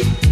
and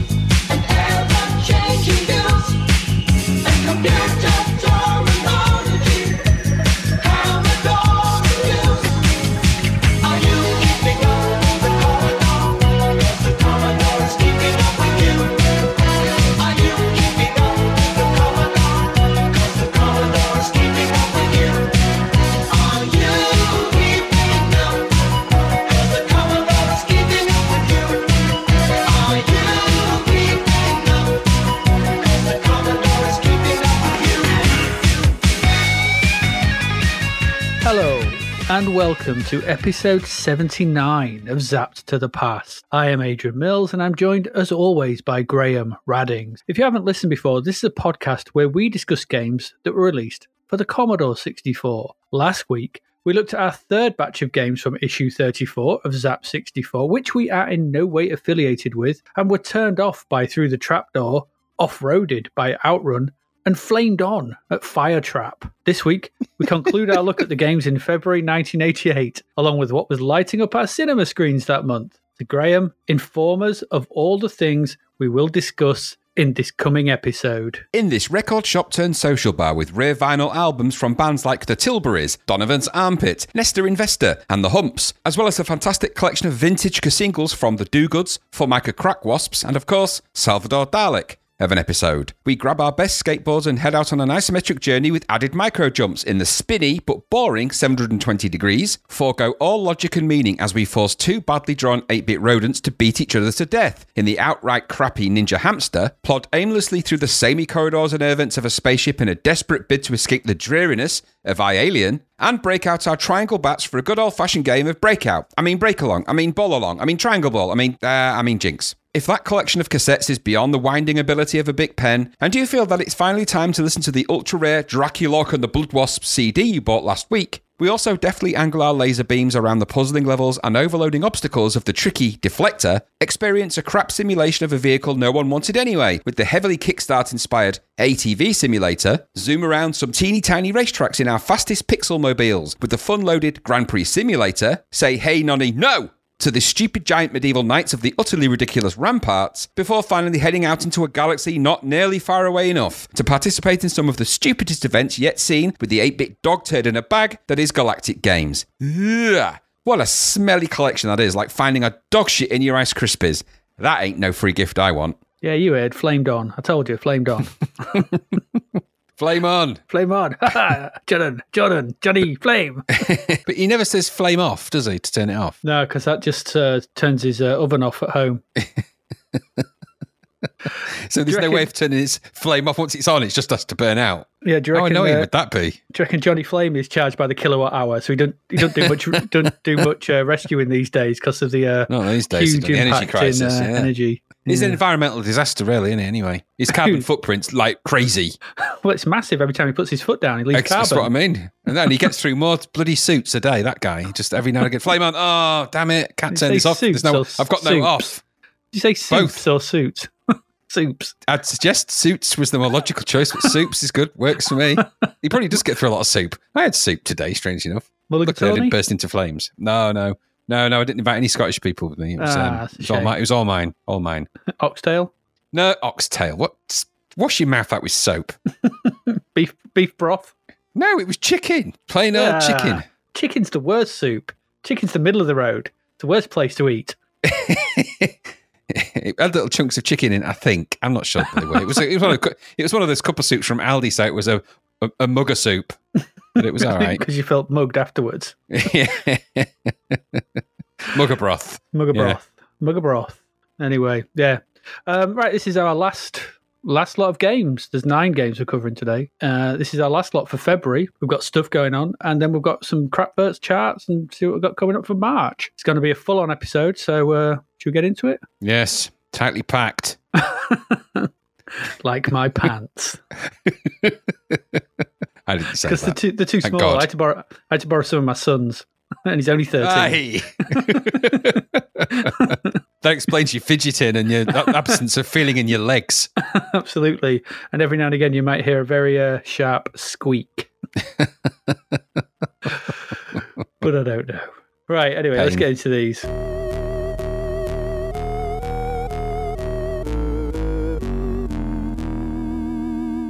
and welcome to episode 79 of Zapped to the Past. I am Adrian Mills, and I'm joined, as always, by Graham Raddings. If you haven't listened before, this is a podcast where we discuss games that were released for the Commodore 64. Last week, we looked at our third batch of games from issue 34 of Zap 64, which we are in no way affiliated with, and were turned off by Through the Trapdoor, off roaded by Outrun, and flamed on at Fire Trap. This week, we conclude our look at the games in February 1988, along with what was lighting up our cinema screens that month. To Graham, inform us of all the things we will discuss in this coming episode. In this record shop turned social bar with rare vinyl albums from bands like the Tilburys, Donovan's Armpit, Nestor Investor, and the Humps, as well as a fantastic collection of vintage singles from the Do-Goods, Formica Crack Wasps, and of course, Salvador Dalek of an episode. We grab our best skateboards and head out on an isometric journey with added micro jumps in the spinny but boring 720 degrees, forego all logic and meaning as we force two badly drawn 8 bit rodents to beat each other to death in the outright crappy Ninja Hamster, plod aimlessly through the samey corridors and air vents of a spaceship in a desperate bid to escape the dreariness of I Alien, and break out our triangle bats for a good old fashioned game of breakout. I mean, break along. I mean, ball along. I mean, triangle ball. I mean, uh, I mean, jinx. If that collection of cassettes is beyond the winding ability of a Bic pen, and do you feel that it's finally time to listen to the ultra rare Dracula and the Blood Wasp CD you bought last week, we also deftly angle our laser beams around the puzzling levels and overloading obstacles of the tricky Deflector, experience a crap simulation of a vehicle no one wanted anyway, with the heavily Kickstart inspired ATV simulator, zoom around some teeny tiny racetracks in our fastest pixel mobiles, with the fun loaded Grand Prix simulator, say hey nonny no! To the stupid giant medieval knights of the utterly ridiculous ramparts, before finally heading out into a galaxy not nearly far away enough to participate in some of the stupidest events yet seen with the 8 bit dog turd in a bag that is Galactic Games. Ugh. What a smelly collection that is, like finding a dog shit in your Ice Krispies. That ain't no free gift I want. Yeah, you heard, flamed on. I told you, flamed on. Flame on! flame on. Jordan, Jordan, Johnny, flame. But he never says flame off, does he, to turn it off? No, because that just uh, turns his uh, oven off at home. So there's you no way of turning his flame off once it's on. It's just us to burn out. Yeah, do you How reckon, annoying uh, would that be? Do you reckon Johnny Flame is charged by the kilowatt hour, so he don't he don't do much don't do much uh, rescuing these days because of the uh, Not these days. huge the energy crisis. in uh, yeah. energy. It's an environmental disaster, really, isn't it? Anyway, his carbon footprint's like crazy. Well, it's massive. Every time he puts his foot down, he leaves That's that's what I mean. And then he gets through more bloody suits a day. That guy, just every now and again, flame on. Oh, damn it! Can't Did turn this off. There's suits no. or I've got no soups? off. Did you say soups or suits? soups. I'd suggest suits was the more logical choice, but soups is good. Works for me. He probably does get through a lot of soup. I had soup today, strangely enough. Luckily, I Mulligatawny? didn't burst into flames. No, no, no, no. I didn't invite any Scottish people with me. It was, Ah, um, it was all mine. It was all mine. All mine. Oxtail, No, oxtail. What? Wash your mouth out with soap. beef beef broth. No, it was chicken. Plain old Ah, chicken. Chicken's the worst soup. Chicken's the middle of the road. It's the worst place to eat. it had little chunks of chicken in. I think I'm not sure. By the way, it was. It was one of. It was one of those couple soups from Aldi. So it was a a, a mug of soup, but it was all right. because you felt mugged afterwards. mug of broth. Mug of Yeah. broth. Mug of broth. Anyway, yeah. Um, right, this is our last last lot of games. There's nine games we're covering today. Uh, this is our last lot for February. We've got stuff going on, and then we've got some crapverts charts and see what we've got coming up for March. It's going to be a full on episode, so uh, should we get into it? Yes, tightly packed. Like my pants, I didn't say Because they're too, they're too Thank small. I had, to borrow, I had to borrow some of my son's, and he's only 13. That explains your fidgeting and your absence of feeling in your legs. Absolutely. And every now and again, you might hear a very uh, sharp squeak. but I don't know. Right, anyway, Pain. let's get into these.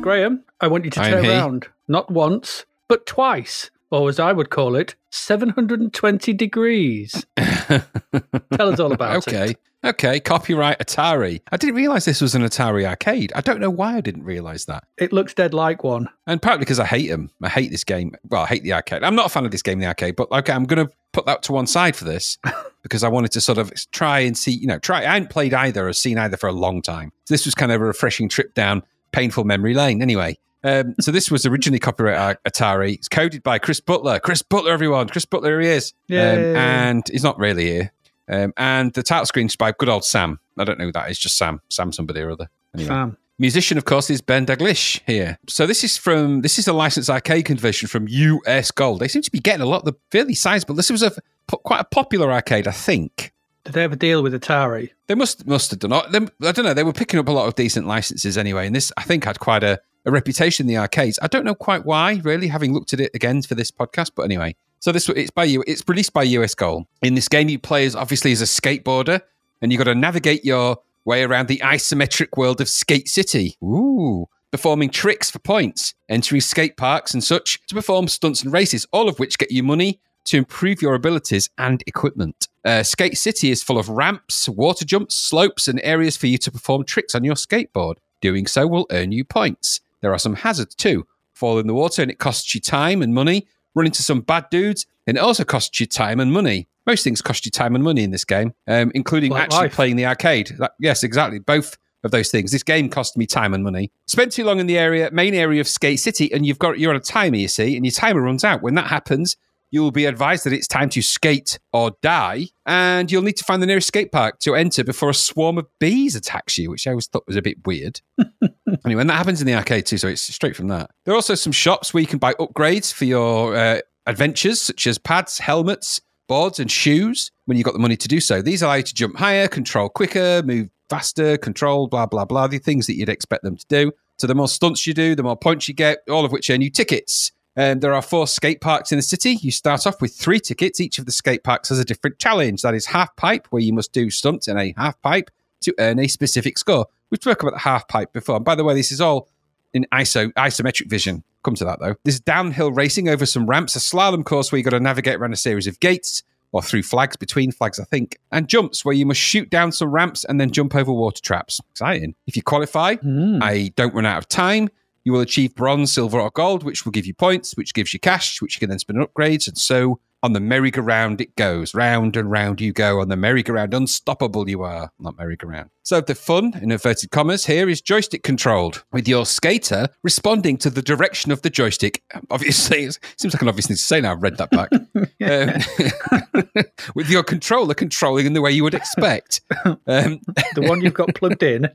Graham, I want you to turn around. Not once, but twice. Or as I would call it, 720 degrees. Tell us all about it. Okay. Okay. Copyright Atari. I didn't realize this was an Atari arcade. I don't know why I didn't realize that. It looks dead like one. And partly because I hate them. I hate this game. Well, I hate the arcade. I'm not a fan of this game the arcade, but okay, I'm going to put that to one side for this because I wanted to sort of try and see, you know, try. I hadn't played either or seen either for a long time. So this was kind of a refreshing trip down painful memory lane. Anyway, um, so this was originally copyright Atari. It's coded by Chris Butler. Chris Butler, everyone. Chris Butler, here he is. Um, and he's not really here. Um, and the title screen's by good old Sam. I don't know who that is, just Sam. Sam somebody or other. Anyway. Sam. Musician, of course, is Ben Daglish here. So this is from this is a licensed arcade conversion from US Gold. They seem to be getting a lot of the fairly sizable. This was a quite a popular arcade, I think. Did they ever deal with Atari? They must must have done. I don't know. They were picking up a lot of decent licenses anyway, and this I think had quite a, a reputation in the arcades. I don't know quite why, really, having looked at it again for this podcast. But anyway, so this it's by you. It's released by US Gold. In this game, you play as obviously as a skateboarder, and you've got to navigate your way around the isometric world of Skate City. Ooh. Performing tricks for points, entering skate parks and such to perform stunts and races, all of which get you money to improve your abilities and equipment. Uh, skate City is full of ramps, water jumps, slopes, and areas for you to perform tricks on your skateboard. Doing so will earn you points. There are some hazards too. Fall in the water and it costs you time and money. Run into some bad dudes and it also costs you time and money. Most things cost you time and money in this game, um, including Like actually life. playing the arcade. That- yes, exactly. Both of those things. This game cost me time and money. Spent too long in the area, main area of Skate City, and you've got you're on a timer, you see, and your timer runs out. When that happens, you will be advised that it's time to skate or die, and you'll need to find the nearest skate park to enter before a swarm of bees attacks you, which I always thought was a bit weird. anyway, and that happens in the arcade too, so it's straight from that. There are also some shops where you can buy upgrades for your uh, adventures, such as pads, helmets, boards, and shoes when you've got the money to do so. These allow you to jump higher, control quicker, move faster, control, blah, blah, blah, the things that you'd expect them to do. So the more stunts you do, the more points you get, all of which earn you tickets. Um, there are four skate parks in the city. You start off with three tickets. Each of the skate parks has a different challenge. That is half pipe, where you must do stunts in a half pipe to earn a specific score. We've spoken about the half pipe before. And by the way, this is all in ISO isometric vision. Come to that though. This downhill racing over some ramps, a slalom course where you got to navigate around a series of gates or through flags, between flags, I think, and jumps where you must shoot down some ramps and then jump over water traps. Exciting. If you qualify, I don't run out of time. You will achieve bronze, silver, or gold, which will give you points, which gives you cash, which you can then spend on upgrades. And so on the merry-go-round it goes. Round and round you go on the merry-go-round. Unstoppable you are, not merry-go-round. So the fun, in inverted commas, here is joystick controlled, with your skater responding to the direction of the joystick. Obviously, it seems like an obvious thing to say now. I've read that back. um, with your controller controlling in the way you would expect. Um, The one you've got plugged in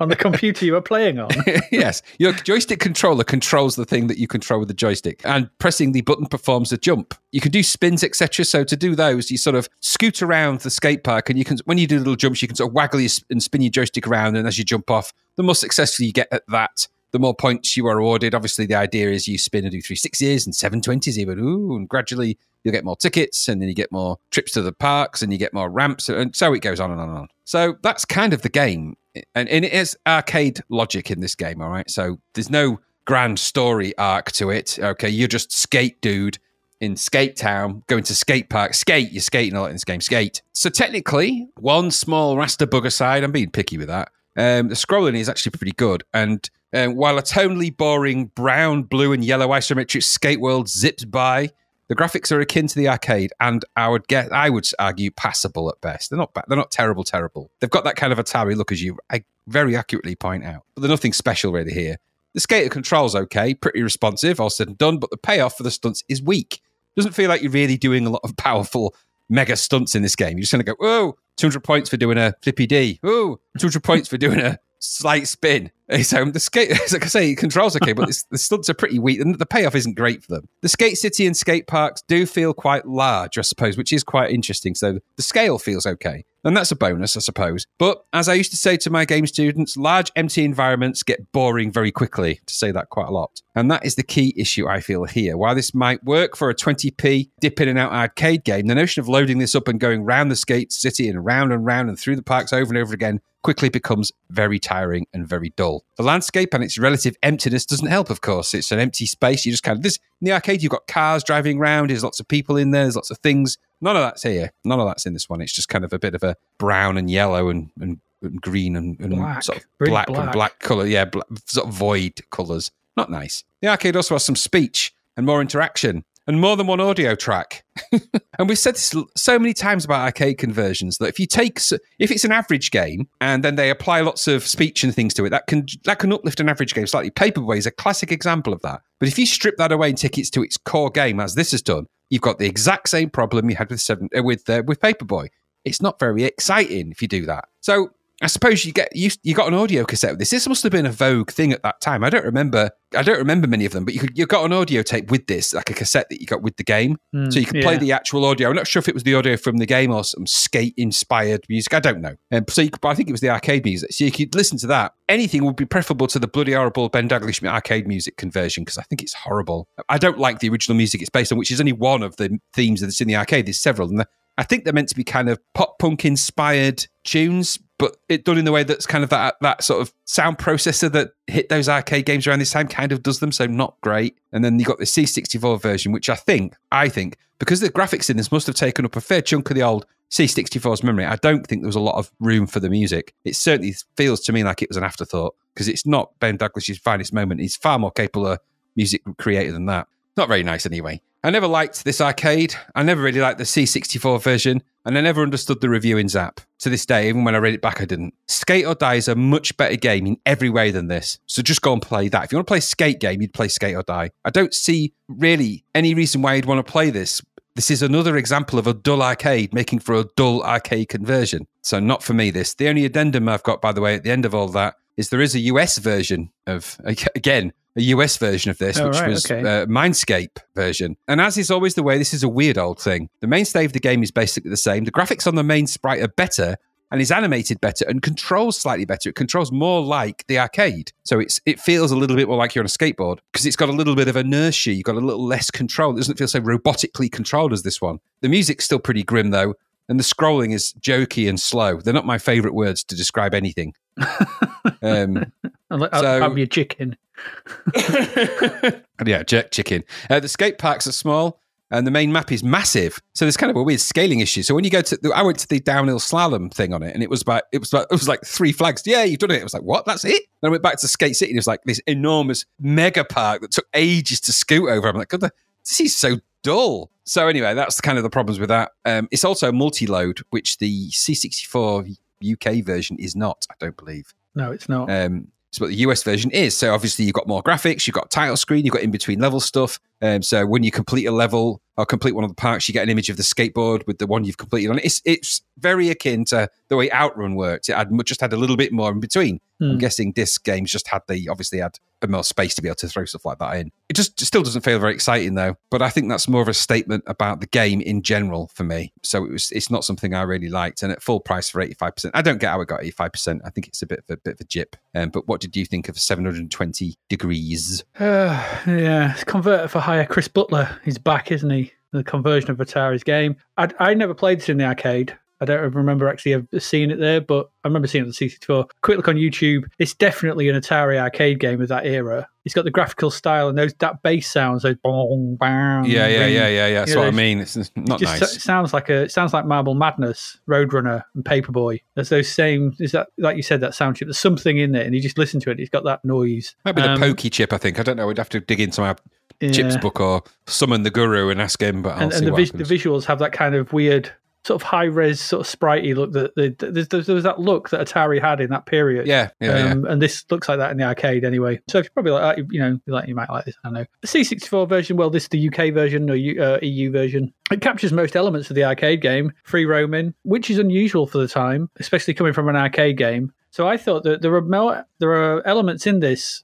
on the computer you were playing on. yes, your joystick controller controls the thing that you control with the joystick, and pressing the button performs a jump. You can do spins, etc. So to do those, you sort of scoot around the skate park, and you can when you do little jumps, you can sort of waggle your, and spin your joystick around, and as you jump off, the more successful you get at that. The more points you are awarded. Obviously, the idea is you spin and do three sixes and 720s even. Ooh, and gradually you'll get more tickets and then you get more trips to the parks and you get more ramps and so it goes on and on and on. So that's kind of the game. And, and it is arcade logic in this game, all right? So there's no grand story arc to it. Okay, you're just skate dude in Skate Town, going to skate park, skate, you're skating a lot in this game, skate. So technically, one small raster bug aside, I'm being picky with that. Um, the scrolling is actually pretty good. And um, while a tonally boring brown, blue, and yellow isometric skate world zips by, the graphics are akin to the arcade, and I would get, I would argue, passable at best. They're not bad. They're not terrible, terrible. They've got that kind of Atari look, as you very accurately point out. But there's nothing special really here. The skater controls okay, pretty responsive, all said and done, but the payoff for the stunts is weak. Doesn't feel like you're really doing a lot of powerful mega stunts in this game. You're just going to go, whoa, 200 points for doing a flippy D. Whoa, 200 points for doing a slight spin. So um, the skate, like I say, it controls okay, but the stunts are pretty weak, and the payoff isn't great for them. The skate city and skate parks do feel quite large, I suppose, which is quite interesting. So the scale feels okay, and that's a bonus, I suppose. But as I used to say to my game students, large empty environments get boring very quickly. To say that quite a lot, and that is the key issue I feel here. While this might work for a 20p dip in and out arcade game, the notion of loading this up and going round the skate city and round and round and through the parks over and over again quickly becomes very tiring and very dull. The landscape and its relative emptiness doesn't help, of course. It's an empty space. You just kind of this in the arcade. You've got cars driving around. There's lots of people in there. There's lots of things. None of that's here. None of that's in this one. It's just kind of a bit of a brown and yellow and, and, and green and, and Black. sort of black, black. and black color. Yeah, bla sort of void colors. Not nice. The arcade also has some speech and more interaction and more than one audio track. and we've said this so many times about arcade conversions that if you take if it's an average game and then they apply lots of speech and things to it, that can that can uplift an average game slightly. Paperboy is a classic example of that. But if you strip that away and take it to its core game, as this has done, you've got the exact same problem you had with seven uh, with uh, with Paperboy. It's not very exciting if you do that. So I suppose you get you, you got an audio cassette with this. This must have been a vogue thing at that time. I don't remember. I don't remember many of them, but you could, you got an audio tape with this, like a cassette that you got with the game, so you could play the actual audio. I'm not sure if it was the audio from the game or some skate inspired music. I don't know. Um, so you could, but I think it was the arcade music. So you could listen to that. Anything would be preferable to the bloody horrible Ben Daglish arcade music conversion because I think it's horrible. I don't like the original music it's based on, which is only one of the themes that's in the arcade. There's several, and I think they're meant to be kind of pop punk inspired tunes, but it done in the way that's kind of that that sort of sound processor that hit those arcade games around this time kind of does them, so not great. And then you got the C64 version, which I think, I think, because the graphics in this must have taken up a fair chunk of the old C64's memory. I don't think there was a lot of room for the music. It certainly feels to me like it was an afterthought because it's not Ben Daglish's finest moment. He's far more capable of music creator than that. Not very nice anyway. I never liked this arcade. I never really liked the C64 version, and I never understood the review in Zap. To this day, even when I read it back, I didn't. Skate or Die is a much better game in every way than this. So just go and play that. If you want to play a skate game, you'd play Skate or Die. I don't see really any reason why you'd want to play this. This is another example of a dull arcade making for a dull arcade conversion. So not for me, this. The only addendum I've got, by the way, at the end of all that is there is a US version of, again, a US version of this, Oh, which right, was okay. uh, Mindscape version. And as is always the way, this is a weird old thing. The mainstay of the game is basically the same. The graphics on the main sprite are better and is animated better and controls slightly better. It controls more like the arcade. So it's it feels a little bit more like you're on a skateboard because it's got a little bit of inertia. You've got a little less control. It doesn't feel so robotically controlled as this one. The music's still pretty grim though. And the scrolling is jokey and slow. They're not my favorite words to describe anything. Um, I'll, I'll So- have your chicken. yeah, jerk chicken. Uh, the skate parks are small, and the main map is massive. So there's kind of a weird scaling issue. So when you go to, the, I went to the downhill slalom thing on it, and it was about, it was about, it was like three flags. Yeah, you've done it. It was like, what? That's it. Then I went back to Skate City, and it was like this enormous mega park that took ages to scoot over. I'm like, God, this is so dull. So anyway, that's kind of the problems with that. Um, it's also multi-load, which the C64 UK version is not. I don't believe. No, it's not. Um, it's what the US version is. So obviously you've got more graphics, you've got title screen, you've got in between level stuff. Um, so when you complete a level or complete one of the parks, you get an image of the skateboard with the one you've completed on it. It's it's very akin to the way Outrun worked. It had just had a little bit more in between. I'm Hmm. guessing disc games just had the obviously had more space to be able to throw stuff like that in. It just it still doesn't feel very exciting though. But I think that's more of a statement about the game in general for me. So it was it's not something I really liked. And at full price for 85%, I don't get how it got 85%. I think it's a bit of a bit of a jip. Um, but what did you think of 720 degrees? Uh, yeah, it's converter for hire. Chris Butler, he's back, isn't he? The conversion of Atari's game. I I never played this in the arcade. I don't remember actually ever seeing it there, but I remember seeing it on the C64. Quick look on YouTube. It's definitely an Atari arcade game of that era. It's got the graphical style and those that bass sounds, those bong, bang. Yeah, yeah, yeah, yeah, yeah. That's You know, what I mean. It's not just nice. so- sounds like a it sounds like Marble Madness, Roadrunner, and Paperboy. There's those same is that like you said that sound chip. There's something in it, and you just listen to it. It's got that noise. Might be the Um, pokey chip, I think. I don't know. We'd have to dig into my chips book or summon the guru and ask him, but I'll and, see and the, vis- the visuals have that kind of weird sort of high res sort of spritey look that the, there's, there's, there's that look that Atari had in that period. yeah, yeah, yeah. um, And this looks like that in the arcade anyway. So if you probably like, that, you know, you like you might like this. I don't know the C64 version. Well, this is the UK version or U- uh, EU version. It captures most elements of the arcade game, free roaming, which is unusual for the time, especially coming from an arcade game. So I thought that there are more, there are elements in this.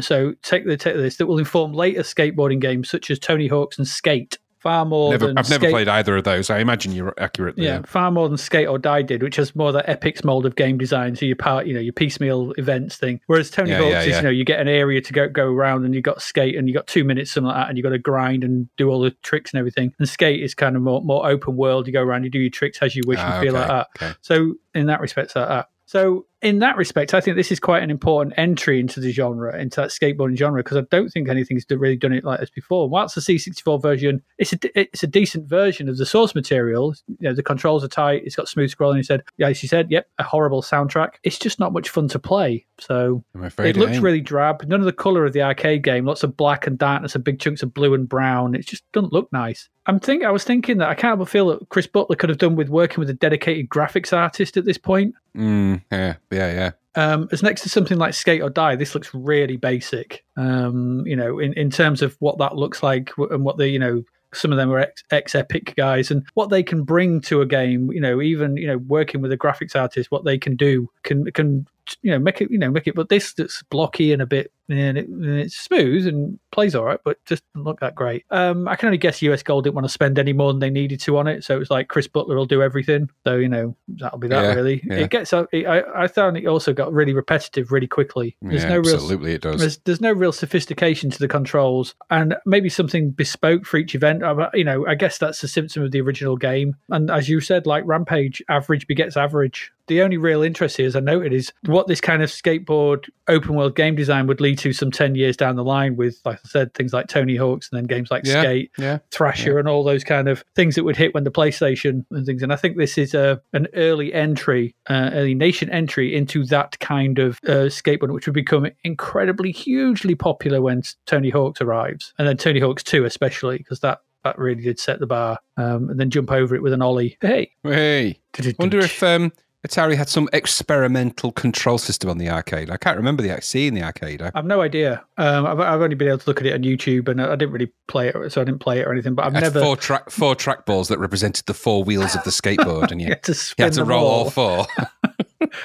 So take the take this that will inform later skateboarding games such as Tony Hawk's and Skate. Far more Never, than I've never Skate- played either of those. I imagine you're accurate. There. yeah, far more than Skate or Die did, which has more that Epyx mold of game design. So your part, you know, your piecemeal events thing. Whereas Tony Yeah, Hawk's yeah, is, yeah. you know, you get an area to go go around and you got Skate and you got two minutes something like that, and you got to grind and do all the tricks and everything. And Skate is kind of more more open world. You go around, you do your tricks as you wish Ah, and feel okay, like that. okay. So in that respect, it's like that. So in that respect, I think this is quite an important entry into the genre, into that skateboarding genre, because I don't think anything's really done it like this before. Whilst the C64 version, it's a it's a decent version of the source material. You know, the controls are tight. It's got smooth scrolling. You said, yeah, as you said, yep, a horrible soundtrack. It's just not much fun to play. So afraid it looks ain't. really drab. None of the color of the arcade game. Lots of black and darkness and big chunks of blue and brown. It just doesn't look nice. I'm think I was thinking that I can't but feel that Chris Butler could have done with working with a dedicated graphics artist at this point. Mm, yeah, yeah, yeah. Um, as next to something like Skate or Die, this looks really basic. Um, you know, in, in terms of what that looks like and what the you know some of them are ex, Epic guys and what they can bring to a game. You know, even you know working with a graphics artist, what they can do can can you know make it you know make it. But this that's blocky and a bit and, it, and it's smooth and plays all right, but just look that great. Um, I can only guess US Gold didn't want to spend any more than they needed to on it, so it was like Chris Butler will do everything. So you know that'll be that Yeah, really. yeah. It gets. It, I I found it also got really repetitive really quickly. There's yeah, no real absolutely it does. there's, there's no real sophistication to the controls, and maybe something bespoke for each event. Uh, You know, I guess that's a symptom of the original game. And as you said, like Rampage, average begets average. The only real interest here, as I noted, is what this kind of skateboard open world game design would lead to some 10 years down the line with, like I said, things like Tony Hawk's and then games like Yeah, Skate, yeah. Thrasher, and all those kind of things that would hit when the PlayStation and things. And I think this is a an early entry, uh, early nation entry into that kind of uh, skateboard, which would become incredibly hugely popular when Tony Hawk's arrives, and then Tony Hawk's Two, especially because that that really did set the bar. Um, and then jump over it with an ollie. Hey, Hey, wonder if um, Atari had some experimental control system on the arcade. I can't remember the seeing the arcade. I, I've no idea. Um, I've, I've only been able to look at it on YouTube, and I didn't really play it, so I didn't play it or anything. But I've had never four track four track balls that represented the four wheels of the skateboard, and you, had to you had to roll all all. four.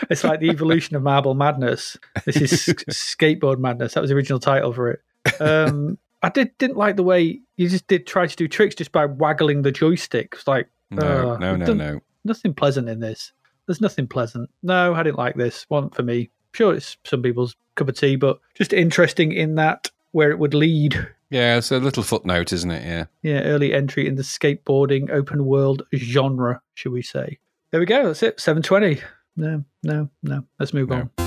It's like the evolution of Marble Madness. This is Skateboard Madness. That was the original title for it. Um, I did didn't like the way you just did try to do tricks just by waggling the joystick. It's like No, uh, no, no, no. nothing pleasant in this. There's nothing pleasant. No, I didn't like this. One for me. Sure, it's some people's cup of tea, but just interesting in that where it would lead. Yeah, it's a little footnote, isn't it? Yeah. Yeah, early entry in the skateboarding open world genre, should we say? There we go. That's it. 720. No, no, no. Let's move No. on.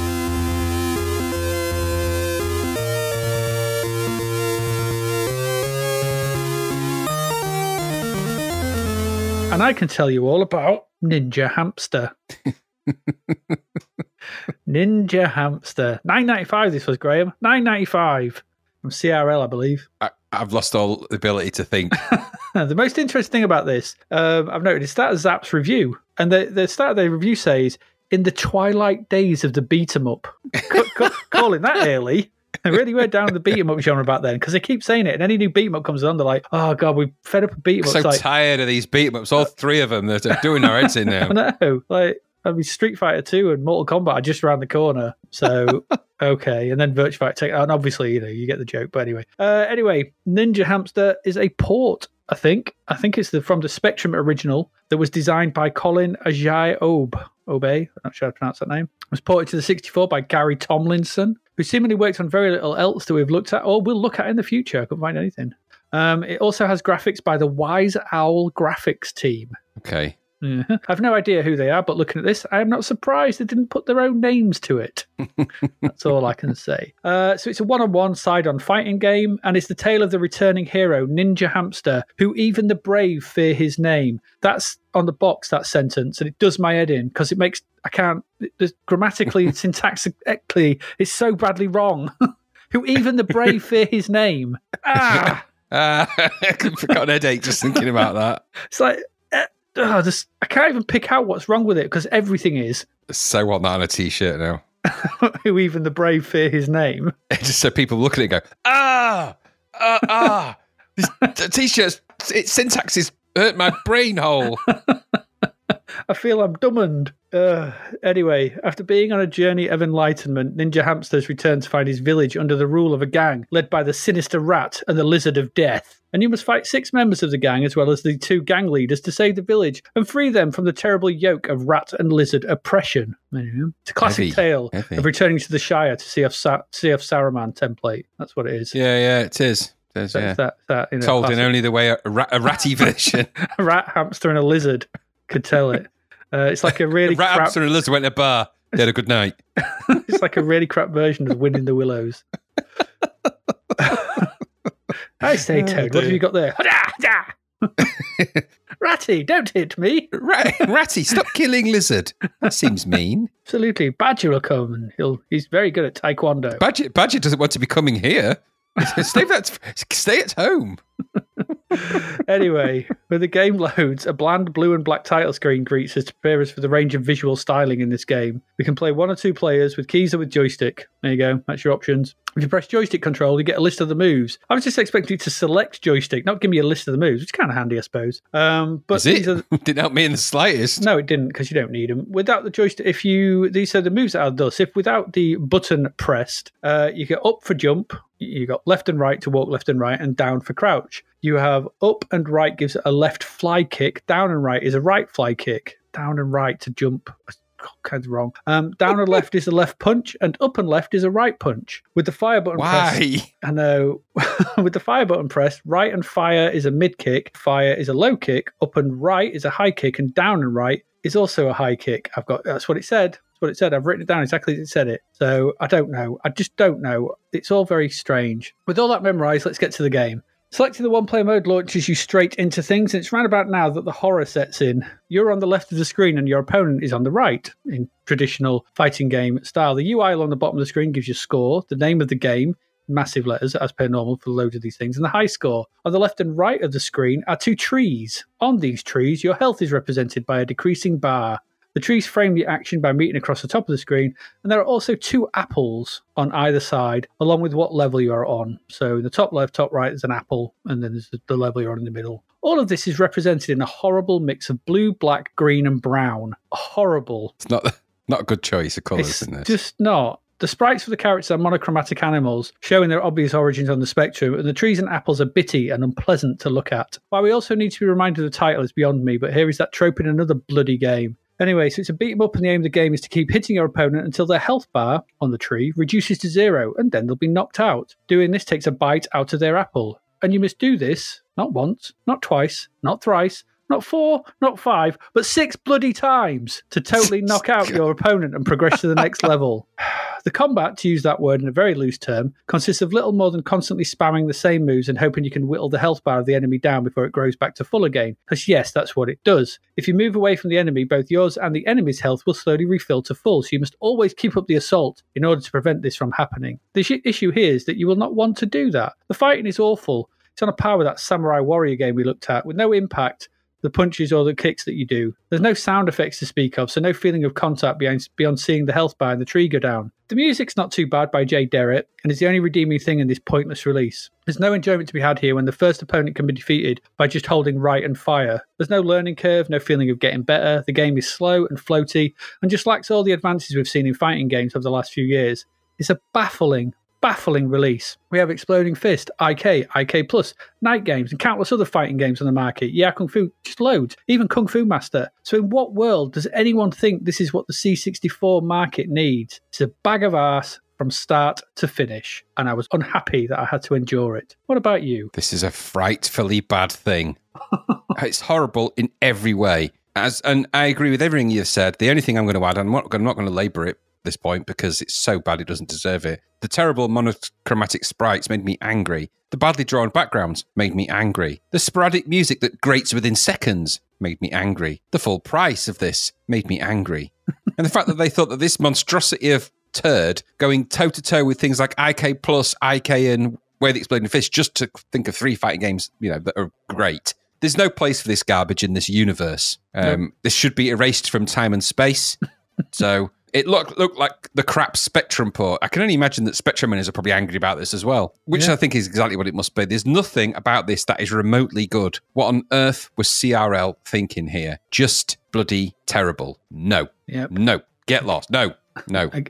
And I can tell you all about Ninja Hamster. Ninja Hamster. 9.95 this was, Graham. 9.95 from CRL, I believe. I, I've lost all ability to think. the most interesting thing about this, um, I've start of Zap's review, and the the start of the review says, "In the twilight days of the beat 'em up," C- c- calling that early. I really went down the beat 'em up genre back then because they keep saying it, and any new beat 'em up comes on, they're like, "Oh god, we fed up a beat 'em up." so like, tired of these beat 'em ups. All three of them that are doing our heads in I now. know, like. I mean, Street Fighter 2 and Mortal Kombat are just around the corner. So, okay. And then Virtua Fighter take, and obviously, you know, you get the joke. But anyway, uh, anyway, Ninja Hamster is a port, I think. I think it's the from the Spectrum original that was designed by Colin Ajayi-Obe. Obey, I'm not sure how to pronounce that name. It was ported to the 64 by Gary Tomlinson, who seemingly worked on very little else that we've looked at or will look at in the future. I couldn't find anything. Um, it also has graphics by the Wise Owl graphics team. Okay. Mhm. I've no idea who they are, but looking at this, I am not surprised they didn't put their own names to it. That's all I can say. Uh, so it's a one-on-one side-on fighting game, and it's the tale of the returning hero, Ninja Hamster, who even the brave fear his name. That's on the box, that sentence, and it does my head in because it makes I can't it- grammatically, syntactically, it's so badly wrong. who even the brave fear his name. Ah, Uh, I've got an headache just thinking about that. it's like. Just, I can't even pick out what's wrong with it because everything is So want that on a t-shirt now. who even the brave fear his name. Just so people look at it and go, ah, ah, ah. This t-shirt's its syntax is hurt my brain hole. I feel I'm dumbened. Uh, anyway, after being on a journey of enlightenment, Ninja Hamsters return to find his village under the rule of a gang led by the sinister rat and the lizard of death. And you must fight six members of the gang as well as the two gang leaders to save the village and free them from the terrible yoke of rat and lizard oppression. It's a classic Heavy, tale heavy. of returning to the Shire to see off Sa- see off Saruman template. That's what it is. Yeah, yeah, it is. So yeah. that, that, you know, Told in only the way a, rat, a ratty version. a rat, hamster, and a lizard could tell it. Uh, it's like a really Rat crap. and lizard went to a bar. They had a good night. it's like a really crap version of Wind in the Willows. I say, Oh, Toad, what have you got there? Ratty, don't hit me. Rat- Ratty, stop killing lizard. That seems mean. Absolutely. Badger will come and he'll he's very good at Taekwondo. Badger, Badger doesn't want to be coming here. stay, at, stay at home. Anyway, when the game loads, a bland blue and black title screen greets us to prepare us for the range of visual styling in this game. We can play one or two players with keys or with joystick. There you go. That's your options. If you press joystick control, you get a list of the moves. I was just expecting you to select joystick, not give me a list of the moves, which is kind of handy, I suppose. Um, but Is it? are Didn't help me in the slightest. no, it didn't because you don't need them. Without the joystick, if you these are the moves that are thus. If without the button pressed, uh, you get up for jump. You got left and right to walk left and right, and down for crouch. You have up and right gives a left fly kick. Down and right is a right fly kick. Down and right to jump. Kind of wrong. Um, down and left is a left punch, and up and left is a right punch. With the fire button pressed, Why? I know. With the fire button pressed, right and fire is a mid kick, fire is a low kick, up and right is a high kick, and down and right is also a high kick. I've got that's what it said. That's what it said. I've written it down exactly as it said it. So I don't know. I just don't know. It's all very strange. With all that memorized, let's get to the game. Selecting the one player mode launches you straight into things, and it's round about now that the horror sets in. You're on the left of the screen and your opponent is on the right in traditional fighting game style. The UI along the bottom of the screen gives you score, the name of the game, massive letters as per normal for loads of these things, and the high score. On the left and right of the screen are two trees. On these trees, your health is represented by a decreasing bar. The trees frame the action by meeting across the top of the screen, and there are also two apples on either side, along with what level you are on. So in the top left, top right, there's an apple, and then there's the level you're on in the middle. All of this is represented in a horrible mix of blue, black, green, and brown. Horrible. It's not not a good choice of colours, It's isn't it? just not. The sprites for the characters are monochromatic animals, showing their obvious origins on the spectrum, and the trees and apples are bitty and unpleasant to look at. Why we also need to be reminded of the title is beyond me, but here is that trope in another bloody game. Anyway, so it's a beat 'em up, and the aim of the game is to keep hitting your opponent until their health bar on the tree reduces to zero, and then they'll be knocked out. Doing this takes a bite out of their apple. And you must do this not once, not twice, not thrice, not four, not five, but six bloody times to totally knock out your opponent and progress to the next level. The combat, to use that word in a very loose term, consists of little more than constantly spamming the same moves and hoping you can whittle the health bar of the enemy down before it grows back to full again. Because, yes, that's what it does. If you move away from the enemy, both yours and the enemy's health will slowly refill to full, so you must always keep up the assault in order to prevent this from happening. The sh- issue here is that you will not want to do that. The fighting is awful. It's on a par with that Samurai Warrior game we looked at, with no impact the punches or the kicks that you do. There's no sound effects to speak of, so no feeling of contact beyond, seeing the health bar and the tree go down. The music's not too bad by Jay Derritt, and is the only redeeming thing in this pointless release. There's no enjoyment to be had here when the first opponent can be defeated by just holding right and fire. There's no learning curve, no feeling of getting better. The game is slow and floaty, and just lacks all the advances we've seen in fighting games over the last few years. It's a baffling, baffling release. We have Exploding Fist, IK, IK Plus, Knight Games, and countless other fighting games on the market. Yeah, Kung Fu, just loads. Even Kung Fu Master. So, in what world does anyone think this is what the C64 market needs? It's a bag of arse from start to finish, and I was unhappy that I had to endure it. What about you? This is a frightfully bad thing. it's horrible in every way. As and I agree with everything you've said. The only thing I'm going to add, I'm not, I'm not going to labour it this point because it's so bad it doesn't deserve it. The terrible monochromatic sprites made me angry. The badly drawn backgrounds made me angry. The sporadic music that grates within seconds made me angry. The full price of this made me angry. and the fact that they thought that this monstrosity of turd going toe to toe with things like IK Plus, IK, and Where the Exploding Fist, just to think of three fighting games, you know, that are great. There's no place for this garbage in this universe. Um, This should be erased from time and space. so it looked looked like the crap Spectrum port. I can only imagine that Spectrum owners are probably angry about this as well, which Yeah. I think is exactly what it must be. There's nothing about this that is remotely good. What on earth was CRL thinking here? Just bloody terrible. No, Yep. no, get lost. No, no. A,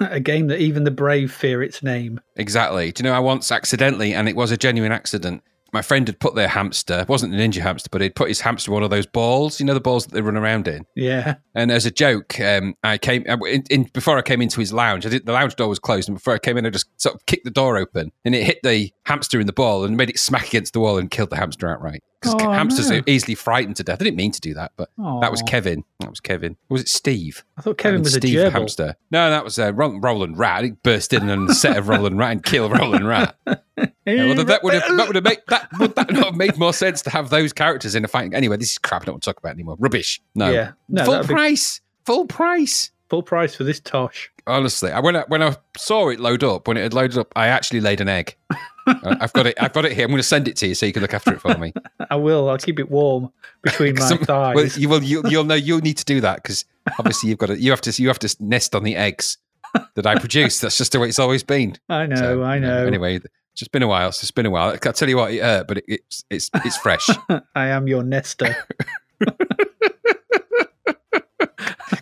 a game that even the brave fear its name. Exactly. Do you know, I once accidentally, and it was a genuine accident. My friend had put their hamster, it wasn't a ninja hamster, but he'd put his hamster in one of those balls, you know, the balls that they run around in. Yeah. And as a joke, um, I came in, in before I came into his lounge. I did, the lounge door was closed, and before I came in, I just sort of kicked the door open, and it hit the hamster in the ball and made it smack against the wall and killed the hamster outright. Because Oh, hamsters no. are easily frightened to death. I didn't mean to do that, but that was Kevin. That was Kevin. Or was it Steve? I thought Kevin I mean, was a Steve gerbil. hamster. No, that was uh, Roland Rat. He burst in on the set of Roland Rat and kill Roland Rat. Yeah, well, that would have that would have made that would that not have made more sense to have those characters in a fight? Anyway, this is crap. I don't want to talk about anymore. Rubbish. No, Yeah. No, full that'd be- price. Full price. Full price for this tosh. Honestly, I, when I when I saw it load up, when it had loaded up, I actually laid an egg. Uh, I've got it. I've got it here. I'm going to send it to you so you can look after it for me. I will. I'll keep it warm between my Some- thighs. well, you will. You, you'll know. You'll need to do that because obviously you've got to. You have to. You have to nest on the eggs that I produce. That's just the way it's always been. I know. So, I know. Anyway, it's just been a while. It's just been a while. I'll tell you what, it hurt, but it, it's it's it's fresh. I am your nester.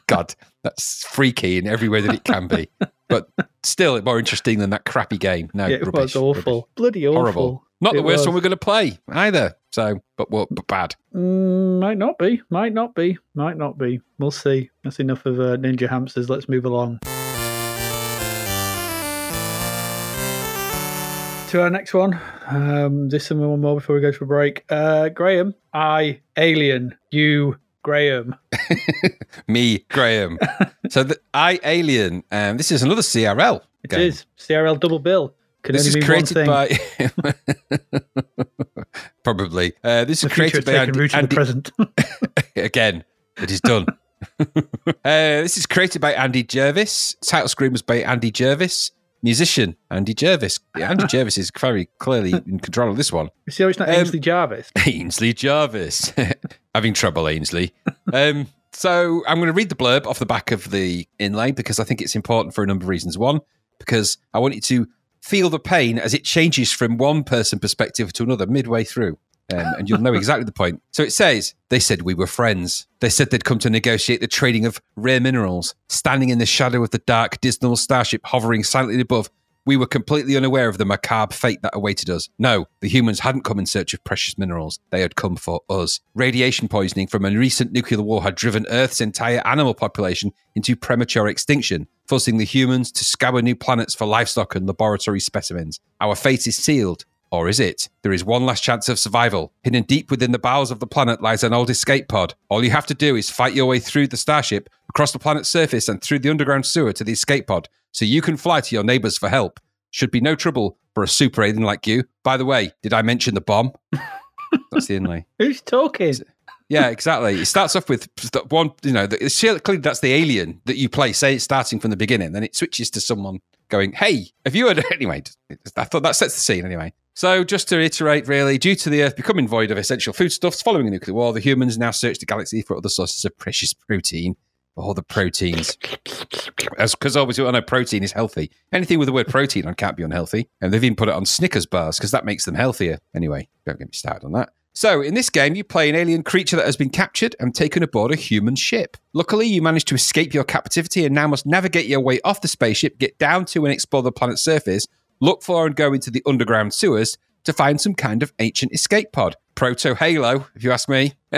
God, that's freaky in every way that it can be, but still it's more interesting than that crappy game. No, Yeah, it rubbish, was awful. rubbish. Bloody awful. horrible. Not the worst was. one we're going to play either. So, but what? But bad. Mm, might not be. Might not be. Might not be. We'll see. That's enough of uh, Ninja Hamsters. Let's move along. To our next one. Um, this and one more before we go to a break. Uh, Graham, I, Alien, you, Graham. Me, Graham. so the I Alien. Um, this is another CRL. It game. is CRL double bill. Could This is created by probably. Uh, this the is created by Andy, root in the present. again. It is done. uh, this is created by Andy Jervis. Title screen was by Andy Jervis. Musician Andy Jervis. Yeah, Andy Jervis is very clearly in control of this one. you see how it's not Um, Ainsley Jarvis? Ainsley Jarvis. Having trouble, Ainsley. Um, so I'm going to read the blurb off the back of the inlay because I think it's important for a number of reasons. One, because I want you to feel the pain as it changes from one person perspective to another midway through. Um, and you'll know exactly the point. So it says, they said we were friends. They said they'd come to negotiate the trading of rare minerals. Standing in the shadow of the dark, dismal starship hovering silently above, we were completely unaware of the macabre fate that awaited us. No, the humans hadn't come in search of precious minerals. They had come for us. Radiation poisoning from a recent nuclear war had driven Earth's entire animal population into premature extinction, forcing the humans to scour new planets for livestock and laboratory specimens. Our fate is sealed. Or is it? There is one last chance of survival. Hidden deep within the bowels of the planet lies an old escape pod. All you have to do is fight your way through the starship, across the planet's surface, and through the underground sewer to the escape pod, so you can fly to your neighbors for help. Should be no trouble for a super alien like you. By the way, did I mention the bomb? That's the inlay. Who's talking? Yeah, exactly. It starts off with one, you know, the, clearly that's the alien that you play, say it's starting from the beginning. Then it switches to someone going, Hey, have you heard? Anyway, I thought that sets the scene anyway. So, just to reiterate, really, due to the Earth becoming void of essential foodstuffs following a nuclear war, the humans now search the galaxy for other sources of precious protein. All the proteins. Because obviously, I know protein is healthy. Anything with the word protein on can't be unhealthy. And they've even put it on Snickers bars because that makes them healthier. Anyway, don't get me started on that. So, in this game, you play an alien creature that has been captured and taken aboard a human ship. Luckily, you managed to escape your captivity and now must navigate your way off the spaceship, get down to and explore the planet's surface, look for and go into the underground sewers to find some kind of ancient escape pod. Proto Halo, if you ask me.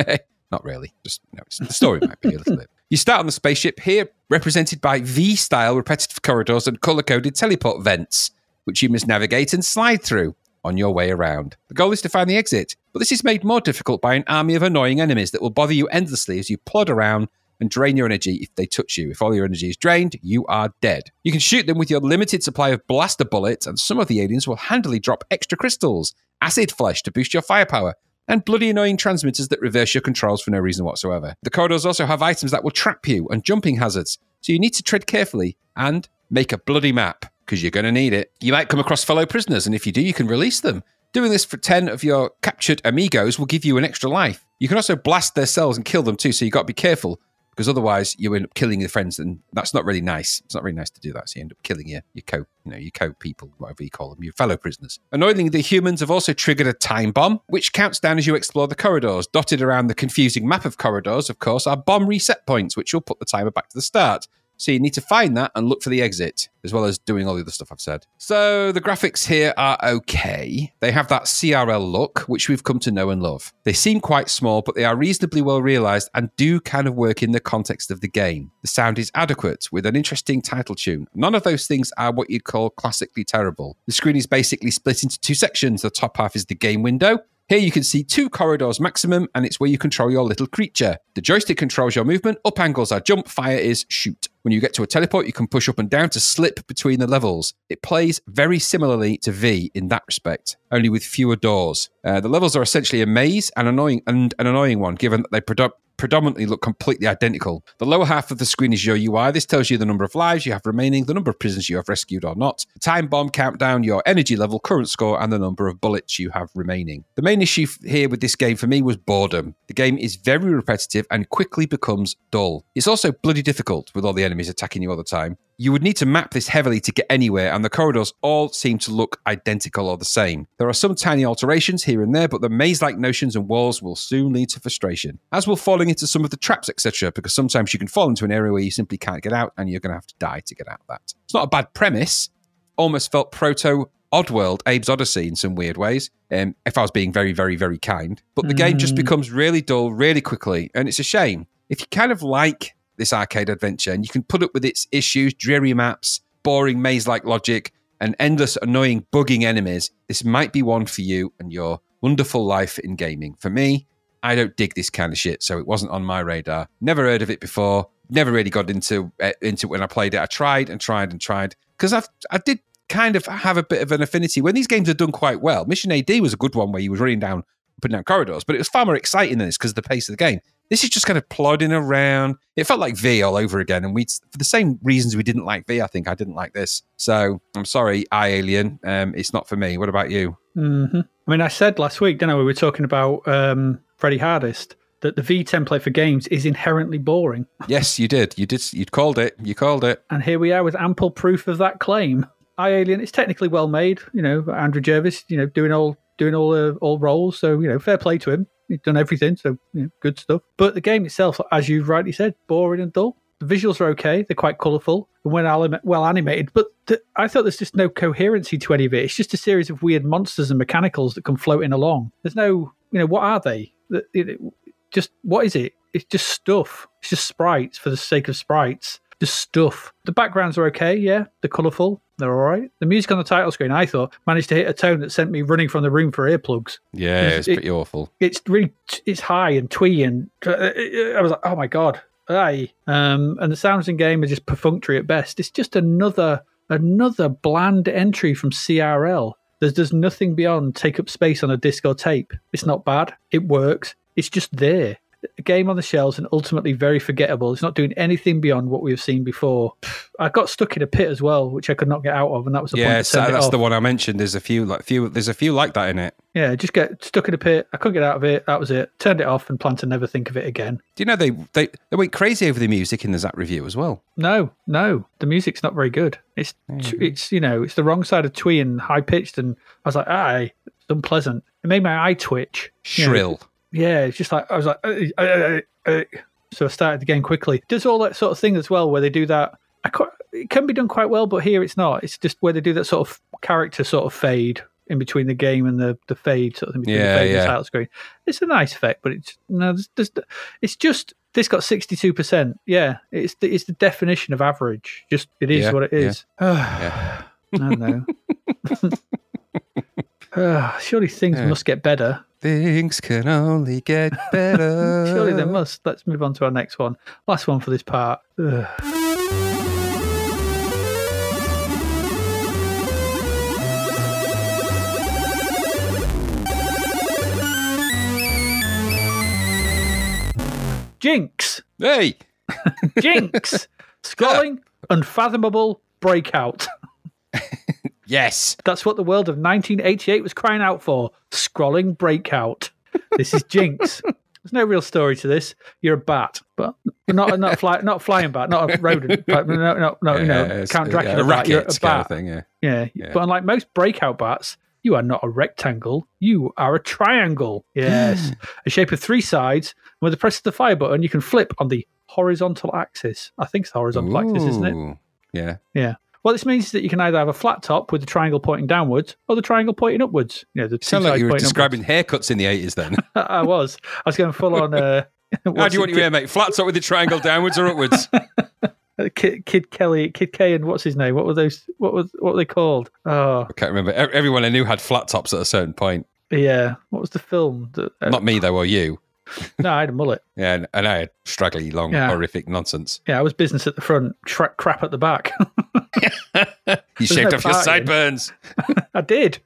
Not really. Just no, the story might be a little bit. You start on the spaceship here, represented by V style repetitive corridors and color coded teleport vents, which you must navigate and slide through on your way around. The goal is to find the exit, but this is made more difficult by an army of annoying enemies that will bother you endlessly as you plod around and drain your energy if they touch you. If all your energy is drained, you are dead. You can shoot them with your limited supply of blaster bullets, and some of the aliens will handily drop extra crystals, acid flesh to boost your firepower, and bloody annoying transmitters that reverse your controls for no reason whatsoever. The corridors also have items that will trap you and jumping hazards, so you need to tread carefully and make a bloody map because you're going to need it. You might come across fellow prisoners, and if you do, you can release them. Doing this for 10 of your captured amigos will give you an extra life. You can also blast their cells and kill them too, so you've got to be careful because otherwise you end up killing your friends, and that's not really nice. It's not really nice to do that. So you end up killing your your co, you know, your co people, whatever you call them, your fellow prisoners. Annoyingly, the humans have also triggered a time bomb, which counts down as you explore the corridors. Dotted around the confusing map of corridors, of course, are bomb reset points, which will put the timer back to the start. So you need to find that and look for the exit, as well as doing all the other stuff I've said. So the graphics here are okay. They have that CRL look, which we've come to know and love. They seem quite small, but they are reasonably well realized and do kind of work in the context of the game. The sound is adequate, with an interesting title tune. None of those things are what you'd call classically terrible. The screen is basically split into two sections. The top half is the game window, Here you can see two corridors maximum, and it's where you control your little creature. The joystick controls your movement, up angles are jump, fire is shoot. When you get to a teleport, you can push up and down to slip between the levels. It plays very similarly to V in that respect, only with fewer doors. Uh, the levels are essentially a maze and annoying and an annoying one, given that they predo- predominantly look completely identical. The lower half of the screen is your UI. This tells you the number of lives you have remaining, the number of prisoners you have rescued or not, time bomb countdown, your energy level, current score, and the number of bullets you have remaining. The main issue here with this game for me was boredom. The game is very repetitive and quickly becomes dull. It's also bloody difficult with all the enemies attacking you all the time. You would need to map this heavily to get anywhere, and the corridors all seem to look identical or the same. There are some tiny alterations here and there, but the maze like notions and walls will soon lead to frustration, as will falling into some of the traps, etc., because sometimes you can fall into an area where you simply can't get out, and you're going to have to die to get out of that. It's not a bad premise, almost felt proto Oddworld, Abe's Odyssey in some weird ways. Um, if I was being very, very, very kind, but the game just becomes really dull really quickly, and it's a shame. If you kind of like this arcade adventure and you can put up with its issues, dreary maps, boring maze-like logic, and endless annoying bugging enemies, this might be one for you and your wonderful life in gaming. For me, I don't dig this kind of shit, so it wasn't on my radar. Never heard of it before. Never really got into uh, into it when I played it. I tried and tried and tried because I I did kind of have a bit of an affinity when these games are done quite well. Mission AD was a good one where you was running down and down corridors, but it was far more exciting than this because of the pace of the game. This is just kind of plodding around. It felt like V all over again, and we for the same reasons we didn't like V. I think I didn't like this. So I'm sorry, I Alien. Um, it's not for me. What about you? hmm I mean, I said last week, didn't I? We were talking about um, Freddy Hardest that the V template for games is inherently boring, Yes, you did. You did. You called it. You called it. and here we are with ample proof of that claim. I Alien, it's technically well made. You know, Andrew Jervis, you know, doing all doing all uh, all roles. So you know, fair play to him. He's done everything, so you know, good stuff. But the game itself, as you rightly said, boring and dull. The visuals are okay; they're quite colourful and well, animated. But th- I thought there's just no coherency to any of it. It's just a series of weird monsters and mechanicals that come floating along. There's no, you know, what are they? Just what is it? It's just stuff. It's just sprites for the sake of sprites. Just stuff. The backgrounds are okay, yeah. They're colourful. They're all right. The music on the title screen, I thought, managed to hit a tone that sent me running from the room for earplugs. Yeah, It's- it's it- pretty awful. It's really, it's high and twee, and uh, I was like, oh my god, aye. Um, and the sounds in game are just perfunctory at best. It's just another, another bland entry from CRL. There's, there's nothing beyond take up space on a disc or tape. It's not bad. It works. It's just there. A game on the shelves and ultimately very forgettable. It's not doing anything beyond what we've seen before. I got stuck in a pit as well, which I could not get out of, and that was the point. Yes, that that's the one I mentioned. There's a few like few. There's a few like that in it. Yeah, just get stuck in a pit. I couldn't get out of it. That was it. Turned it off and planned to never think of it again. Do you know they they they went crazy over the music in the Zzap review as well? No, no, the music's not very good. It's it's you know it's the wrong side of twee and high pitched, and I was like, aye, it's unpleasant. It made my eye twitch. You know, Shrill. Yeah, it's just like I was like, uh, uh, uh, uh. so I started the game quickly. Does all that sort of thing as well, where they do that. I quite, it can be done quite well, but here it's not. It's just where they do that sort of character sort of fade in between the game and the the fade sort of thing between Yeah, the fade and the title screen. It's a nice effect, but it's no, there's, there's, it's just this got sixty two percent. Yeah, it's the, it's the definition of average. Just it is Yeah, what it is. yeah. I don't know. Ah, surely things Yeah. must get better. Things can only get better. Surely they must. Let's move on to our next one. Last one for this part. Ugh. Jinx. Hey, Jinx. Scrolling. Unfathomable breakout. Yes. That's what the world of 1988 was crying out for. Scrolling breakout. This is Jinx. There's no real story to this. You're a bat, but not not a fly, not flying bat, not a rodent. But no, no, no, you know, it's- Count yeah, Dracula a bat. You're a kind of bat. thing. Yeah. Yeah. Yeah. But unlike most breakout bats, you are not a rectangle. You are a triangle. Yes. Hmm. a shape of three sides. With the press of the fire button, you can flip on the horizontal axis. I think it's the horizontal axis, isn't it? Yeah. Yeah. What this means is that you can either have a flat top with the triangle pointing downwards or the triangle pointing upwards. You know, the Sound like you were describing haircuts in the 80s then. I was. I was going full on. Uh, How do you want your hair, mate? Flat top with the triangle downwards or upwards? Kid, Kid Kelly, Kid K, and what's his name? What were those? What was what were they called? Oh, I can't remember. Everyone I knew had flat tops at a certain point. Yeah. What was the film? That, uh, Not me though, or you. No, I had a mullet. Yeah, and, and I had straggly, long, Yeah. horrific nonsense. Yeah, I was business at the front, tra- crap at the back. You shaved no off your partying. sideburns. I did.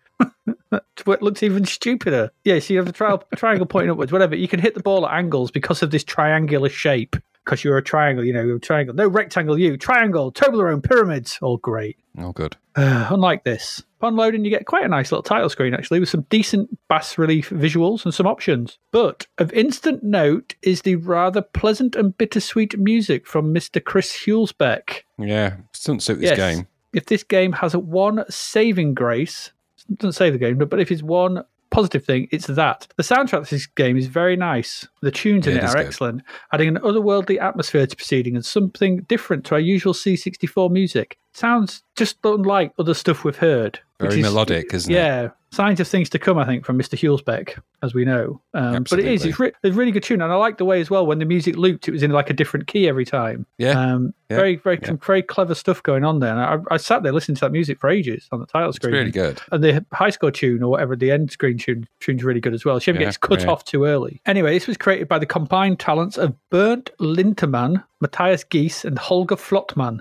It looks even stupider. Yeah, so you have the tri- triangle pointing upwards, whatever. You can hit the ball at angles because of this triangular shape. Because you're a triangle, you know, you're a triangle. No rectangle, you triangle, Toblerone, pyramids. All great. All good. Uh, unlike this, upon loading, you get quite a nice little title screen actually, with some decent bas relief visuals and some options. But of instant note is the rather pleasant and bittersweet music from Mr. Chris Hulsbeck. Yeah, doesn't suit this Yes. game. If this game has a one saving grace, doesn't save the game, but, but if it's one positive thing, it's that. The soundtrack to this game is very nice. The tunes in Yeah, it it are good. excellent, adding an otherworldly atmosphere to proceeding and something different to our usual C64 music. Sounds just unlike other stuff we've heard. Very is- melodic, isn't it? yeah, signs of things to come, I think, from Mr. Hulsbeck, as we know. Um, but it is, it's, re- it's a really good tune. And I like the way as well, when the music looped, it was in like a different key every time. Yeah. Um, Yeah. Very, very, Yeah. some very clever stuff going on there. And I, I sat there listening to that music for ages on the title It's screen. really good. And the high score tune or whatever, the end screen tune, tune's really good as well. She never Yeah, gets cut off too early. Anyway, this was created by the combined talents of Bernd Lintermann, Matthias Gies, and Holger Flottmann.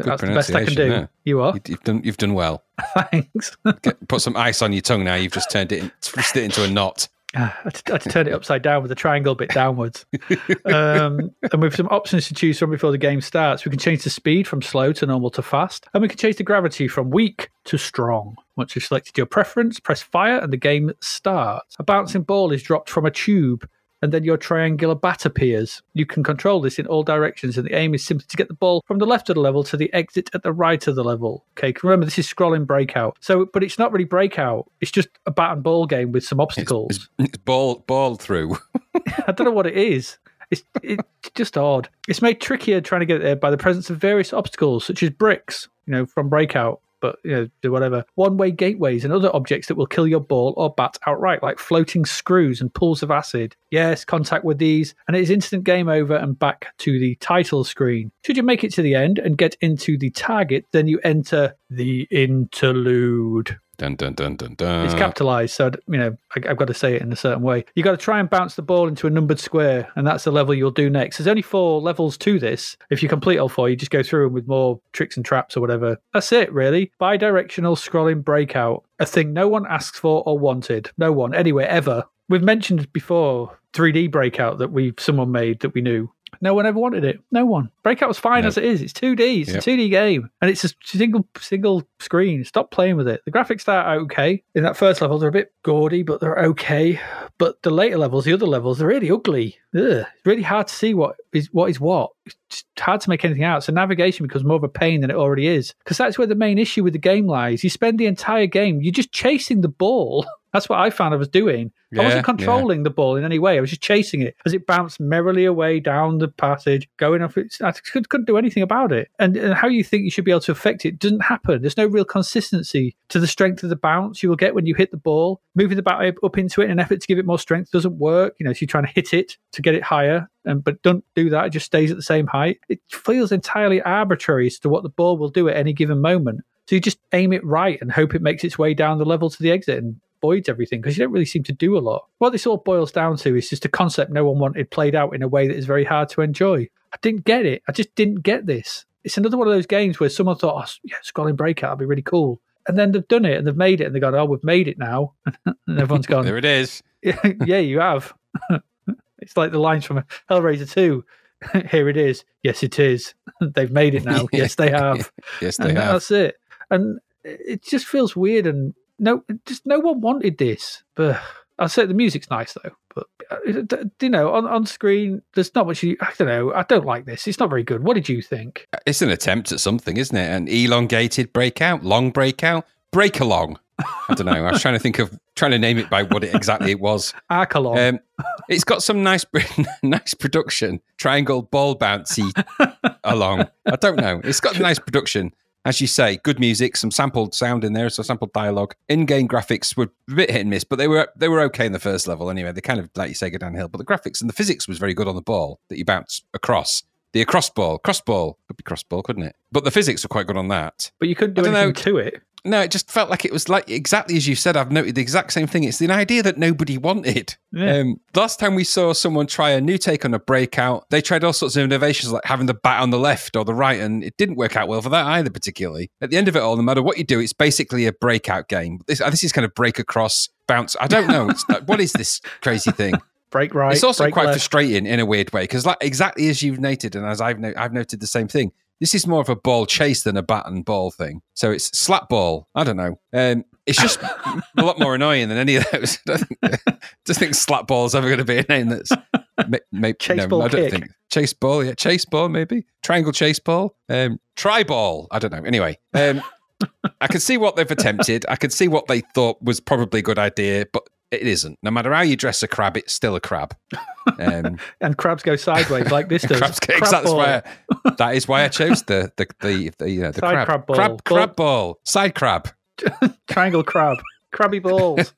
That's the best I can do. yeah. You are? You- You've done. You've done well. Thanks. Get, put some ice on your tongue now. You've just turned it, in, twisted it into a knot. Ah, I had to, I had to turn it upside down with the triangle bit downwards. um, and with some options to choose from before the game starts, we can change the speed from slow to normal to fast, and we can change the gravity from weak to strong. Once you've selected your preference, press fire and the game starts. A bouncing ball is dropped from a tube. And then your triangular bat appears. You can control this in all directions, and the aim is simply to get the ball from the left of the level to the exit at the right of the level. Okay, remember this is scrolling breakout. So, but it's not really breakout. It's just a bat and ball game with some obstacles. It's, it's ball ball through. I don't know what it is. It's, it's just odd. It's made trickier trying to get there by the presence of various obstacles, such as bricks, you know, from Breakout, but, you know, do whatever. One way gateways and other objects that will kill your ball or bat outright, like floating screws and pools of acid. Yes, contact with these, and it is instant game over and back to the title screen. Should you make it to the end and get into the target, then you enter the interlude. Dun dun dun dun dun. It's capitalized, so you know I, I've got to say it in a certain way. You got to try and bounce the ball into a numbered square, and that's the level you'll do next. There's only four levels to this. If you complete all four, you just go through them with more tricks and traps or whatever. That's it, really. Bi-directional scrolling breakout, a thing no one asks for or wanted. No one anywhere ever. We've mentioned before 3D breakout that we someone made that we knew. No one ever wanted it. No one. Breakout was fine No. as it is. It's 2D. It's Yep. a 2D game, and it's a single single screen. Stop playing with it. The graphics start out okay. In that first level, they're a bit gaudy, but they're okay. But the later levels, the other levels, they're really ugly. Ugh. It's really hard to see what is what is what. It's hard to make anything out. So navigation becomes more of a pain than it already is. Because that's where the main issue with the game lies. You spend the entire game, you're just chasing the ball. That's what I found I was doing. I wasn't yeah. controlling the ball in any way. I was just chasing it as it bounced merrily away down the passage, going off. Its, I could, couldn't do anything about it. And, and how you think you should be able to affect it doesn't happen. There's no real consistency to the strength of the bounce you will get when you hit the ball. Moving the bat up- up into it in an effort to give it more strength doesn't work. You know, so you're trying to hit it to get it higher, and but don't do that. It just stays at the same height. It feels entirely arbitrary as to what the ball will do at any given moment. So you just aim it right and hope it makes its way down the level to the exit and voids everything because you don't really seem to do a lot. What this all boils down to is just a concept no one wanted played out in a way that is very hard to enjoy. I didn't get it. I just didn't get this. It's another one of those games where someone thought, oh, yeah, scrolling breakout would be really cool. And then they've done it and they've made it and they've gone, oh, we've made it now. and everyone's gone, There it is. yeah, you have. it's like the lines from Hellraiser 2. Here it is. Yes, it is. They've made it now. Yes, they have. Yes, they and have. that's it. And it just feels weird. And no, just no one wanted this. But I'll say the music's nice though. But uh, you know, on on screen, there's not much. You, I don't know. I don't like this. It's not very good. What did you think? It's an attempt at something, isn't it? An elongated breakout, long breakout, break along. I don't know. I was trying to think of trying to name it by what it exactly it was. Arcalon. Um, it's got some nice, nice production. Triangle ball bouncy along. I don't know. It's got nice production, as you say. Good music, some sampled sound in there, some sampled dialogue. In-game graphics were a bit hit and miss, but they were they were okay in the first level anyway. They kind of, like you say, go downhill. But the graphics and the physics was very good on the ball that you bounce across. The crossball, crossball could be crossball, couldn't it? But the physics were quite good on that. But you couldn't do don't know. anything to it. No, it just felt like it was like exactly as you said. I've noted the exact same thing. It's the idea that nobody wanted. Yeah. Um, last time we saw someone try a new take on a breakout, they tried all sorts of innovations like having the bat on the left or the right, and it didn't work out well for that either, particularly. At the end of it all, no matter what you do, it's basically a breakout game. This, uh, this is kind of break across, bounce. I don't know. It's what is this crazy thing? Break right. it's also quite left. frustrating in a weird way because, like, exactly as you've noted, and as I've no- I've noted the same thing. This is more of a ball chase than a bat and ball thing. So it's slap ball. I don't know. Um, it's just a lot more annoying than any of those. I don't think, just think slap ball is ever going to be a name that's ma- ma- Chase no, ball I don't kick. think chase ball. Yeah, chase ball maybe triangle chase ball. Um, try ball. I don't know. Anyway, um, I can see what they've attempted. I can see what they thought was probably a good idea, but it isn't. No matter how you dress a crab, it's still a crab. Um, and crabs go sideways like this does. crabs Crab that's ball. why I, that is why I chose the the the, the you know the Side crab crab ball. crab crab ball side crab Triangle crab. Crabby balls.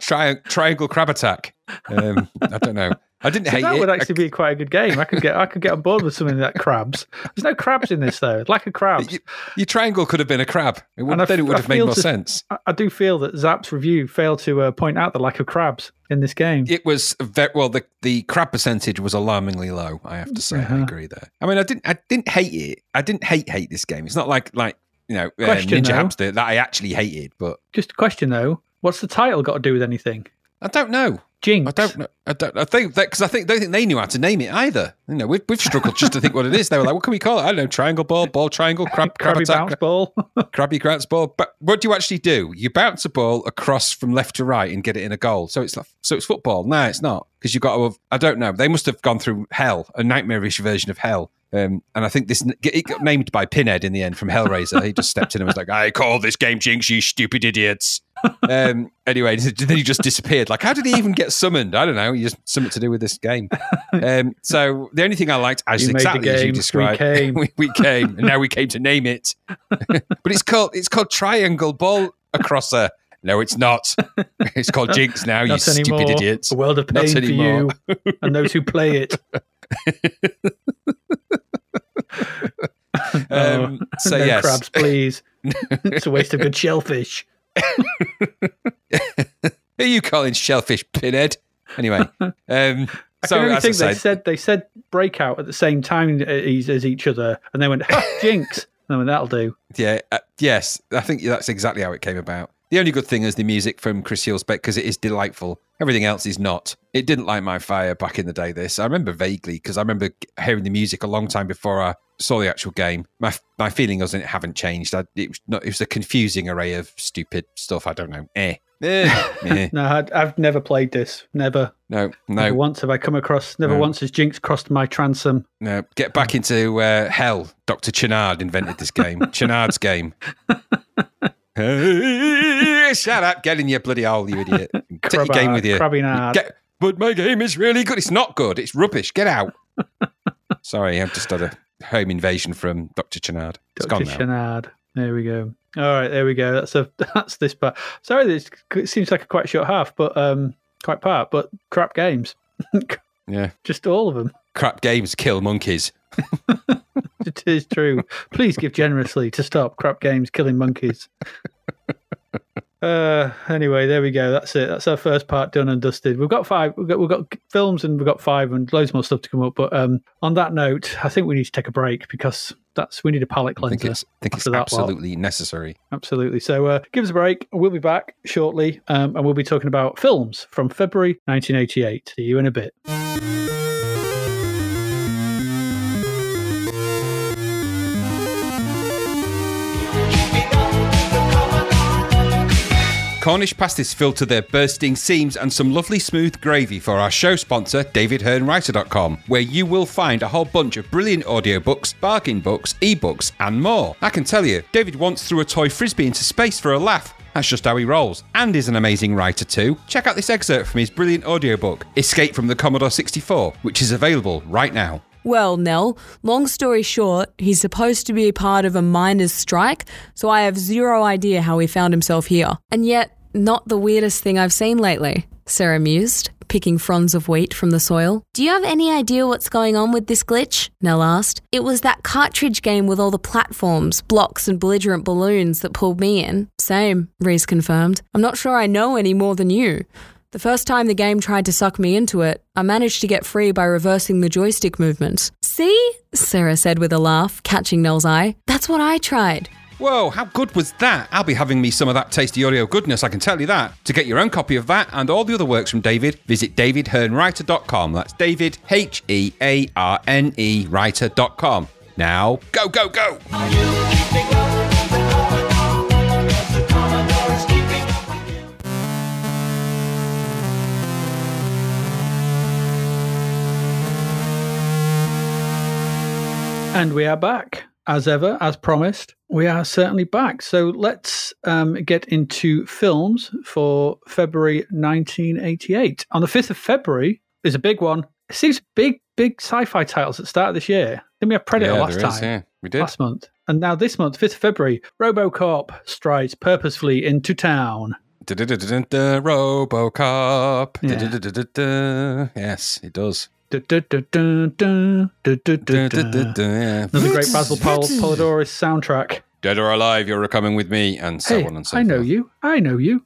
tri- triangle crab attack. Um, I don't know. I didn't hate that it. That would I- actually be quite a good game. I could get I could get on board with something like crabs. There's no crabs in this though. Lack of crabs. you- your triangle could have been a crab. It would, I then it would I have made more to- sense. I, I do feel that Zzap's review failed to uh, point out the lack of crabs in this game. It was very well. The the crab percentage was alarmingly low. I have to say, I Uh-huh. agree there. I mean, I didn't I didn't hate it. I didn't hate hate this game. It's not like like you know uh, Ninja though. Hamster that I actually hated, but Just a question though. What's the title got to do with anything? I don't know. Jinx. I don't know. I don't. I think that because I think don't think they knew how to name it either. You know, we've, we've struggled just to think what it is. They were like, "What can we call it?" I don't know. Triangle ball, ball triangle, crab, crab Crabby attack, bounce ball. crabby bounce ball. But what do you actually do? You bounce a ball across from left to right and get it in a goal. So it's like, so it's football. No, it's not because you've got to. Have, I don't know. They must have gone through hell, a nightmarish version of hell. Um, and I think this it got named by Pinhead in the end from Hellraiser. He just stepped in and was like, "I call this game Jinx, you stupid idiots." Um, anyway, then he just disappeared. Like, how did he even get summoned? I don't know. He just something to do with this game. Um, so the only thing I liked, as You made the exactly as you game. We described, came. we, we came, and now we came to name it. but it's called it's called Triangle Ball Acrosser. No, it's not. It's called Jinx now. you stupid anymore. idiots. A world of pain for you and those who play it. Um, Oh, so no yes, crabs, please. it's a waste of good shellfish. Who are you calling shellfish pinhead? Anyway, um, I so can only as I think they said, they said breakout at the same time as, as each other, and they went "Ha, jinx. And I went, that'll do. yeah, uh, yes, I think that's exactly how it came about. The only good thing is the music from Chris Hulsbeck because it is delightful. Everything else is not. It didn't light my fire back in the day. This I remember vaguely because I remember hearing the music a long time before I saw the actual game. My my feeling was it haven't changed. I, it was not. It was a confusing array of stupid stuff. I don't know. Eh. Eh. eh. No, I, I've never played this. Never. No. Never No. once have I come across. Never No. once has Jinx crossed my transom. No, get back into uh, hell. Dr. Channard invented this game. Channard's game. Hey, Shut up. Get in your bloody hole, you idiot. Take your game with you. Get, but my game is really good. It's not good. It's rubbish. Get out. Sorry, I've just had a home invasion from Dr. Channard. It's Dr. gone now. Channard. There we go. All right, there we go. That's a that's this part. Sorry, this it seems like a quite short half, but um, quite part. But crap games, Yeah. just all of them. Crap games kill monkeys. It is true. Please give generously to stop crap games killing monkeys. Uh, anyway, there we go. That's it. That's our first part done and dusted. We've got five. We've got we've got films and we've got five and loads more stuff to come up. But um, on that note, I think we need to take a break because that's we need a palate I cleanser. think it's, I think it's that lot. absolutely necessary. Absolutely. So uh, give us a break. We'll be back shortly, um, and we'll be talking about films from February 1988. See you in a bit. Cornish pasties filter their bursting seams and some lovely smooth gravy for our show sponsor, DavidHearneWriter.com, where you will find a whole bunch of brilliant audiobooks, bargain books, ebooks, and more. I can tell you, David once threw a toy frisbee into space for a laugh. That's just how he rolls. And is an amazing writer too. Check out this excerpt from his brilliant audiobook, Escape from the Commodore 64, which is available right now. Well, Nell, long story short, he's supposed to be a part of a miners' strike, so I have zero idea how he found himself here. And yet, not the weirdest thing I've seen lately. Sarah mused, picking fronds of wheat from the soil. Do you have any idea what's going on with this glitch? Nell asked. It was that cartridge game with all the platforms, blocks, and belligerent balloons that pulled me in. Same, Reese confirmed. I'm not sure I know any more than you. The first time the game tried to suck me into it, I managed to get free by reversing the joystick movement. See? Sarah said with a laugh, catching Nell's eye. That's what I tried. Whoa, how good was that? I'll be having me some of that tasty Oreo goodness, I can tell you that. To get your own copy of that and all the other works from David, visit davidhearnewriter.com. That's David, H E A R N E, writer.com. Now, go, go, go! And we are back. As ever, as promised, we are certainly back. So let's um, get into films for February 1988. On the 5th of February is a big one. It seems big, big sci fi titles at the start of this year. Didn't we have Predator yeah, last there is, time? yeah, we did. Last month. And now this month, 5th of February, Robocop strides purposefully into town. Robocop. Yeah. Yes, it does. Another great Basil Pol- Poledouris soundtrack. Dead or alive, you're coming with me, and so hey, on and so I know you. I know you.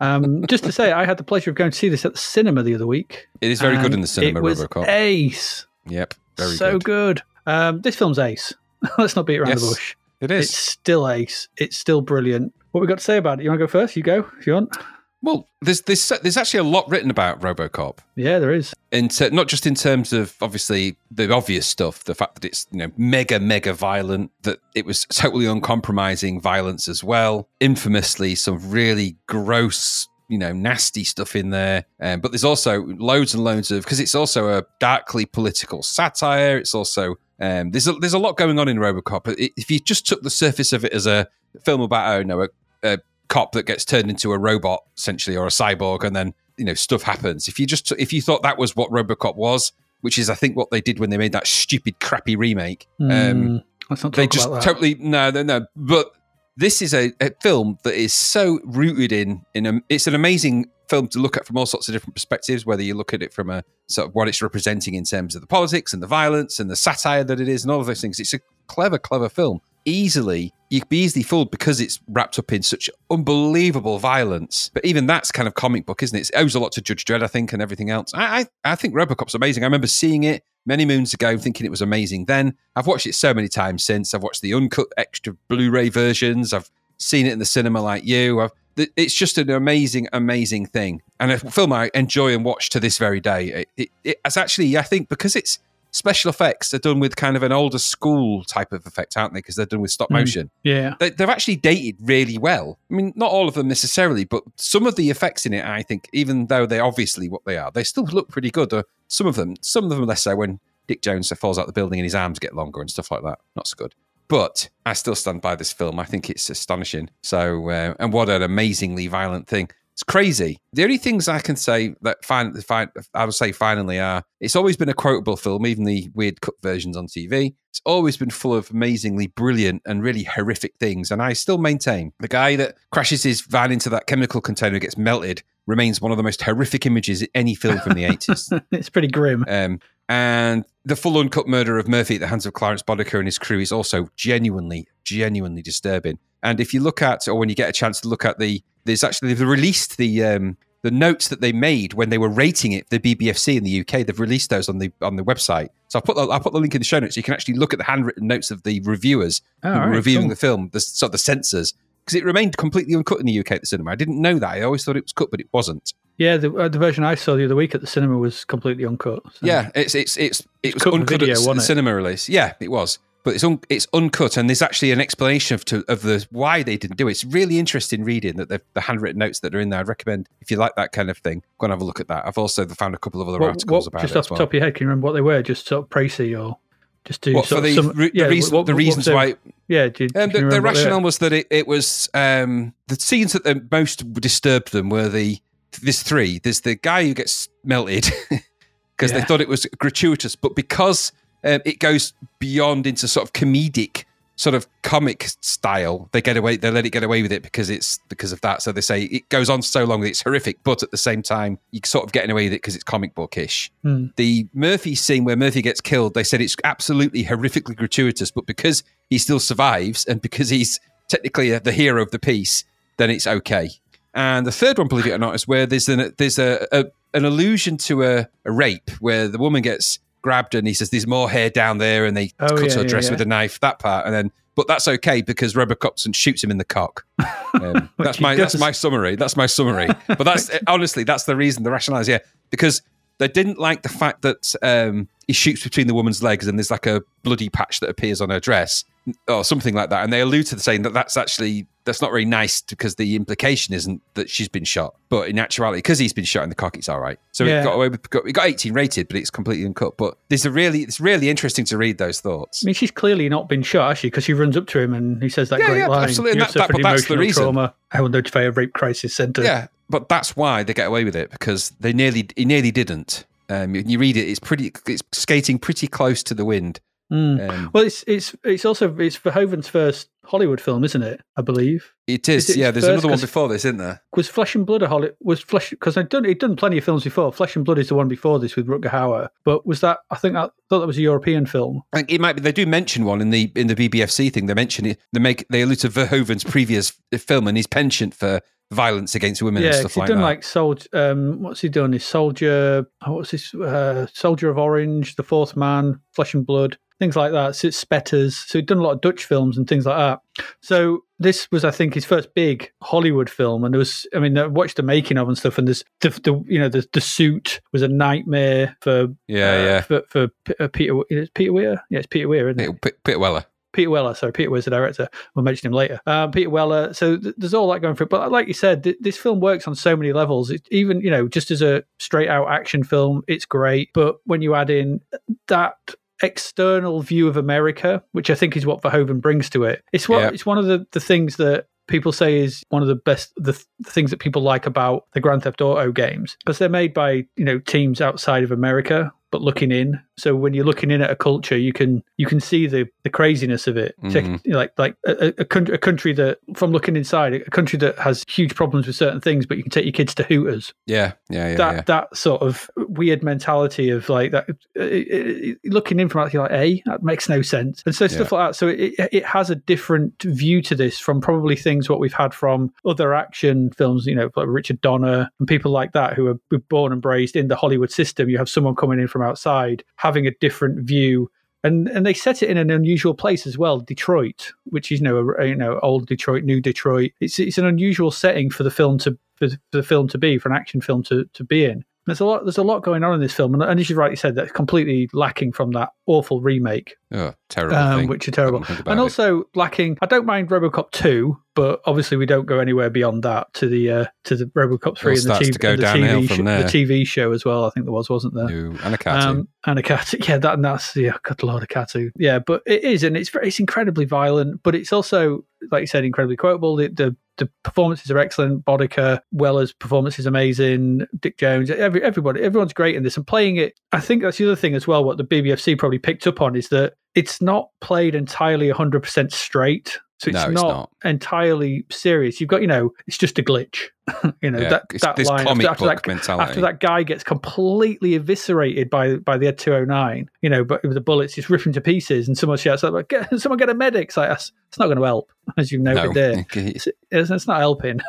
um, just to say, I had the pleasure of going to see this at the cinema the other week. It is very good in the cinema, It was Robocop. ace. Yep, very so good. good. Um, this film's ace. Let's not beat around the bush. It is. It's still ace. It's still brilliant. What we got to say about it? You want to go first? You go if you want. Well, there's, there's there's actually a lot written about Robocop. Yeah, there is. in ter- not just in terms of obviously the obvious stuff, the fact that it's you know mega mega violent, that it was totally uncompromising violence as well. Infamously, some really gross, you know, nasty stuff in there. Um, but there's also loads and loads of because it's also a darkly political satire. It's also um, there's a, there's a lot going on in RoboCop. If you just took the surface of it as a film about I don't know a, a cop that gets turned into a robot essentially or a cyborg and then you know stuff happens. If you just if you thought that was what robocop was which is i think what they did when they made that stupid crappy remake um Mm, let's not they just totally no no no. But this is a, a film that is so rooted in in a, it's an amazing film to look at from all sorts of different perspectives whether you look at it from a sort of what it's representing in terms of the politics and the violence and the satire that it is and all of those things. It's a clever clever film easily you could be easily fooled because it's wrapped up in such unbelievable violence. But even that's kind of comic book isn't it? It owes a lot to judge dredd i think and everything else. I i, I think robocop's amazing. I remember seeing it many moons ago thinking it was amazing then. I've watched it so many times since. I've watched the uncut extra blu-ray versions. I've seen it in the cinema like you. I've it's just an amazing amazing thing. And a film i enjoy and watch to this very day. It, it, it's actually i think because it's special effects are done with kind of an older school type of effect aren't they because they're done with stop Mm. motion yeah. they, they've actually dated really well. I mean, not all of them necessarily, but some of the effects in it, I think, even though they're obviously what they are, they still look pretty good. Uh, some of them, some of them less so when Dick Jones falls out the building and his arms get longer and stuff like that. Not so good. But I still stand by this film. I think it's astonishing. So, uh, and what an amazingly violent thing. It's crazy. The only things I can say that fin- fin- I would say finally are it's always been a quotable film, even the weird cut versions on TV. It's always been full of amazingly brilliant and really horrific things. And I still maintain the guy that crashes his van into that chemical container and gets melted remains one of the most horrific images in any film from the 80s. it's pretty grim. Um, and the full uncut murder of Murphy at the hands of Clarence Boddicker and his crew is also genuinely, genuinely disturbing. And if you look at, or when you get a chance to look at the, there's actually they've released the um, the notes that they made when they were rating it, the BBFC in the UK. They've released those on the on the website. So I'll put the, I'll put the link in the show notes. So you can actually look at the handwritten notes of the reviewers Oh, who were right, reviewing cool. the film, the sort of the censors, because it remained completely uncut in the UK at the cinema. I didn't know that. I always thought it was cut, but it wasn't. Yeah, the, uh, the version I saw the other week at the cinema was completely uncut. so- Yeah, it's it's it's it was cut uncut video, at the cinema release. Yeah, it was, but it's un, it's uncut, and there's actually an explanation of to, of the why they didn't do it. It's really interesting reading that the, the handwritten notes that are in there. I'd recommend if you like that kind of thing, go and have a look at that. I've also found a couple of other What, articles what, about just it Just off the well. top of your head, can you remember what they were? Just sort of précis or just do What, for the, some, re- yeah, the, reason, what- the reasons why Yeah, do, Um, the, the remember what they rationale was that it, it was um, the scenes that the most disturbed them were the there's three. There's the guy who gets melted because they thought it was gratuitous, but because um, it goes beyond into sort of comedic sort of comic style, they get away. They let it get away with it because it's because of that. So they say it goes on so long that it's horrific, but at the same time, you're sort of getting away with it because it's comic bookish. Hmm. The Murphy scene where Murphy gets killed, they said it's absolutely horrifically gratuitous, but because he still survives and because he's technically the hero of the piece, then it's okay. And the third one, believe it or not, is where there's an there's a, a an allusion to a, a rape where the woman gets grabbed and he says there's more hair down there and they Oh, cut yeah, her dress yeah. with a knife. That part, and then but that's okay because Robocop shoots him in the cock. Um, that's my that's my summary. That's my summary. But that's honestly that's the reason the rationale is yeah because they didn't like the fact that um, he shoots between the woman's legs and there's like a bloody patch that appears on her dress or something like that, and they allude to the saying that that's actually that's not very nice because the implication isn't that she's been shot, but in actuality, because he's been shot in the cock, it's all right. So Yeah. it got away with got, it got 18 rated, but it's completely uncut. But there's a really it's really interesting to read those thoughts. I mean, she's clearly not been shot, she? Because she runs up to him and he says that Yeah, great yeah, line. absolutely. "You And have that- that- but that's the reason. Trauma. I will notify a rape crisis centre. Yeah, but that's why they get away with it because they nearly he nearly didn't. Um, you read it; it's pretty. It's skating pretty close to the wind. Mm. Um, Well, it's it's it's also it's Verhoeven's first Hollywood film, isn't it? I believe it is. Is it yeah, there's another one before this, isn't there? was Flesh and Blood a Hollywood was Flesh because I'd done he'd done plenty of films before. Flesh and Blood is the one before this with Rutger Hauer, but was that I think I thought that was a European film. I think it might be. They do mention one in the in the BBFC thing. They mention it. They make they allude to Verhoeven's previous film and his penchant for violence against women and yeah, stuff he'd like done that. like soldier. Um, what's he done? His Soldier. oh, What's his uh, Soldier of Orange, The Fourth Man, Flesh and Blood, things like that. So it's Spetters. So he'd done a lot of Dutch films and things like that. So this was, I think, his first big Hollywood film, and there was, I mean, I watched the making of and stuff, and there's the, the you know, the the suit was a nightmare for yeah, uh, yeah. for for uh, Peter. Is Peter Weir? Yeah, it's Peter Weir, isn't it? Peter, Peter Weller. Peter Weller, sorry, Peter Weir's the director. We'll mention him later. Um, Peter Weller. So th- there's all that going for it. But like you said, th- this film works on so many levels. It, even you know, just as a straight out action film, it's great. But when you add in that external view of America, which I think is what Verhoeven brings to it, it's what Yeah. it's one of the, the things that people say is one of the best the, th- the things that people like about the Grand Theft Auto games because they're made by you know teams outside of America but looking in so when you're looking in at a culture you can you can see the the craziness of it Take- Mhm. you know, like like a, a, country, a country that from looking inside a country that has huge problems with certain things but you can take your kids to Hooters Yeah, yeah, yeah. that yeah. that sort of weird mentality of like that uh, uh, looking in from out, you're like, "Hey, that makes no sense," and so stuff like that. So it it has a different view to this from probably things what we've had from other action films, you know, like Richard Donner and people like that who are were born and raised in the Hollywood system. You have someone coming in from outside having a different view. And, and they set it in an unusual place as well, Detroit, which is you know a, you know old Detroit, new Detroit. It's it's an unusual setting for the film to for the film to be, for an action film to, to be in. There's a lot. There's a lot going on in this film, and, and as you rightly said, that's completely lacking from that awful remake, oh, terrible um, which are terrible. Couldn't think about And it. also lacking. I don't mind RoboCop two, but obviously we don't go anywhere beyond that to the uh, to the RoboCop three and the, TV, and the, TV sh- the TV show as well. I think there was, wasn't there? No, and a cat. Um, and a cat, yeah, that and that's yeah, got a lot of Katu, yeah. But it is, and it's very, it's incredibly violent, but it's also, like you said, incredibly quotable. The the, the performances are excellent. Boddicker, Weller's performance is amazing. Dick Jones, every everybody, everyone's great in this. And playing it, I think that's the other thing as well. What the BBFC probably picked up on is that it's not played entirely 100 percent straight. So it's, No, it's not, not. entirely serious. You've got, you know, it's just a glitch. you know, Yeah, that, that this line comic after, book that, mentality. after that guy gets completely eviscerated by by the Ed 209, you know, but with the bullets just rip him to pieces, and someone shouts like, get, "Someone get a medic!" It's like that's, it's not going to help, as you've noted no. there. It's, it's, it's not helping.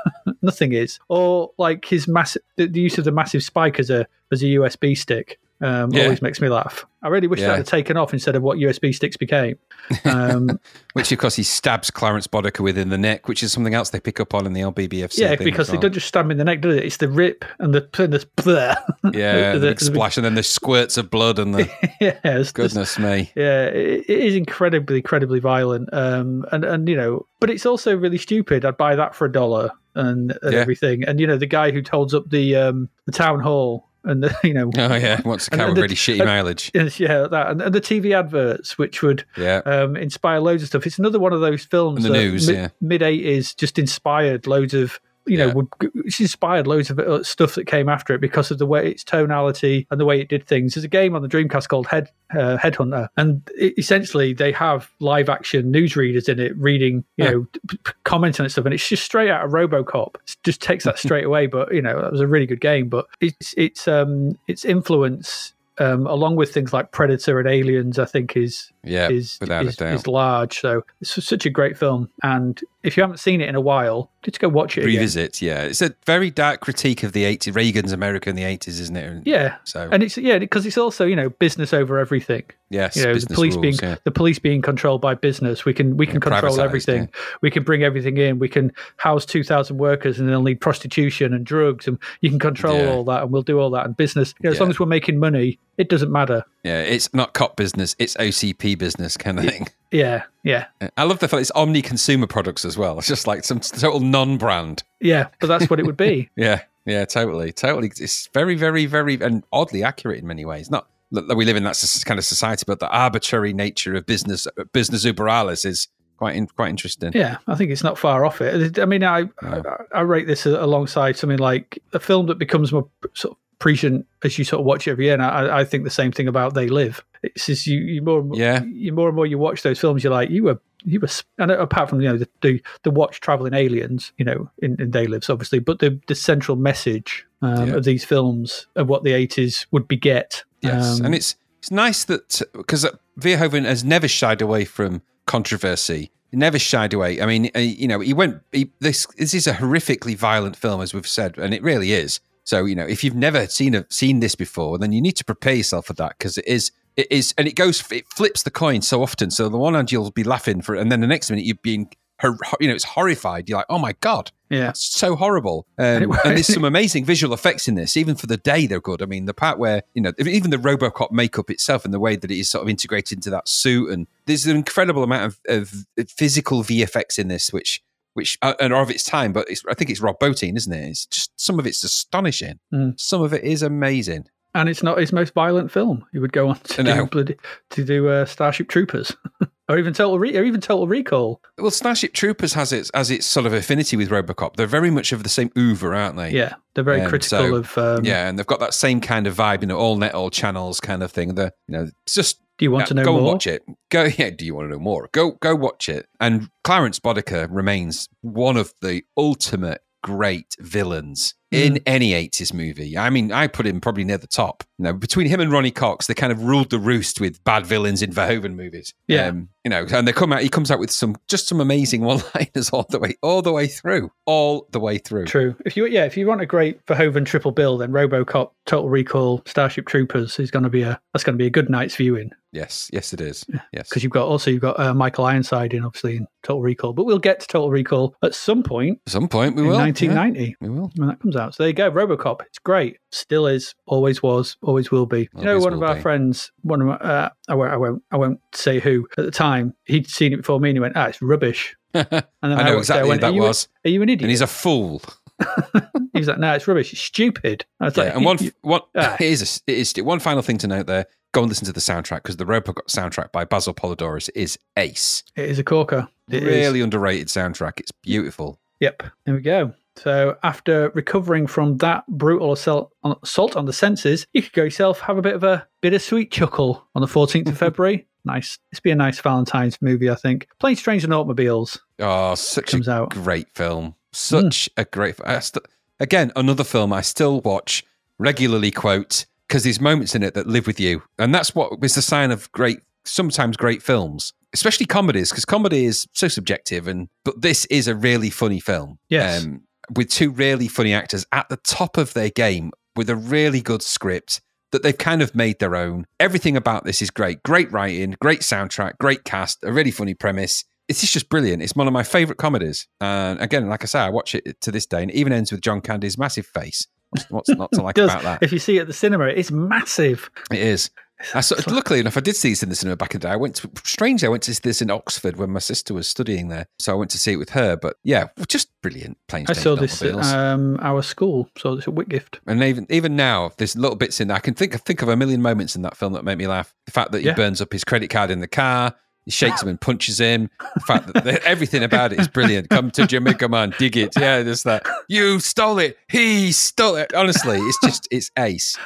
Nothing is. Or like his massive, the, the use of the massive spike as a as a USB stick. Um, Yeah. Always makes me laugh. I really wish Yeah. that had taken off instead of what USB sticks became. Um, Which, of course, he stabs Clarence Boddicker within the neck, which is something else they pick up on in the old BBFC. yeah, thing because as they don't just stab him in the neck, do they? It's the rip and the and the bleh. Yeah, the- the, the- splash, and then the squirts of blood, and the yeah, it's just- goodness me. Yeah, it, it is incredibly, incredibly violent. Um, and and you know, but it's also really stupid. I'd buy that for a dollar and, and Yeah. everything. And you know, the guy who holds up the um the town hall and the, you know, Oh yeah, wants a And- car and the- really shitty mileage. yeah, that and, and the TV adverts, which would Yeah, um, inspire loads of stuff. It's another one of those films And the that news, mid, yeah. mid 80s just inspired loads of you know, Yeah. would it's inspired loads of uh, stuff that came after it because of the way its tonality and the way it did things. There's a game on the Dreamcast called Head uh, Headhunter, and it, essentially they have live action newsreaders in it reading, you Yeah. know, p- p- commenting and stuff, and it's just straight out of RoboCop. It just takes that straight away. But you know, that was a really good game. But it's it's um its influence. Um, along with things like Predator and Aliens, I think is Yeah, is without a is, doubt. is large. So it's such a great film. And if you haven't seen it in a while, just go watch it. again. revisit. Yeah, it's a very dark critique of the 80s, Reagan's America in the 80s, isn't it? Yeah. So And it's yeah because it's also you know business over everything. yes, You know the police rules, being yeah. the police being controlled by business. We can we can control privatised, everything. We can bring everything in. We can house two thousand workers and they'll need prostitution and drugs and you can control Yeah. all that and we'll do all that. And business, you know, as long as we're making money, it doesn't matter. Yeah, it's not cop business, it's OCP business kind of thing. Yeah, yeah, I love the fact it's omni consumer products as well. It's just like some total non brand. yeah. But that's what it would be. Yeah, yeah, totally, totally. It's very, very, very, and oddly accurate in many ways. Not that we live in that kind of society, but the arbitrary nature of business, business uber alles is quite, in, quite interesting. Yeah, I think it's not far off it. I mean, I I, I rate this alongside something like a film that becomes more sort of prescient as you sort of watch it every year. And I, I think the same thing about They Live. It's just you, you more, and more- Yeah. you more and more you watch those films, you're like, you were, you were, and apart from you know the the, the watch traveling aliens, you know, in, in They Lives, obviously, but the the central message um, Yeah. of these films of what the 80s would beget. Yes, Um, and it's it's nice that because Verhoeven has never shied away from controversy. Never shied away. I mean, uh, you know, he went. He, this this is a horrifically violent film, as we've said, and it really is. So, you know, if you've never seen a, seen this before, then you need to prepare yourself for that because it is it is, and it goes it flips the coin so often. So the one hand you'll be laughing for, and then the next minute you're being, hor- you know, it's horrified. You're like, oh my god, yeah, that's so horrible. Um, and there's some amazing visual effects in this, even for the day they're good. I mean, the part where, you know, even the Robocop makeup itself and the way that it is sort of integrated into that suit. And there's an incredible amount of, of physical VFX in this, which, which uh, and are of its time, but it's, I think it's Rob Bottin, isn't it? It's just some of it's astonishing. Mm. Some of it is amazing. and it's not his most violent film. He would go on to No. do bloody, to do uh, Starship Troopers, or even Total Re- or even Total Recall. Well, Starship Troopers has its as its sort of affinity with Robocop. They're very much of the same oeuvre, aren't they? Yeah, they're very Um, critical so, of. Um, yeah, and they've got that same kind of vibe, you know, all net, all channels kind of thing. The you know, it's just Do you want to know go more? and watch it. Go, yeah. Do you want to know more? Go, go watch it. And Clarence Boddicker remains one of the ultimate great villains. In any 80s movie. I mean, I put him probably near the top. You know, between him and Ronny Cox, they kind of ruled the roost with bad villains in Verhoeven movies. Yeah. Um, you know, and they come out. He comes out with some just some amazing one-liners all the way, all the way through, all the way through. True. If you yeah, if you want a great Verhoeven triple bill, then RoboCop, Total Recall, Starship Troopers is going to be a that's going to be a good night's viewing Yes, yes, it is. Yes, because you've got also you've got uh, Michael Ironside in obviously in Total Recall, but we'll get to Total Recall at some point at some point we in will. 1990 Yeah, we will. when that comes out. So there you go, RoboCop. It's great. Still is. Always was. Always will be. you know, one of our be. friends, one of my, uh, I won't, I won't, I won't say who at the time. He'd seen it before me, and he went, "Ah, it's rubbish." And then I know watched it, exactly went, who "Are that you was. Are you an idiot? And he's a fool. he was like, "No, it's rubbish. It's stupid." I was Yeah, like, and one, "You- one Ah. it is, a, it is one final thing to note there. Go and listen to the soundtrack because the Robocop soundtrack by Basil Poledouris is ace. It is a corker. It is. really underrated soundtrack. It's beautiful. Yep. There we go. So after recovering from that brutal assault on, assault on the senses, you could go yourself have a bit of a bittersweet chuckle on the 14th of February. Nice. This be a nice Valentine's movie, I think. Planes, Trains and Automobiles Oh, such comes a out. great film. Such a great. St- again, another film I still watch regularly. Quote because there's moments in it that live with you, and that's what is the sign of great. Sometimes great films, especially comedies, because comedy is so subjective. And but this is a really funny film. Yes. Um, with two really funny actors at the top of their game, with a really good script that they've kind of made their own. Everything about this is great. Great writing, great soundtrack, great cast, a really funny premise. It's just- just brilliant. It's one of my favorite comedies. And again, like I say, I watch it to this day, and it even ends with John Candy's massive face. What's, what's not to like Does, about that? If you see it at the cinema, it's massive. It is. I saw, luckily enough, I did see this in the cinema back in the day. I went to, strangely, I went to see this in Oxford when my sister was studying there. So I went to see it with her. But yeah, just brilliant. Planes, I Trains, saw this at um, our school. Saw this at Whitgift. And even even now, there's little bits in there. I can think think of a million moments in that film that make me laugh. The fact that he Yeah. burns up his credit card in the car, He shakes him and punches him. The fact, the- everything about it is brilliant. Come to Jamaica, man, dig it. Yeah, there's that. You stole it. He stole it. Honestly, it's just it's ace.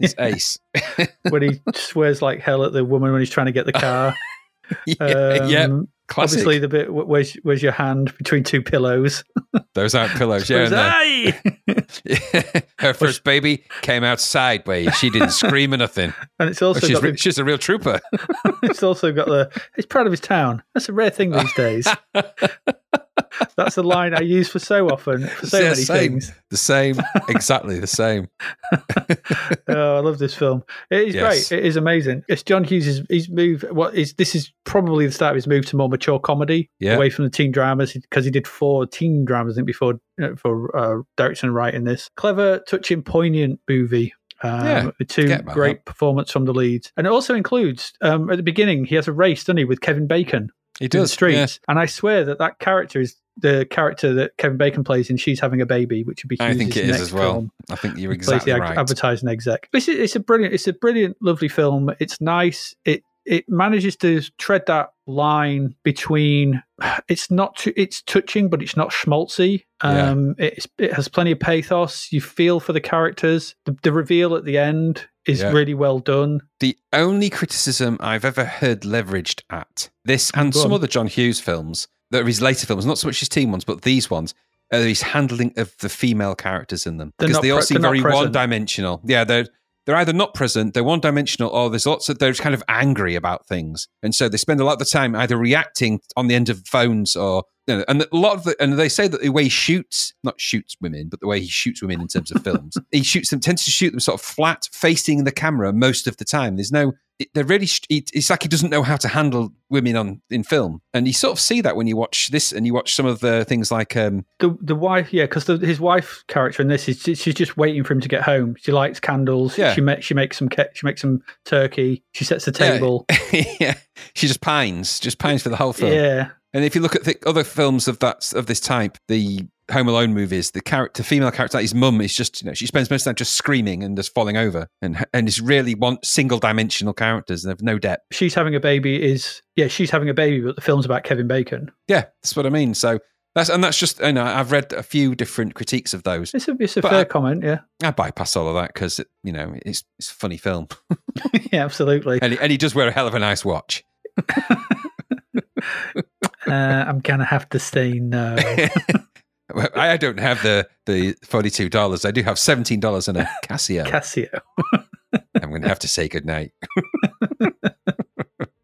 It's ace. when he swears like hell at the woman when he's trying to get the car. yeah, Um, classic. Obviously, the bit where's where's your hand between two pillows? Those aren't pillows. Yeah, Where's and "Aye!" her first baby came out sideways. She didn't scream or nothing. and it's also She's, got the, she's a real trooper. it's also got the he's proud of his town. That's a rare thing these days. That's a line I use for so often for so Yeah, many same. things. The same, exactly the same. Oh, I love this film. It is Yes. great. It is amazing. It's John Hughes' his move. What is this? Is probably the start of his move to more mature comedy, Yeah. away from the teen dramas because he did four teen dramas I think before uh, for uh, direction and writing this clever, touching, poignant movie. Um, Yeah, two great performance from the leads, and it also includes um, at the beginning he has a race, doesn't he, with Kevin Bacon He in the does. streets, yeah. and I swear that that character is the character that Kevin Bacon plays in She's Having a Baby, which would be I think Hughes' it is as well. film I think you're plays the exactly right. advertising exec. It's, it's a brilliant, it's a brilliant, lovely film. It's nice. It it manages to tread that line between it's not too, it's touching, but it's not schmaltzy. Yeah. Um, it's, it has plenty of pathos. You feel for the characters. The, the reveal at the end is Yeah. really well done. The only criticism I've ever heard leveraged at this and some other John Hughes films, that are his later films, not so much his teen ones, but these ones, are his handling of the female characters in them. They're Because they all pre- seem very one dimensional. Yeah, they're they're either not present, they're one dimensional, or there's lots of they're kind of angry about things. And so they spend a lot of the time either reacting on the end of phones or and a lot of the, and they say that the way he shoots, not shoots women, but the way he shoots women in terms of films, he shoots them, tends to shoot them sort of flat, facing the camera most of the time. There's no, it, they're really, it, it's like he doesn't know how to handle women on in film, and you sort of see that when you watch this and you watch some of the things like, um, The the wife, yeah, because his wife character in this is she's just waiting for him to get home. She lights candles. Yeah. She makes she makes some she makes some turkey. She sets the table. yeah, she just pines, just pines for the whole film. Yeah, And if you look at the other films of that of this type, the Home Alone movies, the character, female character, his mum is just you know she spends most of the time just screaming and just falling over, and and is really one single dimensional characters and have no depth. she's having a baby. Is yeah, she's having a baby, but the film's about Kevin Bacon. Yeah, that's what I mean. So that's and that's just you know I've read a few different critiques of those. It's a it's a fair I- comment. Yeah, I bypass all of that because you know it's it's a funny film, yeah, absolutely. and he, and he does wear a hell of a nice watch. Uh, I'm gonna have to say no. I don't have the the forty two dollars. I do have seventeen dollars and a Casio. Casio. I'm going to have to say goodnight. Oh,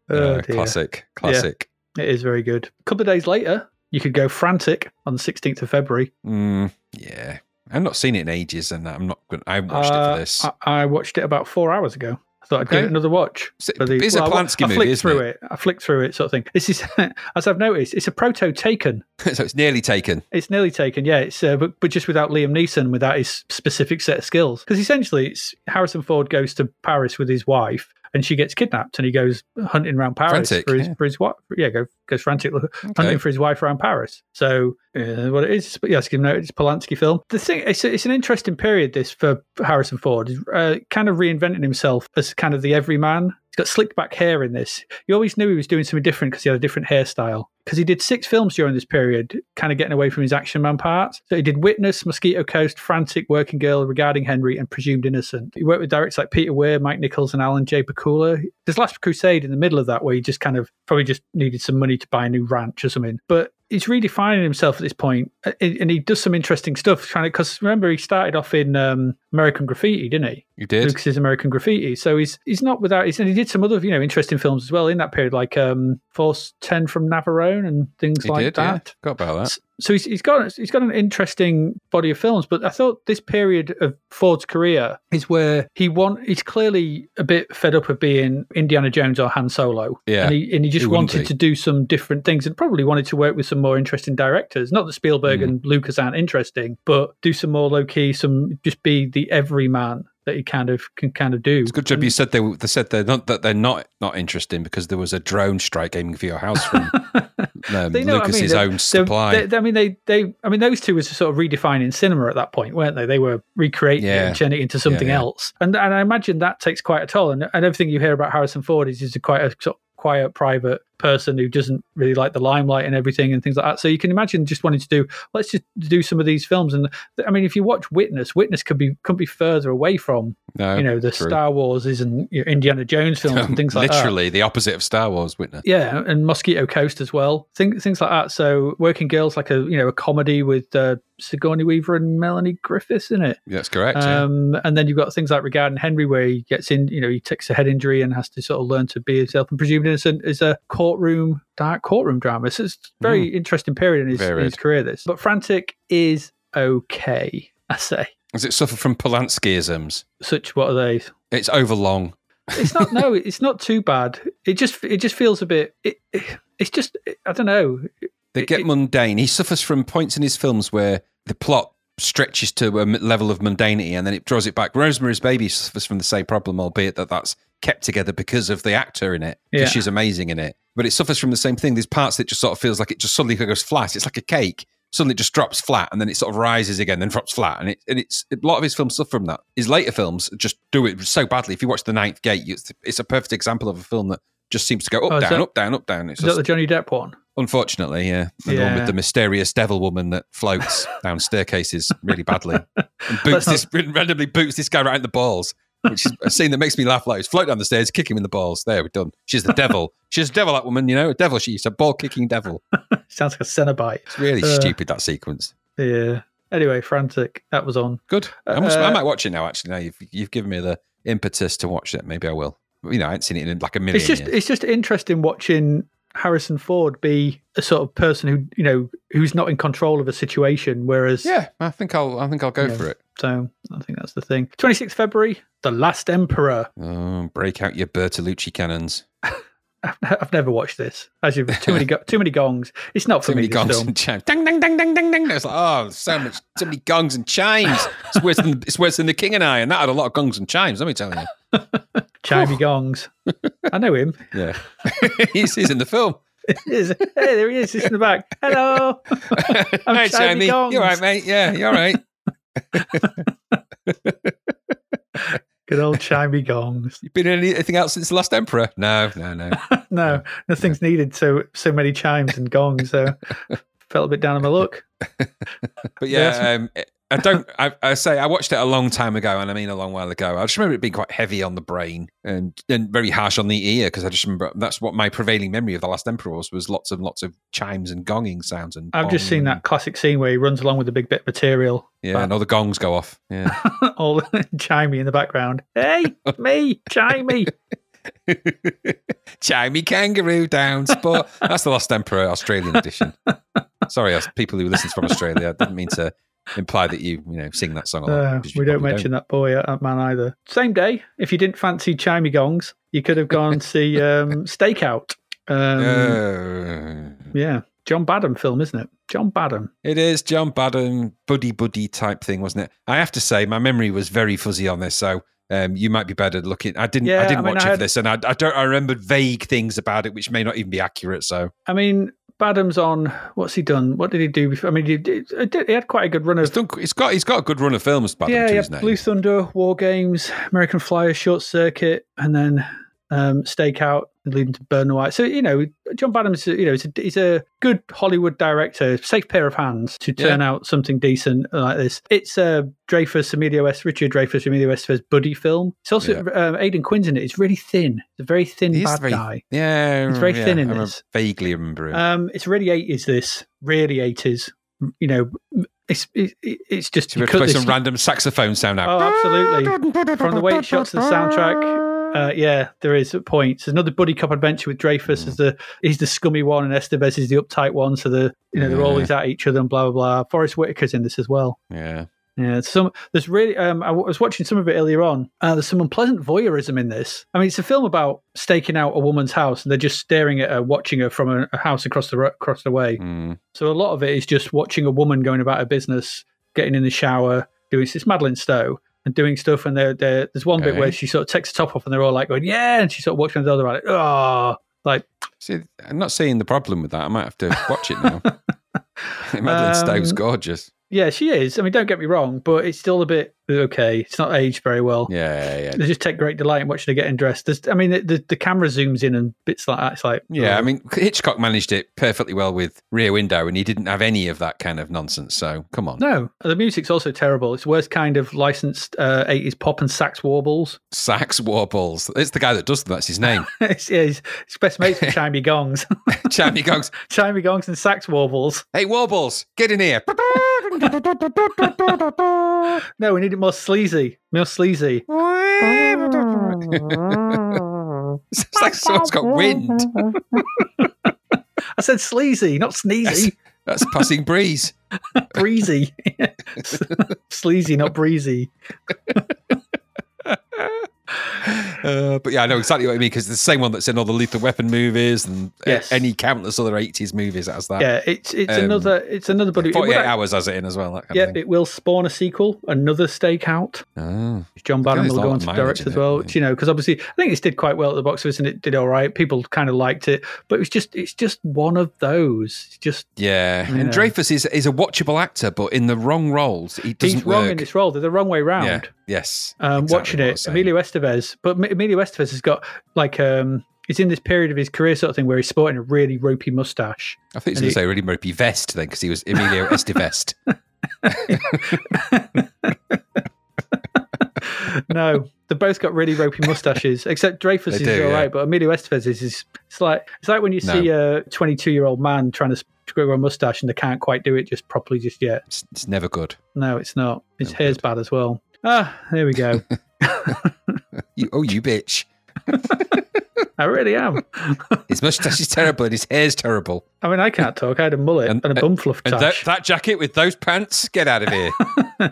Uh, dear. classic, classic. It is very good. A couple of days later, you could go frantic on the 16th of February. Mm, yeah, I've not seen it in ages, and I'm not. Going, I watched it Uh, for this. I, I watched it about four hours ago. I thought I'd give it another watch. A- the- it's a I- Polanski I, movie, flicked isn't through it? it? I flicked through it, sort of thing. This is, as I've noticed, it's a proto Taken. so it's nearly taken. It's nearly taken, yeah. It's uh, but but just without Liam Neeson, without his specific set of skills. Because essentially, it's Harrison Ford goes to Paris with his wife, and she gets kidnapped, and he goes hunting around Paris Frantic, for his yeah. for his wife. Yeah, go, goes frantic Okay. hunting for his wife around Paris. So uh, what it is, but yes, you know, it's a Polanski film. The thing, it's, it's an interesting period this for Harrison Ford, uh, kind of reinventing himself as kind of the everyman. Got slicked back hair in this. You always knew he was doing something different because he had a different hairstyle. Because he did six films during this period, kind of getting away from his action man parts. So he did Witness, Mosquito Coast, Frantic, Working Girl, Regarding Henry, and Presumed Innocent. He worked with directors like Peter Weir, Mike Nichols, and Alan J. Pakula. There's Last Crusade in the middle of that where he just kind of probably just needed some money to buy a new ranch or something. But he's redefining himself at this uh, and he does some interesting stuff. Trying to because remember he started off in um, American Graffiti, didn't he? You did. Lucas's American Graffiti. So he's he's not without. He's, and he did some other you know interesting films as well in that period, like um, Force Ten from Navarone and things He like did. that. Yeah. Got about that. So he's, he's got he's got an interesting body of films, but I thought this period of Ford's career is where he want he's clearly a bit fed up of being Indiana Jones or Han Solo, Yeah. and he and he just wouldn't wanted to do some different things and probably wanted to work with some more interesting directors. Not that Spielberg Mm. and Lucas aren't interesting, but do some more low key, some just be the everyman that he kind of can kind of do. It's good job you said they, they said they're not that they're not not interesting because there was a drone strike aiming for your house from um, They know what I mean. Lucas's own supply. they- I mean, they, they, I mean, those two was sort of redefining cinema at that point, weren't they? They were recreating it Yeah. and turning it into something yeah. else, and and I imagine that takes quite a toll. And, and everything you hear about Harrison Ford is just a quite a sort of quiet, private person who doesn't really like the limelight and everything and things like that. So you can imagine just wanting to do let's just do some of these films. And I mean, if you watch Witness, Witness could be couldn't be further away from No, you know the true. Star Wars and you know, Indiana Jones films and things like that. Literally the opposite of Star Wars, Witness. Yeah, and Mosquito Coast as well. Things things like that. So Working Girls, like a you know a comedy with uh, Sigourney Weaver and Melanie Griffiths in it. That's correct. yeah. Um, and then you've got things like Regarding Henry, where he gets in, you know, he takes a head injury and has to sort of learn to be himself. And presumed innocent is a courtroom, dark courtroom drama. So it's a very interesting period in his, in his career. This, but Frantic is okay. I say. Does it suffer from Polanskiisms? Such what are they? It's overlong. It's not. no, it's not too bad. It just it just feels a bit. It, it, it's just I don't know. They get mundane. He suffers from points in his films where the plot stretches to a level of mundanity and then it draws it back. Rosemary's Baby suffers from the same problem, albeit that that's kept together because of the actor in it, because Yeah. she's amazing in it. But it suffers from the same thing. There's parts that just sort of feels like it just suddenly goes flat. It's like a cake. Suddenly it just drops flat and then it sort of rises again, then drops flat. And, it, and it's a lot of his films suffer from that. His later films just do it so badly. If you watch The Ninth Gate, it's, it's a perfect example of a film that just seems to go up, Oh, down, that- up, down, up, down. It's Is that the Johnny Depp one? Unfortunately, yeah. And the one Yeah. with the mysterious devil woman that floats down staircases really badly. And boots this randomly boots this guy right in the balls. Which is a scene that makes me laugh like float down the stairs, kick him in the balls. There, we're done. She's the devil. She's a devil, that woman, you know, a devil She's a ball kicking devil. Sounds like a Cenobite. It's really Uh. stupid that sequence. Yeah. Anyway, Frantic. That was on. Good. I, must, Uh, I might watch it now, actually. Now you've, you've given me the impetus to watch it. Maybe I will. You know, I haven't seen it in like a million It's just years. it's just interesting watching Harrison Ford be a sort of person who you know who's not in control of a situation, whereas Yeah, I think I'll I think I'll go for it. So I think that's the thing. Twenty sixth February, The Last Emperor. Oh, break out your Bertolucci cannons. I've, never watched this. As you've too many go- too many gongs. It's not for Too me. many This gongs film. and chimes. It's like, oh, so much, so many gongs and chimes. It's worse than it's worse than the King and I, and that had a lot of gongs and chimes. Let me tell you. Chimey gongs. I know him. Yeah, he's, he's in the film. Hey, there he is. He's in the back. Hello. I'm Hey, Chimey. Gongs. You all right, mate? Yeah, you all right? Good old chimey gongs. You been in anything else since the Last Emperor? No, no, no. No, nothing's needed. So so many chimes and gongs. So felt a bit down on my luck. But yeah, um, I don't. I, I say I watched it a long time ago, and I mean a long while ago. I just remember it being quite heavy on the brain and and very harsh on the ear because I just remember that's what my prevailing memory of the Last Emperor was was lots and lots of chimes and gonging sounds and. I've just seen and- that classic scene where he runs along with a big bit of material. Yeah, and all the gongs go off. Yeah. all chimey in the background. Hey, me, chimey. Chimey kangaroo down sport. That's the Lost Emperor Australian edition. Sorry, people who listen from Australia. I didn't mean to imply that you, you know, sing that song a lot. Uh, we don't mention that boy that man either. Same day, if you didn't fancy chimey gongs, you could have gone see um, Stakeout. Um, Uh, yeah, John Badham film, isn't it? John Badham. it is John Badham, buddy buddy type thing, wasn't it? I have to say, my memory was very fuzzy on this, so um, you might be better looking. I didn't, Yeah, I didn't I mean, watch I it had- for this, and I, I don't. I remembered vague things about it, which may not even be accurate. So I mean, Badham's on. What's he done? What did he do before? I mean, he, did, he had quite a good run he's of. done. He's got. He's got a good run of films. Badham, yeah, to yeah. his name. Blue Thunder, War Games, American Flyer, Short Circuit, and then um, Stakeout, leading to Bird on a Wire. So you know, John Badham's you know he's a, he's a good Hollywood director, safe pair of hands to turn out something decent like this. It's uh, Dreyfuss, Emilio West, Richard Dreyfuss, Emilio Estevez buddy film. It's also um, Aidan Quinn's in it. It's really thin. It's a very thin He bad very- guy. Yeah, it's very yeah, thin in I this. Vaguely remember him. Um, it's really eighties. This really eighties. You know, it's it, it- it's just we you cut play this- some random saxophone sound out? Oh, absolutely. From the way it shots to the soundtrack, uh, yeah, there is at points. There's another buddy cop adventure with Dreyfuss Mm. as the he's the scummy one and Estevez is the uptight one. So the you know they're always at each other and blah blah blah. Forest Whitaker's in this as well. Yeah. Yeah, some there's really. Um, I was watching some of it earlier on. Uh, there's some unpleasant voyeurism in this. I mean, it's a film about staking out a woman's house, and they're just staring at her, watching her from a, a house across the across the way. Mm. So a lot of it is just watching a woman going about her business, getting in the shower, doing it's Madeleine Stowe and doing stuff. And they're, they're, there's one bit where she sort of takes the top off, and they're all like going, "Yeah," and she sort of watching the other like, "Oh." Like, See, I'm not seeing the problem with that. I might have to watch it now. Madeleine Um, Stowe's gorgeous. yeah, she is. I mean, don't get me wrong, but it's still a bit. Okay. It's not aged very well. Yeah, yeah. They just take great delight in watching her getting dressed. There's, I mean, the, the, the camera zooms in and bits like that. It's like, Yeah, oh. I mean, Hitchcock managed it perfectly well with Rear Window, and he didn't have any of that kind of nonsense. So come on, no. The music's also terrible. It's the worst kind of licensed uh, 80s pop and sax warbles. Sax Warbles. It's the guy that does them. That's his name. it's, yeah, he's, he's best mates chimey gongs. Chammy gongs. chimey gongs and sax warbles. "Hey Warbles, get in here." No, we need it more sleazy. More sleazy. it's like someone's got wind. I said sleazy, not sneezy. That's passing breeze. breezy. sleazy, not breezy. Uh, but yeah, I know exactly what I mean because it's the same one that's in all the Lethal Weapon movies and a- Yes. any countless other 80s movies as that. Yeah, it's it's Um, another it's another buddy. it would 48 hours has it in as well. Yeah, it will spawn a sequel, another stakeout. Oh. John Badham will go on to direct as it, well. yeah. You know, because obviously I think this did quite well at the box office and it did all right. People kind of liked it, but it was just it's just one of those. It's just Yeah, and know. Dreyfuss is is a watchable actor, but in the wrong roles, he doesn't he's wrong work. in this role. They're the wrong way round. Yeah. Yes. um, exactly watching it. Emilio Estevez. But Emilio Estevez has got like um, he's in this period of his career sort of thing where he's sporting a really ropey mustache. I think he's going to say a really ropey vest then because he was Emilio Estevest. no, they've both got really ropey mustaches, except Dreyfuss They is do, all right, yeah. but Emilio Estevez is, is it's like it's like when you No. see a 22 year old man trying to grow a mustache and they can't quite do it just properly just yet. It's, it's never good. No, it's not. His No hair's bad as well. Ah, there we go. You, oh, you bitch! I really am. His mustache is terrible and his hair's terrible. I mean, I can't talk. I had a mullet and, And- a bum fluff And that, that jacket with those pants, get out of here!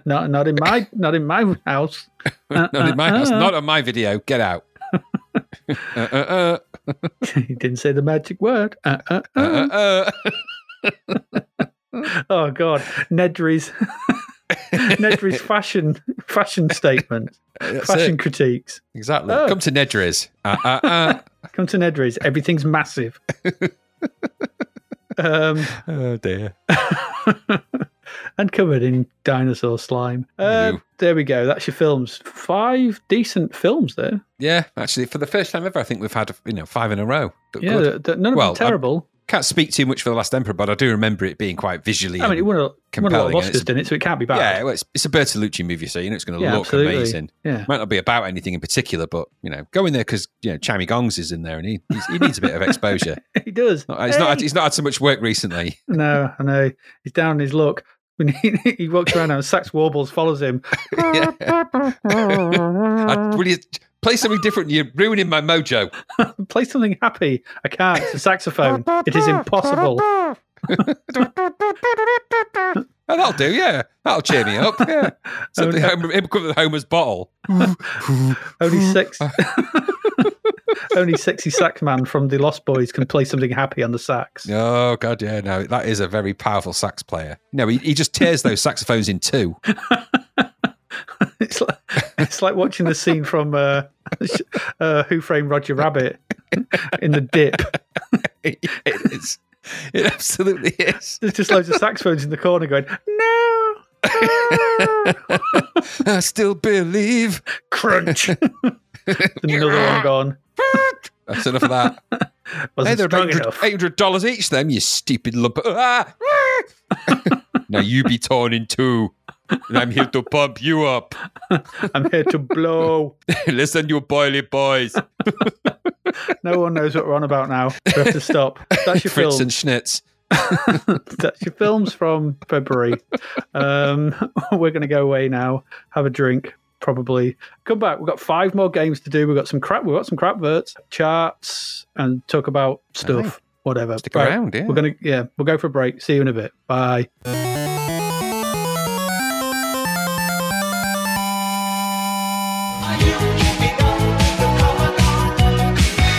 not not in my not in my house. not in my house, uh. not on my video. Get out! uh, uh, uh, he didn't say the magic word. Uh, uh, uh, uh. uh, uh. Oh God, Nedry's Nedry's fashion fashion statement, That's fashion it. critiques. Exactly. Oh. Come to Nedry's. Uh, uh, uh. Come to Nedry's, everything's massive. um, Oh dear. and covered in dinosaur slime. Uh, there we go. That's your films. Five decent films there. Yeah, actually, for the first time ever, I think we've had you know five in a row. Yeah, good. none of Well, them terrible. Can't speak too much for the Last Emperor, but I do remember it being quite visually. I mean, it won a, won a lot of compelling, Oscars, didn't it? So it can't be bad. yeah, well, it's, it's a Bertolucci movie, so you know it's going to Yeah, look absolutely. amazing. Yeah. Might not be about anything in particular, but you know, go in there because you know Chami Gongs is in there, and he he's, he needs a bit of exposure. he does. Not- he's not had, he's not had so much work recently. No, I know. He's down on his luck. When he, he walks around and Sax Warbles follows him. I, will you play something different? You're ruining my mojo. Play something happy. I can't. It's a saxophone. It is impossible. Oh, that'll do. Yeah, that'll cheer me up. Yeah, something Oh, home, come with Homer's bottle. Only six. Only sexy sax man from the Lost Boys can play something happy on the sax. Oh god, yeah, no, that is a very powerful sax player. No, he, he just tears those saxophones in two. It's like it's like watching the scene from uh, uh, Who Framed Roger Rabbit in the dip. it is. It absolutely is. There's just loads of saxophones in the corner going, no, I still believe. crunch. another one gone. That's enough of that. Wasn't they're strong 800 enough. $800 each, then, you stupid lump. Ah! Now you be torn in two. And I'm here to pump you up. I'm here to blow. Listen, you boily boys. No one knows what we're on about now. We have to stop. That's your Fritz film. and Schnitz. That's your films from February. Um, we're going to go away now, have a drink, probably come back. We've got five more games to do. We've got some crap. We've got some crap verts, charts, and talk about stuff. Whatever. Stick Right, around, yeah. We're gonna yeah. We'll go for a break. See you in a bit. Bye.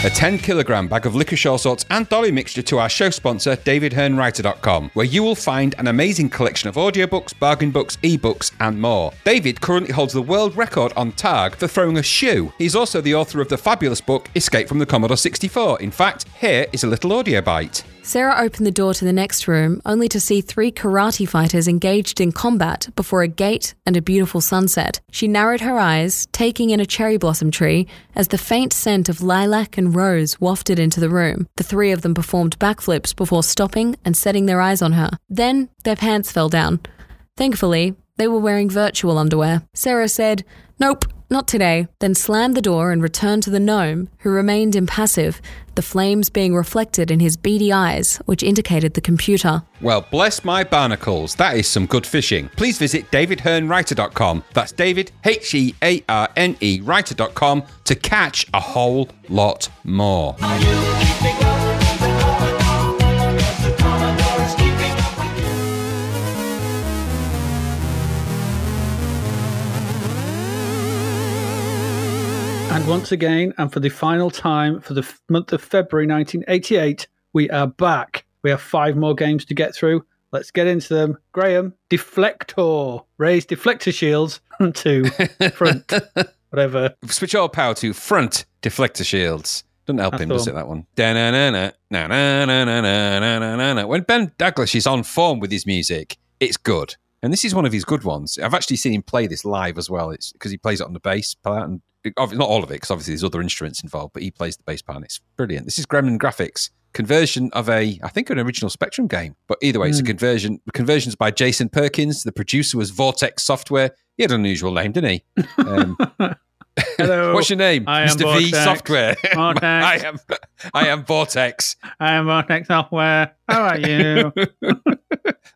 A 10 kilogram bag of licorice all sorts and dolly mixture to our show sponsor, DavidHearneWriter.com, where you will find an amazing collection of audiobooks, bargain books, ebooks, and more. David currently holds the world record on tag for throwing a shoe. He's also the author of the fabulous book Escape from the Commodore 64. In fact, here is a little audio bite. Sarah opened the door to the next room only to see three karate fighters engaged in combat before a gate and a beautiful sunset. She narrowed her eyes, taking in a cherry blossom tree as the faint scent of lilac and rose wafted into the room. The three of them performed backflips before stopping and setting their eyes on her. Then their pants fell down. Thankfully, they were wearing virtual underwear. Sarah said, Nope, not today, then slammed the door and returned to the gnome, who remained impassive, the flames being reflected in his beady eyes, which indicated the computer. Well, bless my barnacles. That is some good fishing. Please visit davidhearnewriter.com. That's David, H E A R N E, writer.com to catch a whole lot more. And once again, and for the final time for the f- month of February 1988, we are back. We have five more games to get through. Let's get into them. Graham, Deflektor. Raise deflector shields to front. Whatever. Switch all power to front deflector shields. Doesn't help That's him, does it, that one? When Ben Daglish is on form with his music, it's good. And this is one of his good ones. I've actually seen him play this live as well. It's because he plays it on the bass part and not all of it, because obviously there's other instruments involved, but he plays the bass part and it's brilliant. This is Gremlin Graphics. Conversion of a, I think, an original Spectrum game. But either way, it's a conversion. Conversions by Jason Perkins. The producer was Vortex Software. He had an unusual name, didn't he? Um, Hello. What's your name? I am Mr. V Software. Vortex. I am I am Vortex. I am Vortex Software. How are you?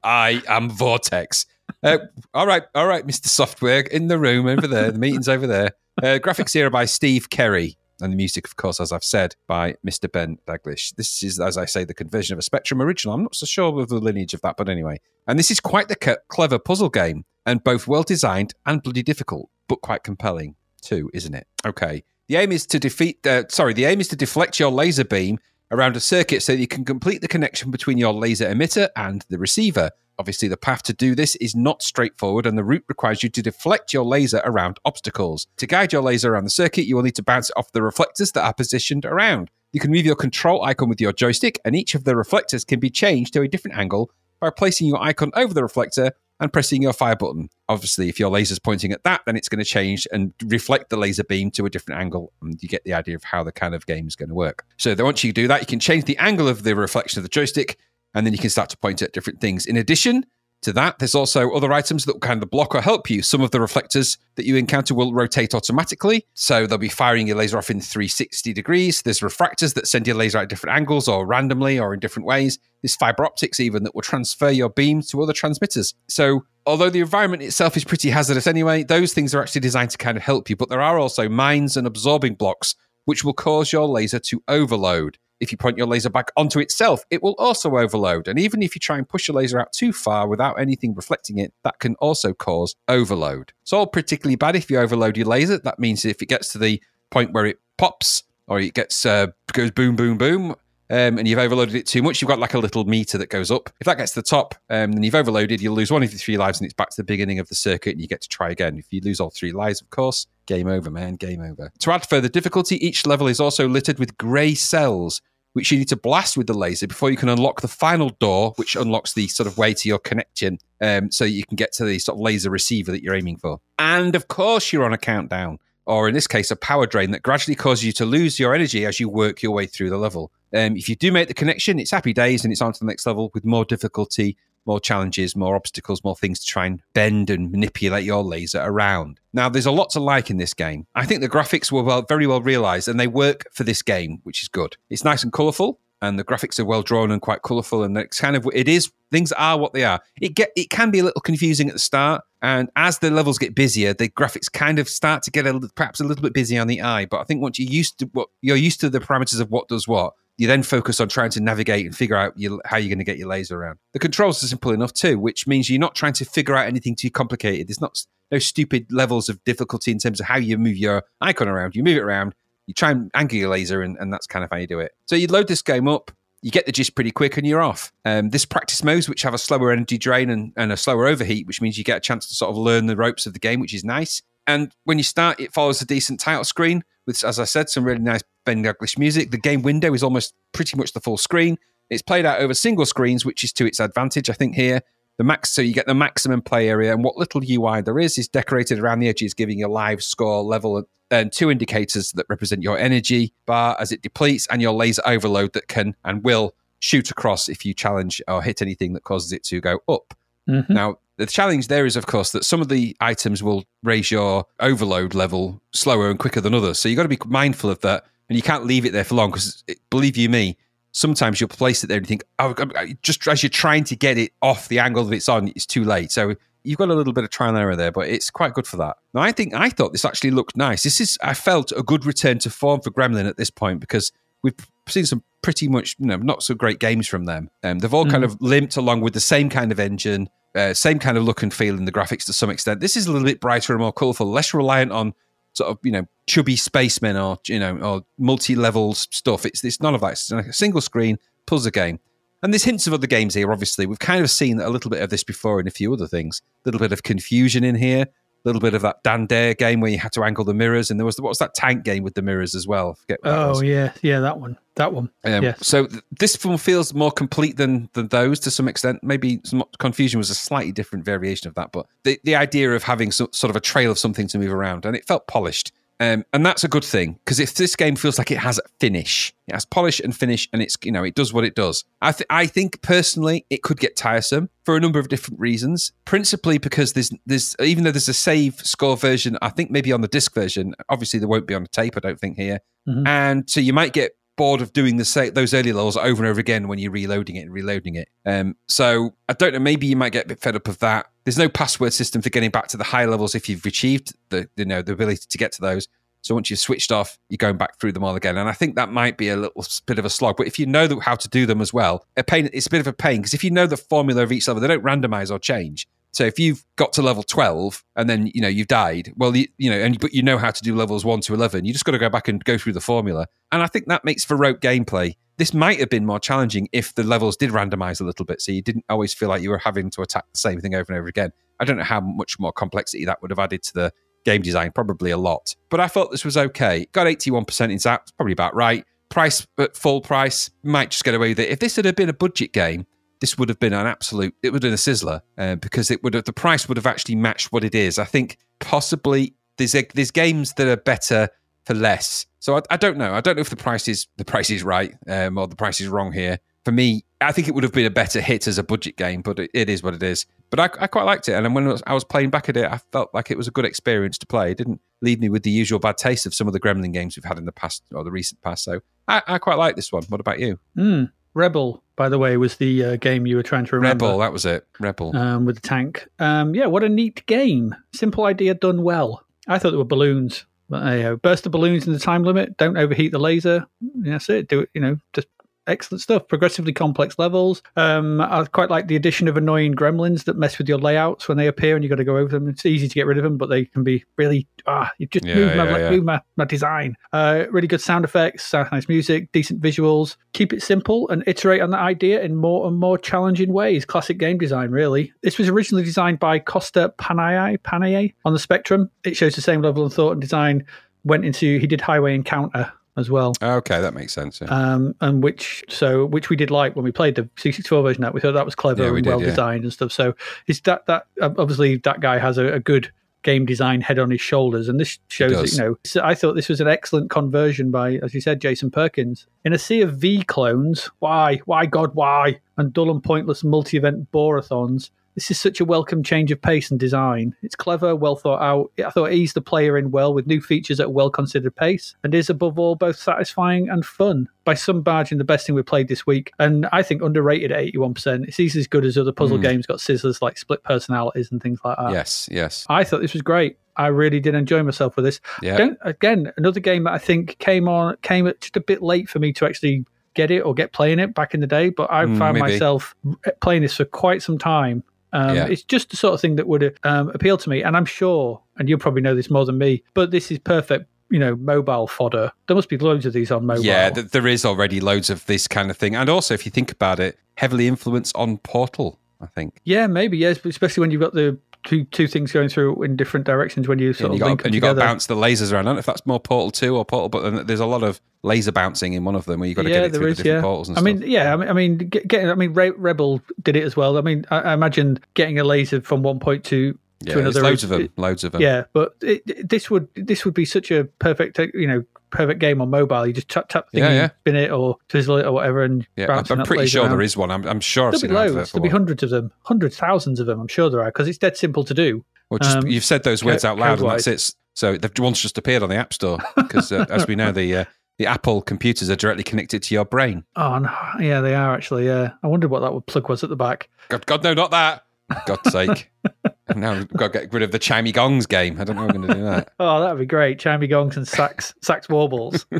I am Vortex. Uh, all right, all right, Mr. Software in the room over there. The meeting's over there. Uh, graphics here by Steve Kerry. And the music, of course, as I've said, by Mr. Ben Daglish. This is, as I say, the conversion of a Spectrum original. I'm not so sure of the lineage of that, but anyway. And this is quite the c- clever puzzle game, and both well designed and bloody difficult, but quite compelling too, isn't it? Okay. The aim is to defeat. Uh, sorry, the aim is to deflect your laser beam around a circuit so that you can complete the connection between your laser emitter and the receiver. Obviously, the path to do this is not straightforward, and the route requires you to deflect your laser around obstacles. To guide your laser around the circuit, you will need to bounce it off the reflectors that are positioned around. You can move your control icon with your joystick, and each of the reflectors can be changed to a different angle by placing your icon over the reflector and pressing your fire button. Obviously, if your laser's pointing at that, then it's going to change and reflect the laser beam to a different angle, and you get the idea of how the kind of game is going to work. So, once you do that, you can change the angle of the reflection of the joystick, and then you can start to point at different things. In addition to that, there's also other items that kind of block or help you. Some of the reflectors that you encounter will rotate automatically, so they'll be firing your laser off in 360 degrees. There's refractors that send your laser at different angles or randomly or in different ways. There's fiber optics even that will transfer your beam to other transmitters. So although the environment itself is pretty hazardous anyway, those things are actually designed to kind of help you. But there are also mines and absorbing blocks which will cause your laser to overload. If you point your laser back onto itself, it will also overload. And even if you try and push your laser out too far without anything reflecting it, that can also cause overload. It's all particularly bad if you overload your laser. That means if it gets to the point where it pops or it gets uh, goes boom, boom, boom, um, and you've overloaded it too much, you've got like a little meter that goes up. If that gets to the top, um, then you've overloaded, you'll lose one of your three lives and it's back to the beginning of the circuit and you get to try again. If you lose all three lives, of course, game over, man, game over. To add further difficulty, each level is also littered with grey cells, which you need to blast with the laser before you can unlock the final door, which unlocks the sort of way to your connection um, so you can get to the sort of laser receiver that you're aiming for. And of course, you're on a countdown or in this case, a power drain that gradually causes you to lose your energy as you work your way through the level. Um, if you do make the connection, it's happy days and it's on to the next level with more difficulty, more challenges, more obstacles, more things to try and bend and manipulate your laser around. Now, there's a lot to like in this game. I think the graphics were well, very well realized and they work for this game, which is good. It's nice and colorful and the graphics are well drawn and quite colourful, and it's kind of it is things are what they are. It get it can be a little confusing at the start, and as the levels get busier, the graphics kind of start to get a perhaps a little bit busy on the eye. But I think once you're used to what you're used to the parameters of what does what, you then focus on trying to navigate and figure out your, how you're going to get your laser around. The controls are simple enough too, which means you're not trying to figure out anything too complicated. There's not no stupid levels of difficulty in terms of how you move your icon around. You move it around, you try and angle your laser, and, and that's kind of how you do it. So you load this game up, you get the gist pretty quick, and you're off. Um, this practice modes, which have a slower energy drain and, and a slower overheat, which means you get a chance to sort of learn the ropes of the game, which is nice. And when you start, it follows a decent title screen with, as I said, some really nice Ben Daglish music. The game window is almost pretty much the full screen. It's played out over single screens, which is to its advantage, I think. Here, the max, so you get the maximum play area, and what little UI there is is decorated around the edges, giving you a live score level and two indicators that represent your energy bar as it depletes, and your laser overload that can and will shoot across if you challenge or hit anything that causes it to go up. Mhm. Now, the challenge there is, of course, that some of the items will raise your overload level slower and quicker than others. So you've got to be mindful of that. And you can't leave it there for long because, believe you me, sometimes you'll place it there and you think, oh, just as you're trying to get it off the angle that it's on, it's too late. So you've got a little bit of trial and error there, but it's quite good for that. Now, I think I thought this actually looked nice. This is, I felt, a good return to form for Gremlin at this point because we've seen some pretty much, you know, not so great games from them. Um, they've all kind of limped along with the same kind of engine, uh, same kind of look and feel in the graphics to some extent. This is a little bit brighter and more colourful, less reliant on sort of you know chubby spacemen or you know or multi-level stuff. It's it's none of that. It's like a single screen puzzle game. And there's hints of other games here. Obviously, we've kind of seen a little bit of this before in a few other things. A little bit of Confuzion in here. Little bit of that Dan Dare game where you had to angle the mirrors, and there was what was that tank game with the mirrors as well? Oh yeah, yeah, that one, that one. Um, yes. So th- this film feels more complete than than those to some extent. Maybe some Confuzion was a slightly different variation of that, but the, the idea of having so, sort of a trail of something to move around and it felt polished. Um, and that's a good thing because if this game feels like it has a finish, it has polish and finish, and it's you know it does what it does. I th- I think personally it could get tiresome for a number of different reasons. Principally because there's there's even though there's a save score version, I think maybe on the disc version. Obviously there won't be on the tape. I don't think here, Mhm. and so you might get bored of doing the sa- those early levels over and over again when you're reloading it and reloading it. Um, so I don't know. Maybe you might get a bit fed up of that. There's no password system for getting back to the high levels if you've achieved the you know the ability to get to those. So once you've switched off, you're going back through them all again. And I think that might be a little bit of a slog. But if you know how to do them as well, a pain. It's a bit of a pain because if you know the formula of each level, they don't randomize or change. So if you've got to level 12 and then you know you've died, well you, you know and but you know how to do levels 1 to 11, you just got to go back and go through the formula. And I think that makes for rote gameplay. This might have been more challenging if the levels did randomize a little bit so you didn't always feel like you were having to attack the same thing over and over again. I don't know how much more complexity that would have added to the game design, probably a lot. But I thought this was okay. Got 81% in Zzap, probably about right. Price at full price, might just get away with it. If this had been a budget game, this would have been an absolute it would have been a sizzler uh, because it would have the price would have actually matched what it is. I think possibly there's a, there's games that are better for less. So I, I don't know. I don't know if the price is the price is right um, or the price is wrong here. For me i think it would have been a better hit as a budget game but it, it is what it is. But I, I quite liked it. And when I was, playing back at it i felt like it was a good experience to play. It didn't leave me with the usual bad taste of some of the gremlin games we've had in the past or the recent past. So i, I quite like this one. What about you? Mm. Rebel, by the way, was the uh, game you were trying to remember. rebel that was it rebel um, with the tank. Um, yeah, what a neat game. Simple idea done well. I thought there were balloons. But, you know, burst the balloons in the time limit. Don't overheat the laser. That's it. Do it. You know, just excellent stuff. Progressively complex levels. Um, I quite like the addition of annoying gremlins that mess with your layouts when they appear, and you've got to go over them. It's easy to get rid of them, but they can be really ah. You just Yeah, move, my, yeah, yeah. move my, my design. Uh, really good sound effects, uh, nice music, decent visuals. Keep it simple and iterate on that idea in more and more challenging ways. Classic game design, really. This was originally designed by Costa Panayi on the Spectrum. It shows the same level of thought and design. Went into he did Highway Encounter as well okay that makes sense yeah. um, and which so which we did like when we played the C64 version. That we thought that was clever Yeah, we and did, well yeah. designed and stuff. So it's that that obviously that guy has a, a good game design head on his shoulders, and this shows that you know. So I thought this was an excellent conversion by, as you said, Jason Perkins. In a sea of V clones, why, why, God, why, and dull and pointless multi-event borathons. This is such a welcome change of pace and design. It's clever, well thought out. I thought it eased the player in well with new features at a well considered pace, and is above all both satisfying and fun. By some margin, the best thing we played this week, and I think underrated at 81%. It's easily as good as other puzzle Mm. games, got sizzlers like split personalities and things like that. yes yes I thought this was great. I really did enjoy myself with this. yeah again, another game that I think came on came at just a bit late for me to actually get it or get playing it back in the day. But I Mm, found maybe. myself playing this for quite some time. Um, Yeah. It's just the sort of thing that would um, appeal to me, and I'm sure, and you'll probably know this more than me, but this is perfect. You know, mobile fodder. There must be loads of these on mobile. Yeah, th- there is already loads of this kind of thing. And also, if you think about it, heavily influenced on Portal, I think. Yeah, maybe yes, especially when you've got the two two things going through in different directions when you sort and you of link got and you got to bounce the lasers around. I don't know if that's more Portal Two or Portal, but there's a lot of laser bouncing in one of them where you got to yeah, get it through is. the different Yeah, portals and I stuff. mean, yeah, I mean, I mean, getting, I mean, Rebel did it as well. I mean, I, I imagine getting a laser from one point to yeah, to there's another. loads of them, loads of them. Yeah, but it, it- this would this would be such a perfect, uh, you know, perfect game on mobile. You just tap tap the thing, Yeah, yeah. spin it or twizzle it or whatever, and yeah. I'm, bouncing I'm that pretty sure around. there is one. I'm, I'm sure I've There'll be loads. There'll be hundreds of them, hundreds, thousands of them. I'm sure there are because it's dead simple to do. Well, just um, you've said those words out loud, and that's it. So the one's just appeared on the App Store because, uh, as we know, the uh, the Apple computers are directly connected to your brain. Oh, no. yeah, they are actually. Yeah, I wondered what that plug was at the back. God, God, no, not that. God's sake. now we've got to get rid of the chimey gongs game. I don't know how we're going to do that. Oh, that'd be great. Chimey gongs and sax sax warbles.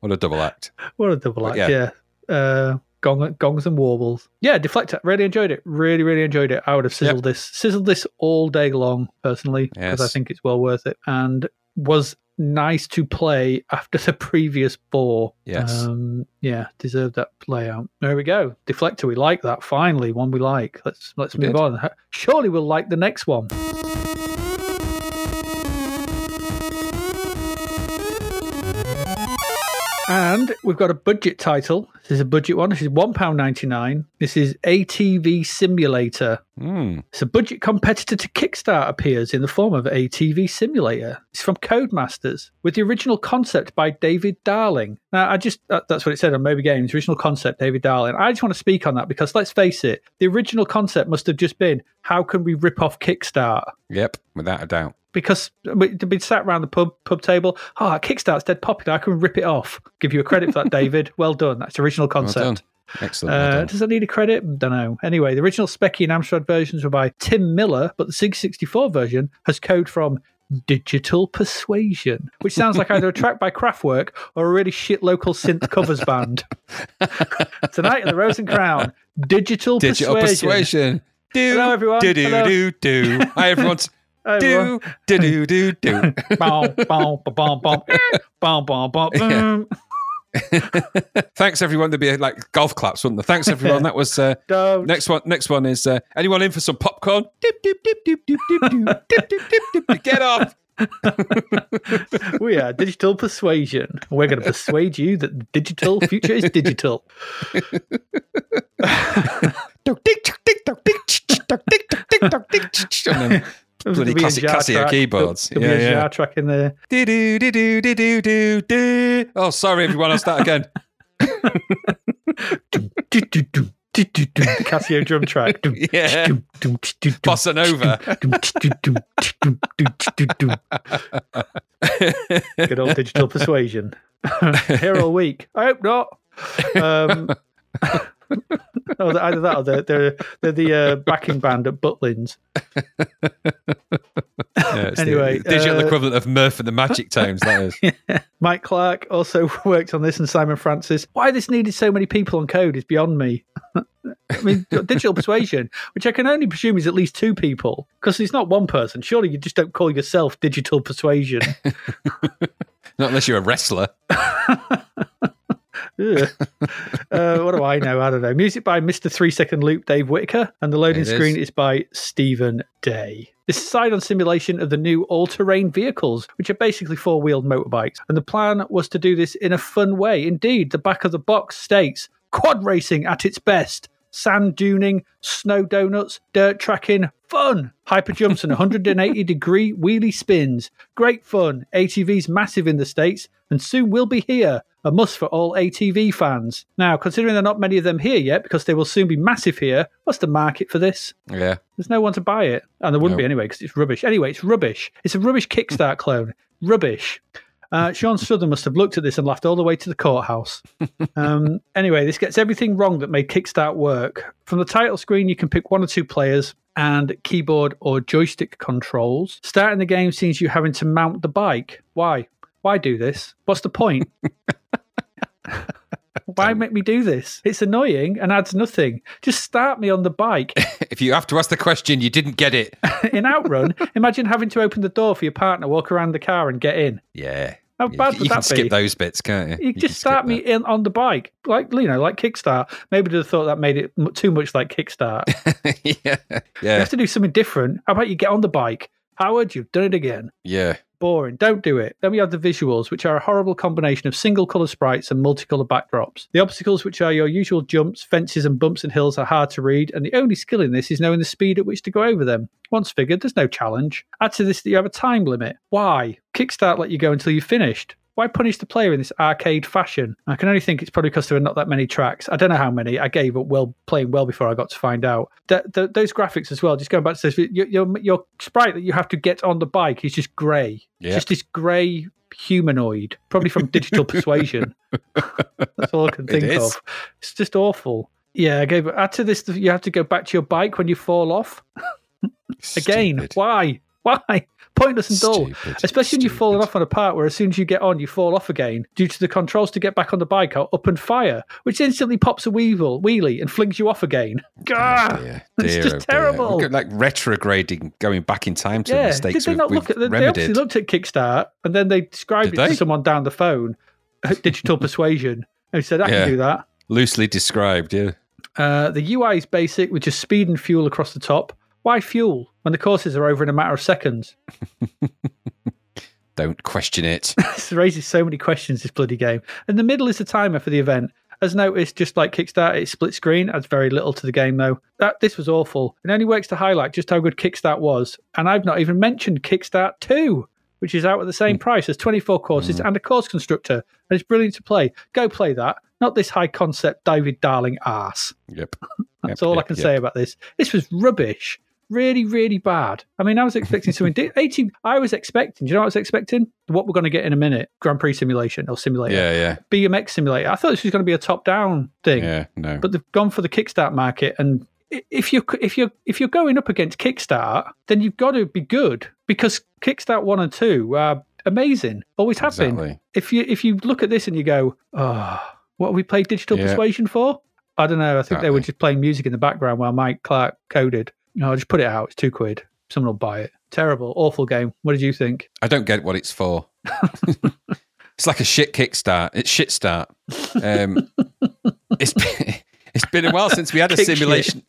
What a double act. What a double act, yeah. yeah. Uh, gong, gongs and warbles. Yeah, Deflektor. Really enjoyed it. Really, really enjoyed it. I would have sizzled this, sizzled this all day long, personally, because I think it's well worth it. And was nice to play after the previous four. Yes. Um, yeah, deserved that layout. There we go. Deflektor. We like that. Finally, one we like. Let's let's We move did. on. Surely we'll like the next one. And we've got a budget title. This is a budget one. This is £1.99. This is ATV Simulator. Hmm. It's a budget competitor to Kikstart appears in the form of ATV Simulator. It's from Codemasters with the original concept by David Darling. Now, I just, that- that's what it said on Moby Games, original concept, David Darling. I just want to speak on that because let's face it, the original concept must have just been how can we rip off Kikstart? Yep, without a doubt. Because we'd been sat around the pub pub table. Oh, Kikstart's dead popular. I can rip it off. Give you a credit for that, David. Well done. That's the original Well concept. done. Excellent. uh, done. does that need a credit? Don't know. Anyway, the original Specky and Amstrad versions were by Tim Miller, but the C64 version has code from Digital Persuasion, which sounds like either a track by Kraftwerk or a really shit local synth covers band. Tonight at the Rose and Crown, Digital, Digital Persuasion. persuasion. Do, Hello, everyone. Do, do, Hello. do, do. Hi, everyone do do do do do. Bom bom bom bom bom bom bom. Thanks everyone. There'd be like golf claps, wouldn't there? Thanks everyone. That was uh, next one. Next one is uh, anyone in for some popcorn? Get off. we are digital persuasion. We're going to persuade you that the digital future is digital. and then bloody There'll be a classic Casio track. keyboards. There'll, there'll Yeah, yeah. track in there. Do, do, do, do, do, do, do, do. Oh, sorry, everyone. I'll start again. Do, do, do. The Casio drum track. Yeah. Bossa Nova. Good old digital persuasion. Here all week. I hope not. Um, either that or they're, they're, they're the uh, backing band at Butlins. Yeah, it's Anyway, the digital uh, equivalent of Murph and the Magic Tones. That is. Mike Clark also worked on this, and Simon Francis. Why this needed so many people on code is beyond me. I mean, digital persuasion, which I can only presume is at least two people, because it's not one person. Surely you just don't call yourself digital persuasion. Not unless you're a wrestler. Uh, what do I know? I don't know. Music by Mr. Three Second Loop, Dave Whittaker, and the loading It is. screen is by Stephen Day. This is side on simulation of the new all terrain vehicles, which are basically four wheeled motorbikes. And the plan was to do this in a fun way. Indeed, the back of the box states quad racing at its best. Sand duning, snow donuts, dirt tracking, fun! Hyper jumps and 180 degree wheelie spins. Great fun. ATV's massive in the States and soon will be here. A must for all ATV fans. Now, considering there are not many of them here yet because they will soon be massive here, what's the market for this? Yeah. There's no one to buy it. And there wouldn't be anyway because it's rubbish. Anyway, it's rubbish. It's a rubbish Kikstart clone. Rubbish. Uh, Shaun Southern must have looked at this and laughed all the way to the courthouse. um, anyway, this gets everything wrong that made Kikstart work. From the title screen, you can pick one or two players and keyboard or joystick controls. Starting the game seems you having to mount the bike. Why? Why do this? What's the point? Why make me do this? It's annoying and adds nothing. Just start me on the bike. If you have to ask the question, you didn't get it. in Outrun, imagine having to open the door for your partner, walk around the car, and get in. Yeah. How You, bad you would can that skip be? those bits, can't you? You can just start me that. in on the bike, like you know, like Kikstart. Maybe have thought that made it too much like Kikstart. yeah, yeah, You have to do something different. How about you get on the bike, Howard? You've done it again. yeah. Boring. Don't do it. Then we have the visuals, which are a horrible combination of single colour sprites and multicolour backdrops. The obstacles, which are your usual jumps, fences, and bumps and hills, are hard to read, and the only skill in this is knowing the speed at which to go over them. Once figured, there's no challenge. Add to this that you have a time limit. Why? Kikstart let you go until you've finished. Why punish the player in this arcade fashion? I can only think it's probably because there are not that many tracks. I don't know how many. I gave up well playing well before I got to find out. Th th those graphics as well. Just going back to this, your, your your sprite that you have to get on the bike is just grey. Yeah. Just this grey humanoid, probably from Digital Persuasion. That's all I can think is. of. It's just awful. Yeah, I gave add to this. You have to go back to your bike when you fall off again. Why? Why? Pointless and dull. Stupid. Especially when you've fallen off on a part where as soon as you get on, you fall off again due to the controls to get back on the bike are up and fire, which instantly pops a weevil, wheelie and flings you off again. Gah! Dear, It's dear, just oh terrible. We're like retrograding, going back in time to yeah, mistakes did they we've, not look at? They obviously remedied. looked at Kikstart and then they described Did it they? to someone down the phone, Digital Persuasion, and he said, "I Yeah. can do that." Loosely described, yeah. Uh, the UI is basic with just speed and fuel across the top. Why fuel when the courses are over in a matter of seconds? Don't question it. this raises so many questions. This bloody game. In the middle is the timer for the event. As noticed, just like Kikstart, it's split screen. Adds very little to the game though. That this was awful. It only works to highlight just how good Kikstart was, and I've not even mentioned Kikstart Two, which is out at the same hmm. price as 24 courses hmm. and a course constructor, and it's brilliant to play. Go play that. Not this high concept David Darling ass. Yep. That's Yep, all I can yep. say about this. This was rubbish. Really, really bad. I mean, I was expecting something. 18. I was expecting. Do you know what I was expecting? What we're going to get in a minute: Grand Prix simulation or simulator, Yeah, yeah, BMX simulator. I thought this was going to be a top-down thing, yeah. No. but they've gone for the Kikstart market. And if you if you if you're going up against Kikstart, then you've got to be good because Kikstart one and two are amazing. Always have been if you if you look at this and you go, oh, what have we played digital Yeah. persuasion for? I don't know. I think they were just playing music in the background while Mike Clark coded. No, just put it out. It's two quid. Someone will buy it. Terrible, awful game. What did you think? I don't get what it's for. it's like a shit kickstart. It's shit start. Um, it's been, it's been a while since we had a Kick shit. simulation.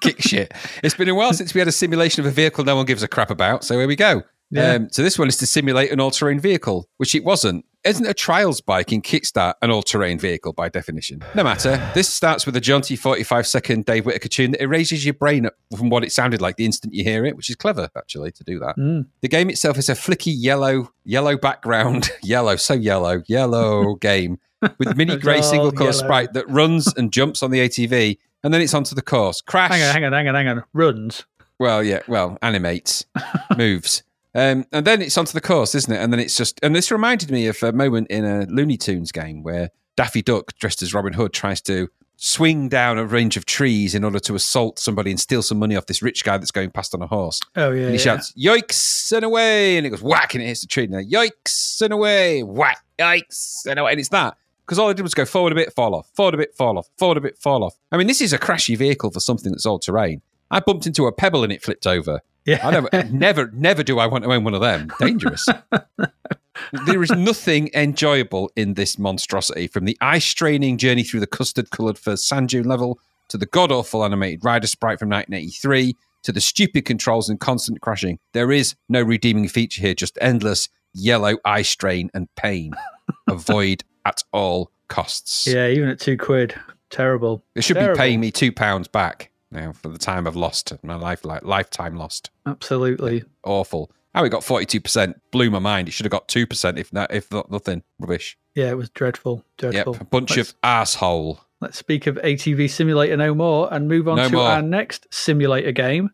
kick shit. It's been a while since we had a simulation of a vehicle no one gives a crap about. So here we go. Yeah. Um, so this one is to simulate an all-terrain vehicle, which it wasn't. Isn't a trials bike in Kikstart an all-terrain vehicle by definition? No matter. This starts with a jaunty 45-second Dave Whittaker tune that erases your brain from what it sounded like the instant you hear it, which is clever actually to do that. Mm. The game itself is a flicky yellow, yellow background, yellow, so yellow, yellow game with mini grey single colour sprite that runs and jumps on the ATV, and then it's onto the course. Crash. Hang on, hang on, hang on, hang on. Runs. Well, yeah, well, animates, moves. Um, and then it's onto the course, isn't it? And then it's just, and this reminded me of a moment in a Looney Tunes game where Daffy Duck, dressed as Robin Hood, tries to swing down a range of trees in order to assault somebody and steal some money off this rich guy that's going past on a horse. Oh yeah. And he yeah. shouts, "Yikes!" and away, and it goes whack, and it hits the tree. And then, yikes and away, whack, yikes and away, and it's that because all I did was go forward a bit, fall off, forward a bit, fall off, forward a bit, fall off. I mean, this is a crashy vehicle for something that's all terrain. I bumped into a pebble and it flipped over. Yeah. I never, never, never do I want to own one of them. Dangerous. there is nothing enjoyable in this monstrosity, from the eye-straining journey through the custard-coloured first sand dune level to the god-awful animated rider sprite from 1983 to the stupid controls and constant crashing. There is no redeeming feature here, just endless yellow eye strain and pain. Avoid at all costs. Yeah, even at two quid. Terrible. It should Terrible. be paying me two pounds back now for the time I've lost, my life, like, lifetime lost. Absolutely. Awful. How it got forty two percent blew my mind. It should have got two percent, if not, if not nothing. Rubbish. Yeah, it was dreadful. Yep, Dreadful. a bunch Let's- of asshole. Let's speak of ATV Simulator no more and move on No to more. our next simulator game.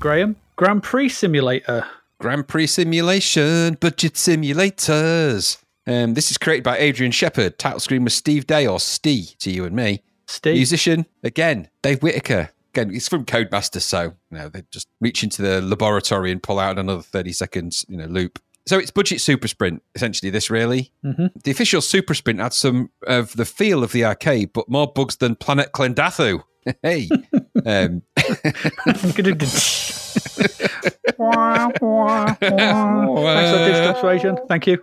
Graham, Grand Prix Simulator. Grand Prix simulation, budget simulators. Um, this is created by Adrian Shepard. Title screen was Steve Day or Stee to you and me. Steve. Musician again, Dave Whittaker. Again, it's from Codemasters, so you know they just reach into the laboratory and pull out another thirty seconds, you know, loop. So it's budget super sprint, essentially. This really, Mhm. the official super sprint had some of the feel of the arcade, but more bugs than Planet Klendathu. Hey, Um, Thanks for digital persuasion. Thank you.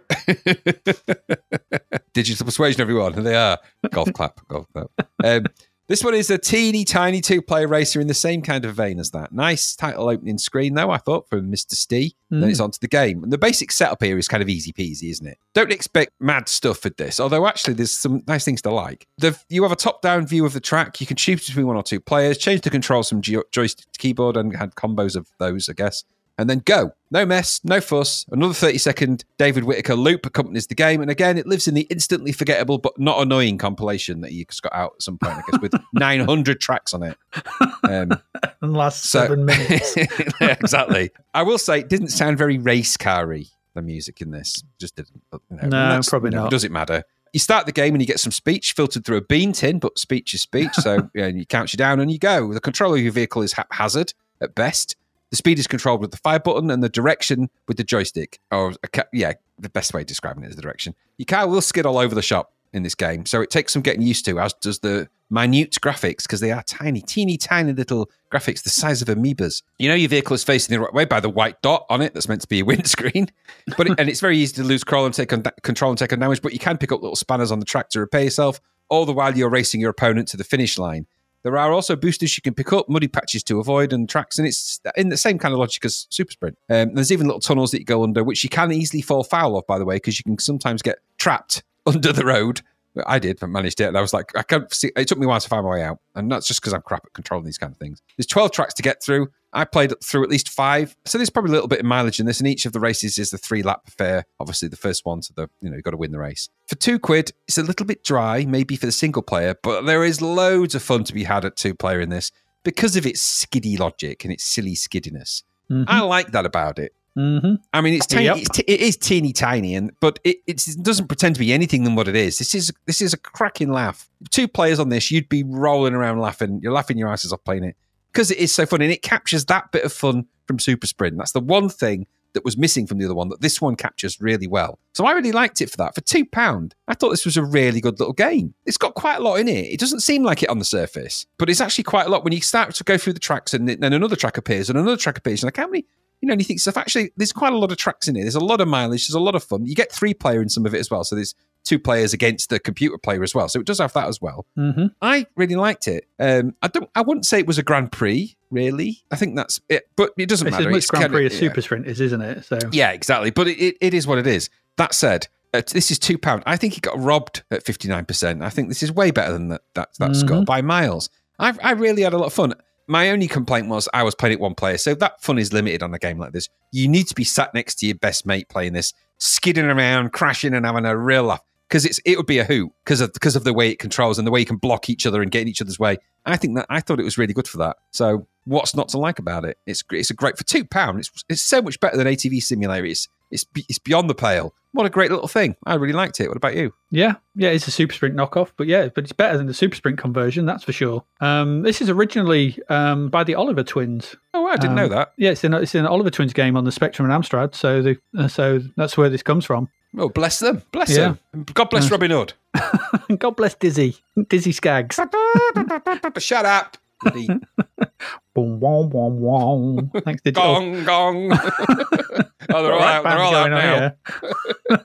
digital persuasion, everyone. They are. Golf clap, golf clap. Um, this one is a teeny tiny two player racer in the same kind of vein as that. Nice title opening screen, though, I thought, from Mr. Stee. Then hmm. it's onto the game. And the basic setup here is kind of easy peasy, isn't it? Don't expect mad stuff with this, although actually there's some nice things to like. The, you have a top down view of the track. You can choose between one or two players, change the controls from joystick to keyboard, and had combos of those, I guess and then go. No mess, no fuss. Another 30 second David Whittaker loop accompanies the game. And again, it lives in the instantly forgettable but not annoying compilation that you got out at some point, I guess, with 900 tracks on it. Um, the last so- seven minutes. Yeah, exactly. I will say, it didn't sound very race car the music in this. Just didn't. You know, No, probably you know, not. Does it matter? You start the game and you get some speech filtered through a bean tin, but speech is speech. So yeah, and you count you down and you go. The control of your vehicle is haphazard at best. The speed is controlled with the fire button and the direction with the joystick. Or, yeah, the best way of describing it is the direction. Your car will skid all over the shop in this game. So it takes some getting used to, as does the minute graphics, because they are tiny, teeny, tiny little graphics the size of amoebas. You know your vehicle is facing the right way by the white dot on it that's meant to be a windscreen. But it, and it's very easy to lose control and take on control and take on damage, but you can pick up little spanners on the track to repair yourself, all the while you're racing your opponent to the finish line. There are also boosters you can pick up, muddy patches to avoid, and tracks, and it's in the same kind of logic as Super Sprint. Um, there's even little tunnels that you go under, which you can easily fall foul of, by the way, because you can sometimes get trapped under the road. I did, I managed it, and I was like, I can't see. It took me a while to find my way out, and that's just because I'm crap at controlling these kind of things. There's 12 tracks to get through. I played through at least five, so there's probably a little bit of mileage in this. And each of the races is the three lap affair. Obviously, the first one, so the you know you've got to win the race. For two quid, it's a little bit dry, maybe for the single player, but there is loads of fun to be had at two player in this because of its skiddy logic and its silly skiddiness. I like that about it. hmm I mean, it's tiny. Yep. It's t- it is teeny tiny, and but it, it doesn't pretend to be anything than what it is. This is this is a cracking laugh. Two players on this, you'd be rolling around laughing. You're laughing your asses off playing it because it is so fun, and it captures that bit of fun from Super Sprint. That's the one thing that was missing from the other one that this one captures really well. So I really liked it for that. For two pound, I thought this was a really good little game. It's got quite a lot in it. It doesn't seem like it on the surface, but it's actually quite a lot when you start to go through the tracks, and then another track appears, and another track appears, and like how many you know, and you think stuff. Actually, there's quite a lot of tracks in here. There's a lot of mileage. There's a lot of fun. You get three player in some of it as well. So there's two players against the computer player as well. So it does have that as well. hmm I really liked it. Um, I don't. I wouldn't say it was a Grand Prix, really. I think that's it. But it doesn't It's matter. as much Grand kinda- Prix as yeah. Super Sprint is, isn't it? So Yeah, exactly. But it, it, it is what it is. That said, uh, this is two pound. I think he got robbed at fifty nine percent. I think this is way better than that that, that score by miles. I I really had a lot of fun. My only complaint was I was playing it one player, so that fun is limited on a game like this. You need to be sat next to your best mate playing this, skidding around, crashing, and having a real laugh because it's it would be a hoot because of because of the way it controls and the way you can block each other and get in each other's way. I think that I thought it was really good for that. So what's not to like about it? It's it's a great for two pound. It's it's so much better than ATV Simulator. It's it's it's beyond the pale. What a great little thing. I really liked it. What about you? yeah, yeah, it's a Super Sprint knockoff, but yeah, but it's better than the Super Sprint conversion, that's for sure. Um, this is originally um, by the Oliver twins. Oh, I didn't know Um, that. Yeah, it's in it's in an Oliver Twins game on the Spectrum and Amstrad, so the uh, so that's where this comes from. Oh, bless them. Bless Yeah. them. God bless Robin Hood. God bless Dizzy, Dizzy Skaggs. Shut up. Bloody boom, boom, boom, boom. Thanks, Digital. gong gong. oh, they're all out. They're all out now.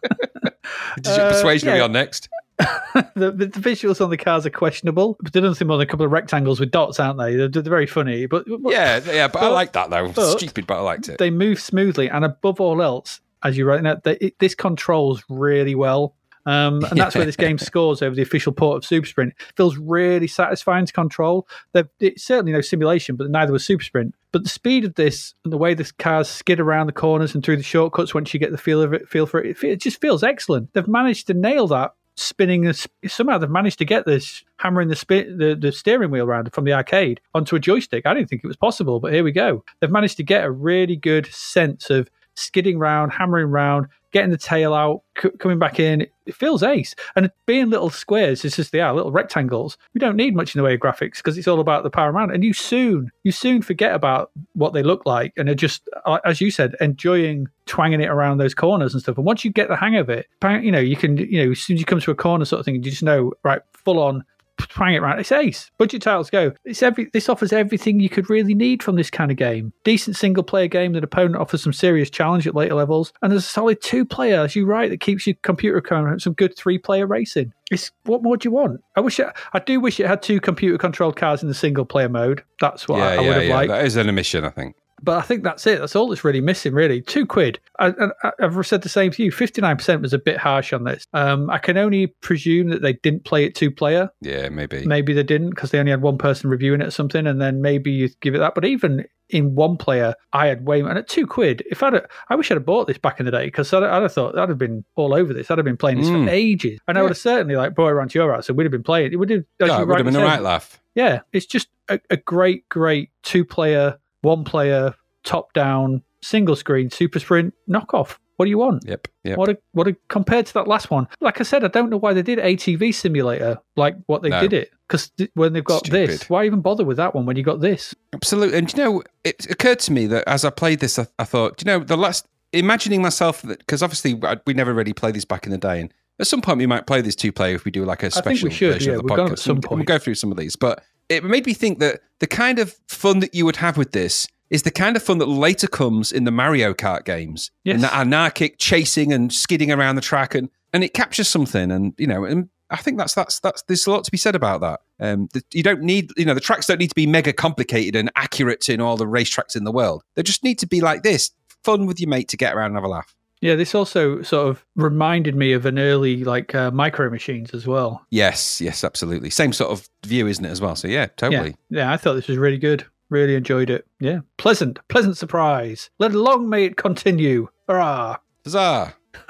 Digital Uh, Persuasion will be on next. the, the, the visuals on the cars are questionable, but they're nothing more than a couple of rectangles with dots, aren't they? They're, they're very funny, but but Yeah, yeah, but I But- like that though. but- Stupid, but I liked it. they move smoothly, and above all else, as you write now, they, it, this controls really well. Um, and that's where this game scores over the official port of Super Sprint. Feels really satisfying to control. There- It's certainly no simulation, but neither was Super Sprint. But the speed of this and the way the cars skid around the corners and through the shortcuts once you get the feel of it, feel for it, it, it just feels excellent. They've managed to nail that spinning the, sp- somehow they've managed to get this hammering the, spin, the the steering wheel around from the arcade onto a joystick. I didn't think it was possible, but here we go. They've managed to get a really good sense of skidding round, hammering round, getting the tail out, c- coming back in. It feels ace. And being little squares, it's just they are little rectangles. We don't need much in the way of graphics because it's all about the power around. And you soon, you soon forget about what they look like and are just, uh, as you said, enjoying twanging it around those corners and stuff. And once you get the hang of it, you know, you can, you know, as soon as you come to a corner sort of thing, you just know, right, full on trying it around. It's ace. Budget titles go. It's every. This offers everything you could really need from this kind of game. Decent single player game that opponent offers some serious challenge at later levels, and there's a solid two player, as you write, that keeps your computer current. Some good three player racing. It's what more do you want? I wish it, I do wish it had two computer controlled cars in the single player mode. That's what I, I would have liked. That is an omission, I think. But I think that's it. That's all that's really missing, really. Two quid. I, I, I've said the same to you. 59% was a bit harsh on this. Um, I can only presume that they didn't play it two player. Yeah, maybe. Maybe they didn't because they only had one person reviewing it or something. And then maybe you give it that. But even in one player, I had way more. And at two quid, if I'd, I wish I'd have bought this back in the day because I'd, I'd have thought that'd have been all over this. I'd have been playing this Mm. for ages. And I would have certainly like brought it around to your house and we'd have been playing it. It would have, Yeah, it would have been a right laugh. yeah, it's just a, a great, great two player, one player, top down, single screen, super sprint knockoff. What do you want? Yep. Yep. What a what a compared to that last one. Like I said, I don't know why they did ATV simulator like what they No. did it. Because th- when they've got this, why even bother with that one when you got this? Absolutely. And you know, it occurred to me that as I played this, I, I thought, you know, the last imagining myself that because obviously I- we never really played this back in the day, and at some point we might play this two player if we do like a special should, version yeah, of the podcast. at some And point. We'll go through some of these, but it made me think that the kind of fun that you would have with this is the kind of fun that later comes in the Mario Kart games, Yes. that anarchic chasing and skidding around the track, and and it captures something, and you know, and I think that's that's that's there's a lot to be said about that. Um, the, you don't need, you know, the tracks don't need to be mega complicated and accurate in all the racetracks in the world. They just need to be like this, fun with your mate to get around and have a laugh. Yeah, this also sort of reminded me of an early like uh, micro machines as well. Yes, yes, absolutely. Same sort of view, isn't it, as well? So yeah, totally. Yeah, yeah, I thought this was really good. Really enjoyed it. Yeah, pleasant, pleasant surprise. Let long may it continue. Hurrah! Huzzah!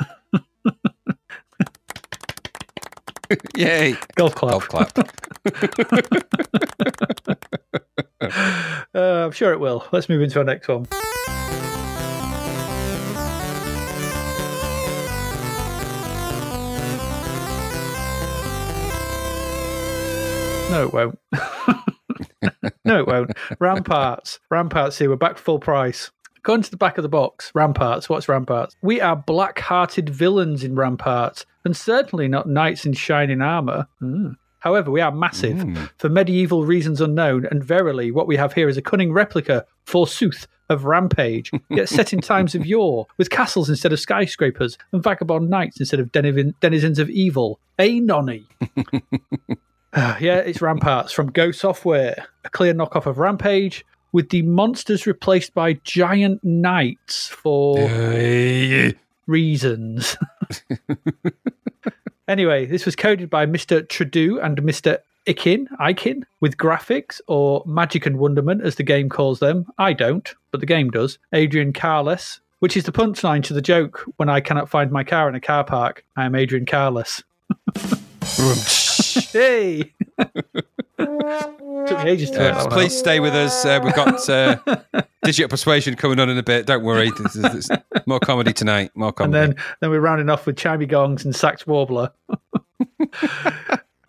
Yay! Golf clap. Golf clap. Uh, I'm sure it will. Let's move into our next one. No, it won't. no, it won't. Ramparts. Ramparts here. We're back full price. Going to the back of the box. Ramparts. What's Ramparts? We are black hearted villains in Ramparts, and certainly not knights in shining armour. Mm. However, we are massive for medieval reasons unknown, and verily, what we have here is a cunning replica, forsooth, of Rampage, yet set in times of yore, with castles instead of skyscrapers, and vagabond knights instead of denizens of evil. A nonny. Ah, yeah, it's Ramparts from Go Software, a clear knockoff of Rampage, with the monsters replaced by giant knights for reasons. anyway, this was coded by Mr. Trudeau and Mr. Ikin, Ikin, with graphics or magic and wonderment, as the game calls them. I don't, but the game does. Adrian Carless, which is the punchline to the joke when I cannot find my car in a car park. I am Adrian Carless. hey! Took me ages to Uh, work that please stay with us. Uh, we've got uh, digital persuasion coming on in a bit. Don't worry. This is, this is more comedy tonight. More comedy. and then then we're rounding off with chimey gongs and sax warbler.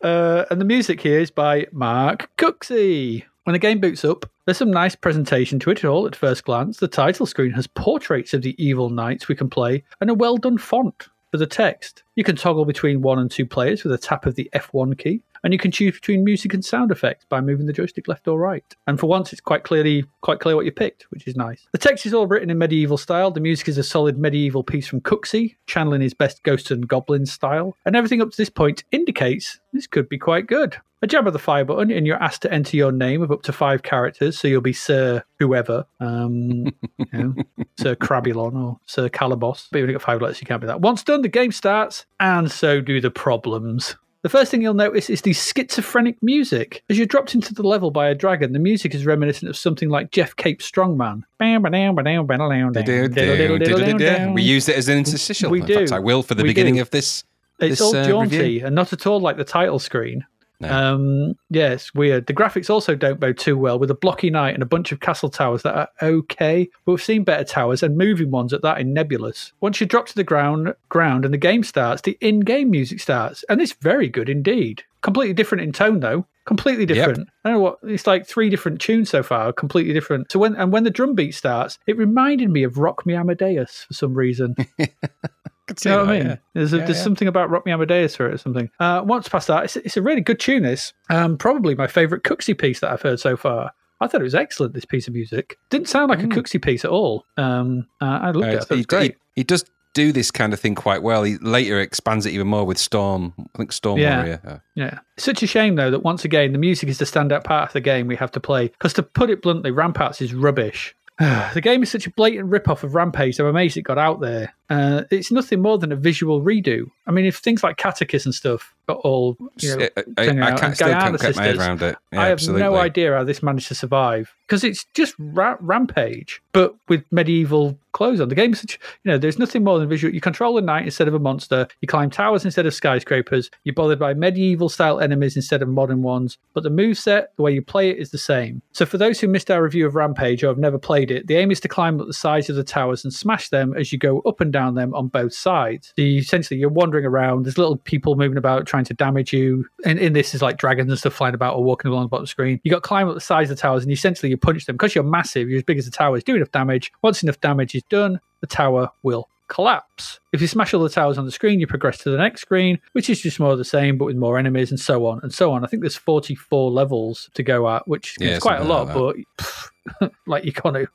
uh, and the music here is by Mark Cooksey. When the game boots up, there's some nice presentation to it all at first glance. The title screen has portraits of the evil knights we can play and a well done font for the text. You can toggle between one and two players with a tap of the F1 key, and you can choose between music and sound effects by moving the joystick left or right. And for once, it's quite clearly quite clear what you picked, which is nice. The text is all written in medieval style. The music is a solid medieval piece from Cooksey, channeling his best ghosts and goblins style. And everything up to this point indicates this could be quite good. A jab of the fire button, and you're asked to enter your name of up to five characters. So you'll be Sir whoever, um, you know, Sir Crabulon or Sir Calabos. But you've only got five letters, you can't be that. Once done, the game starts, and so do the problems. The first thing you'll notice is the schizophrenic music. As you're dropped into the level by a dragon, the music is reminiscent of something like Geoff Capes' Strongman. Bam bam bam bam bam bam bam we used it as an interstitial. We In fact, do. I will for the We beginning do. of this. It's this, all uh, jaunty review. and not at all like the title screen. No. Um, yeah, it's weird. The graphics also don't bow too well with a blocky knight and a bunch of castle towers that are okay, but we've seen better towers and moving ones at that in Nebulus. Once you drop to the ground, ground and the game starts, the in-game music starts, and it's very good indeed. Completely different in tone though. Completely different. I don't know what it's like. Three different tunes so far, completely different. So when and when the drum beat starts, it reminded me of Rock Me Amadeus for some reason. could see you know what I mean? yeah. There's, a, Yeah, there's yeah. something about Rock Me Amadeus for it or something. Uh, once past that, it's, it's a really good tune. This um, probably my favourite Cooksey piece that I've heard so far. I thought it was excellent. This piece of music didn't sound like a Cooksey piece at all. Um, uh, I loved Uh, it. I thought it he, great. He, he does do this kind of thing quite well. He later expands it even more with Storm. I think Storm Yeah. Warrior. Yeah. Such a shame, though, that once again, the music is the standout part of the game we have to play. Because to put it bluntly, Ramparts is rubbish. the game is such a blatant rip-off of Rampage, I'm amazed it got out there. Uh, it's nothing more than a visual redo. I mean, if things like Katakis and stuff got all, you know, I, I, I can't, still can't get my head around it. Yeah, I have absolutely. no idea how this managed to survive because it's just ra- Rampage, but with medieval clothes on. The game is such, you know, there's nothing more than visual. You control a knight instead of a monster. You climb towers instead of skyscrapers. You're bothered by medieval style enemies instead of modern ones. But the move set, the way you play it, is the same. So for those who missed our review of Rampage or have never played it, the aim is to climb up the sides of the towers and smash them as you go up and down them on both sides. So you, essentially, you're wandering around. There's little people moving about trying to damage you. And in this is like dragons and stuff flying about or walking along the bottom of the screen. You got to climb up the sides of the towers and essentially you punch them because you're massive. You're as big as the towers. Do enough damage. Once enough damage is done, the tower will collapse. If you smash all the towers on the screen, you progress to the next screen, which is just more of the same, but with more enemies and so on and so on. I think there's 44 levels to go at, which Yeah, is quite a lot, like but pff, like to.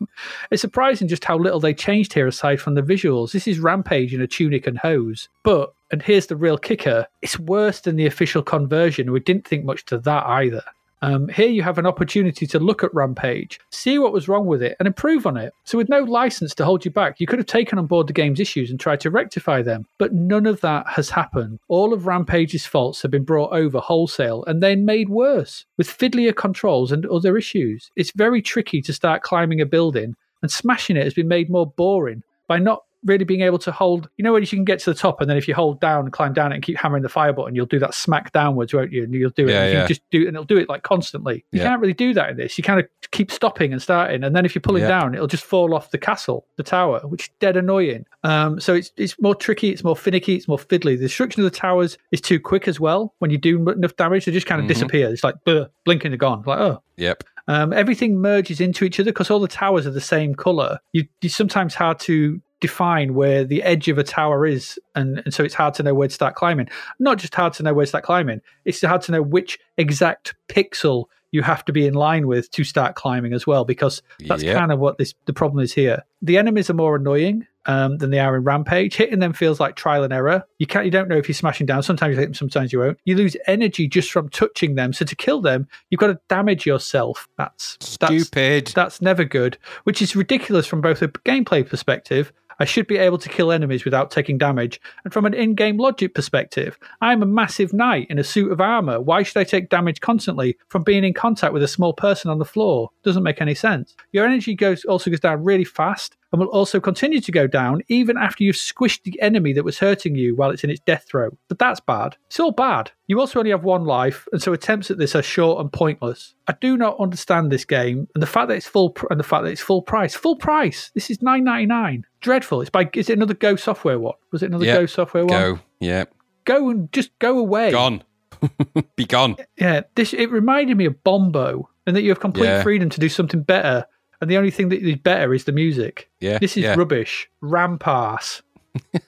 It's surprising just how little they changed here aside from the visuals. This is Rampage in a tunic and hose, but. And here's the real kicker it's worse than the official conversion. We didn't think much to that either. Um, here you have an opportunity to look at Rampage, see what was wrong with it, and improve on it. So, with no license to hold you back, you could have taken on board the game's issues and tried to rectify them. But none of that has happened. All of Rampage's faults have been brought over wholesale and then made worse with fiddlier controls and other issues. It's very tricky to start climbing a building, and smashing it has been made more boring by not really being able to hold you know when you can get to the top and then if you hold down and climb down it and keep hammering the fire button you'll do that smack downwards won't you? And you'll do it. Yeah, and you just do and it'll do it like constantly. You Yeah. can't really do that in this. You kind of keep stopping and starting. And then if you're pulling Yeah. down it'll just fall off the castle the tower which is dead annoying. Um so it's it's more tricky it's more finicky it's more fiddly. The destruction of the towers is too quick as well. When you do enough damage they just kind of Mhm. disappear. It's like bleh, blinking they're gone. Like oh. Yep. um, everything merges into each other because all the towers are the same color. You, it's sometimes hard to define where the edge of a tower is, and, and so it's hard to know where to start climbing. Not just hard to know where to start climbing; it's hard to know which exact pixel you have to be in line with to start climbing as well, because that's Yep. kind of what this the problem is here. The enemies are more annoying um, than they are in Rampage. Hitting them feels like trial and error. You can't, you don't know if you're smashing down. Sometimes you hit them, sometimes you won't. You lose energy just from touching them. So to kill them, you've got to damage yourself. That's that's Stupid. that's never good, which is ridiculous from both a gameplay perspective. I should be able to kill enemies without taking damage. And from an in game logic perspective, I'm a massive knight in a suit of armor. Why should I take damage constantly from being in contact with a small person on the floor? Doesn't make any sense. Your energy goes also goes down really fast and will also continue to go down even after you've squished the enemy that was hurting you while it's in its death throw. But that's bad. It's all bad. You also only have one life, and so attempts at this are short and pointless. I do not understand this game, and the fact that it's full pr- and the fact that it's full price. Full price. This is nine ninety nine. Dreadful. It's by. Is it another Go Software one? Was it another Yeah. Go Software one? Go. Yeah. Go and just go away. Gone. Be gone. Yeah. This it reminded me of Bombo, and that you have complete Yeah. freedom to do something better. And the only thing that is better is the music. Yeah. This is yeah. rubbish. Ramparts.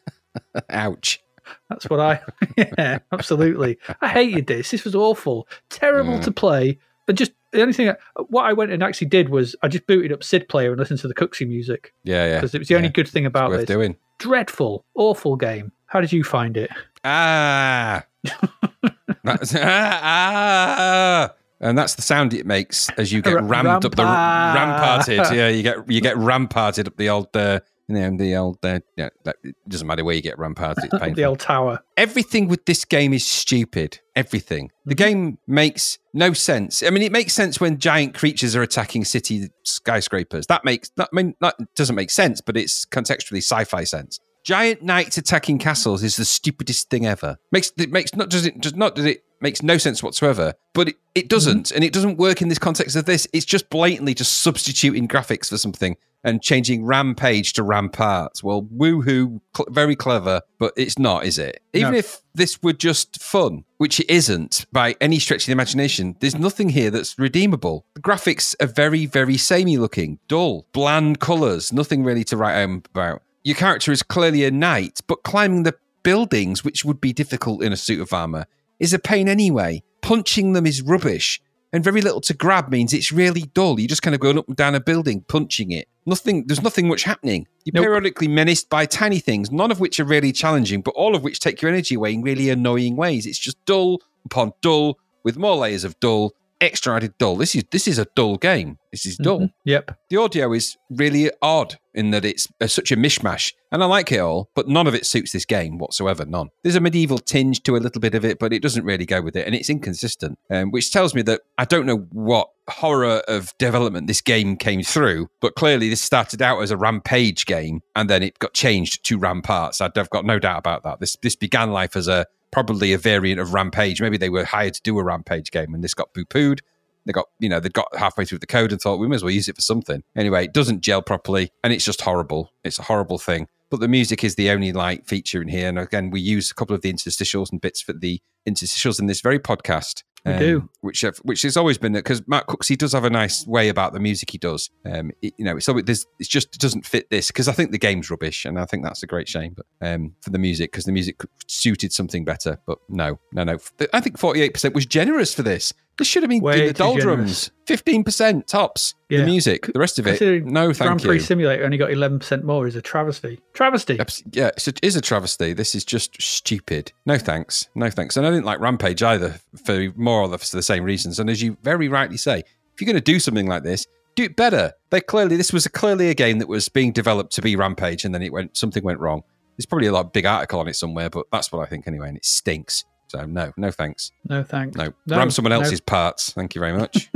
Ouch. That's what I. yeah, absolutely. I hated this. This was awful, terrible to play. And just the only thing, I, what I went and actually did was I just booted up Sid Player and listened to the Cooksey music Yeah. Yeah. because it was the only good thing about Worth this. doing. Dreadful, awful game. How did you find it? Ah. that's, ah, ah. And that's the sound it makes as you get Ra- rammed up the ramparted. Yeah, you get you get ramparted up the old, uh, you know, the old. Uh, yeah, that, it doesn't matter where you get ramparted. It's. The old tower. Everything with this game is stupid. Everything. The Mm-hmm. game makes no sense. I mean, it makes sense when giant creatures are attacking city skyscrapers. That makes. That, I mean, that doesn't make sense, but it's contextually sci-fi sense. Giant knights attacking castles is the stupidest thing ever. Makes it makes not does it does not does it makes no sense whatsoever. But it, it doesn't, mm-hmm. and it doesn't work in this context of this. It's just blatantly just substituting graphics for something and changing rampage to ramparts. Well, woohoo, cl- very clever, but it's not, is it? Even No. if this were just fun, which it isn't by any stretch of the imagination, there's nothing here that's redeemable. The graphics are very, very samey looking, dull, bland colours, nothing really to write home about. your character is clearly a knight, but climbing the buildings, which would be difficult in a suit of armor, is a pain anyway. Punching them is rubbish. And very little to grab means it's really dull. You're just kind of going up and down a building, punching it. Nothing. There's nothing much happening. You're Nope. periodically menaced by tiny things, none of which are really challenging, but all of which take your energy away in really annoying ways. It's just dull upon dull, with more layers of dull, extra added dull. This is this is a dull game. This is dull Mhm. Yep. the audio is really odd in that it's uh, such a mishmash and i like it all but none of it suits this game whatsoever none there's a medieval tinge to a little bit of it but it doesn't really go with it and it's inconsistent um, which tells me that i don't know what horror of development this game came through but clearly this started out as a rampage game and then it got changed to ramparts i've got no doubt about that this this began life as a probably a variant of rampage maybe they were hired to do a rampage game and this got poo-pooed they got, you know, they got halfway through the code and thought we may as well use it for something. Anyway, it doesn't gel properly and it's just horrible. It's a horrible thing. But the music is the only light feature in here. And again, we use a couple of the interstitials and bits for the interstitials in this very podcast. Um, do. which have, which has always been because Matt Cooksey does have a nice way about the music he does. Um, it- you know, so there's, it's just it doesn't fit this because I think the game's rubbish and I think that's a great shame. But um, for the music because the music suited something better. But no, no, no. I think 48 percent was generous for this. This should have been Way in the doldrums. Fifteen percent tops. Yeah. The music, the rest of it, no, thank Grand Prix. Simulator only got 11% more is a travesty. Travesty. Abs- Yeah, it's a, it is a travesty. This is just stupid. No thanks. No thanks. And I didn't like Rampage either for more or less the same reasons. And as you very rightly say, if you're going to do something like this, do it better. They clearly this was a, clearly a game that was being developed to be Rampage, and then it went something went wrong. There's probably a lot big article on it somewhere, but that's what I think anyway, and it stinks. So no, no thanks. No thanks. No, No, ram someone no. else's parts. Thank you very much.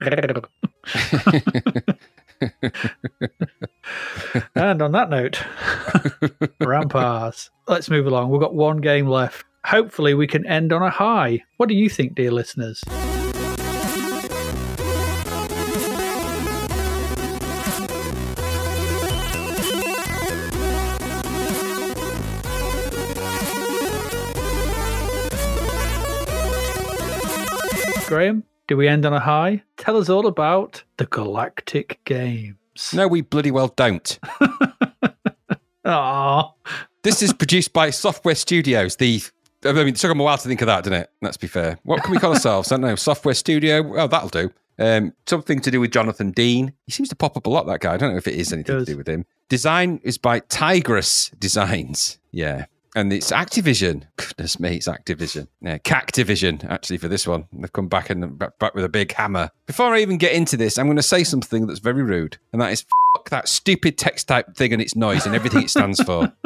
and on that note, Ramparts. Let's move along. We've got one game left. Hopefully, we can end on a high. What do you think, dear listeners? Graham, do we end on a high? Tell us all about the Galactic Games. no, we bloody well don't. Aww. This is produced by Software Studios. The I mean, it took them a while to think of that, didn't it? Let's be fair. What can we call ourselves? I don't know. Software Studio. Oh, that'll do. Um, something to do with Jonathan Dean. He seems to pop up a lot. That guy. I don't know if it is anything to do with him. Design is by Tigress Designs. Yeah. And it's Activision. Goodness me, it's Activision. Yeah, Cactivision, actually, for this one. They've come back and back, with a big hammer. Before I even get into this, I'm going to say something that's very rude, and that is fuck that stupid text type thing and its noise and everything it stands for.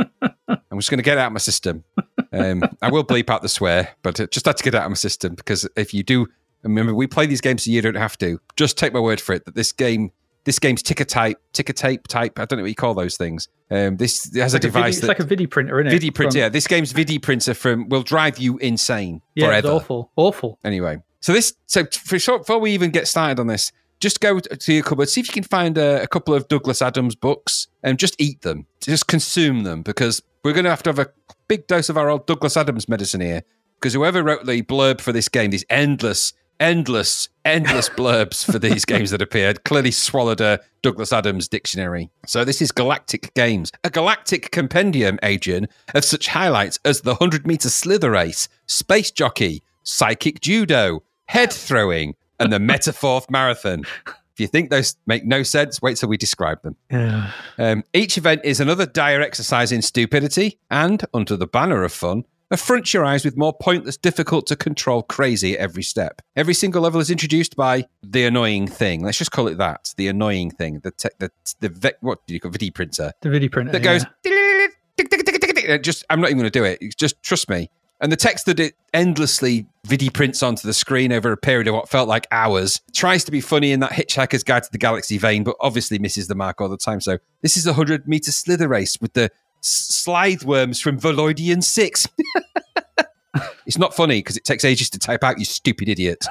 I'm just going to get it out of my system. Um, I will bleep out the swear, but just had to get out of my system because if you do, remember we play these games so you don't have to. Just take my word for it that this game, this game's ticker type, ticker tape type. I don't know what you call those things. Um, this has a Like a device it's like a vidi printer, isn't it? Vidi printer. From- Yeah, this game's Vidi printer from will drive you insane Yeah, it's forever. awful. Awful. Anyway, so this so for short, before we even get started on this, just go to your cupboard, see if you can find a, a couple of Douglas Adams books, and just eat them, just consume them, because we're going to have to have a big dose of our old Douglas Adams medicine here. Because whoever wrote the blurb for this game, these endless, endless, endless blurbs for these games that appeared, clearly swallowed a Douglas Adams dictionary. So this is Galactic Games, a galactic compendium, Adrian, of such highlights as the 100 meter slither race, space jockey, psychic judo, head throwing, and the Metamorph marathon. If you think those make no sense, wait till we describe them. Yeah. Um, each event is another dire exercise in stupidity and, under the banner of fun, affront your eyes with more pointless, difficult to control crazy at every step. Every single level is introduced by the annoying thing. Let's just call it that. The annoying thing. The te- the the what do you call Vidi printer The vidi printer. that goes. Uh, just I'm not even going to do it. Just trust me. And the text that it endlessly vidi prints onto the screen over a period of what felt like hours tries to be funny in that Hitchhiker's Guide to the Galaxy vein, but obviously misses the mark all the time. So this is a hundred meter slither race with the slithe worms from Voloidian Six. it's not funny because it takes ages to type out. You stupid idiot.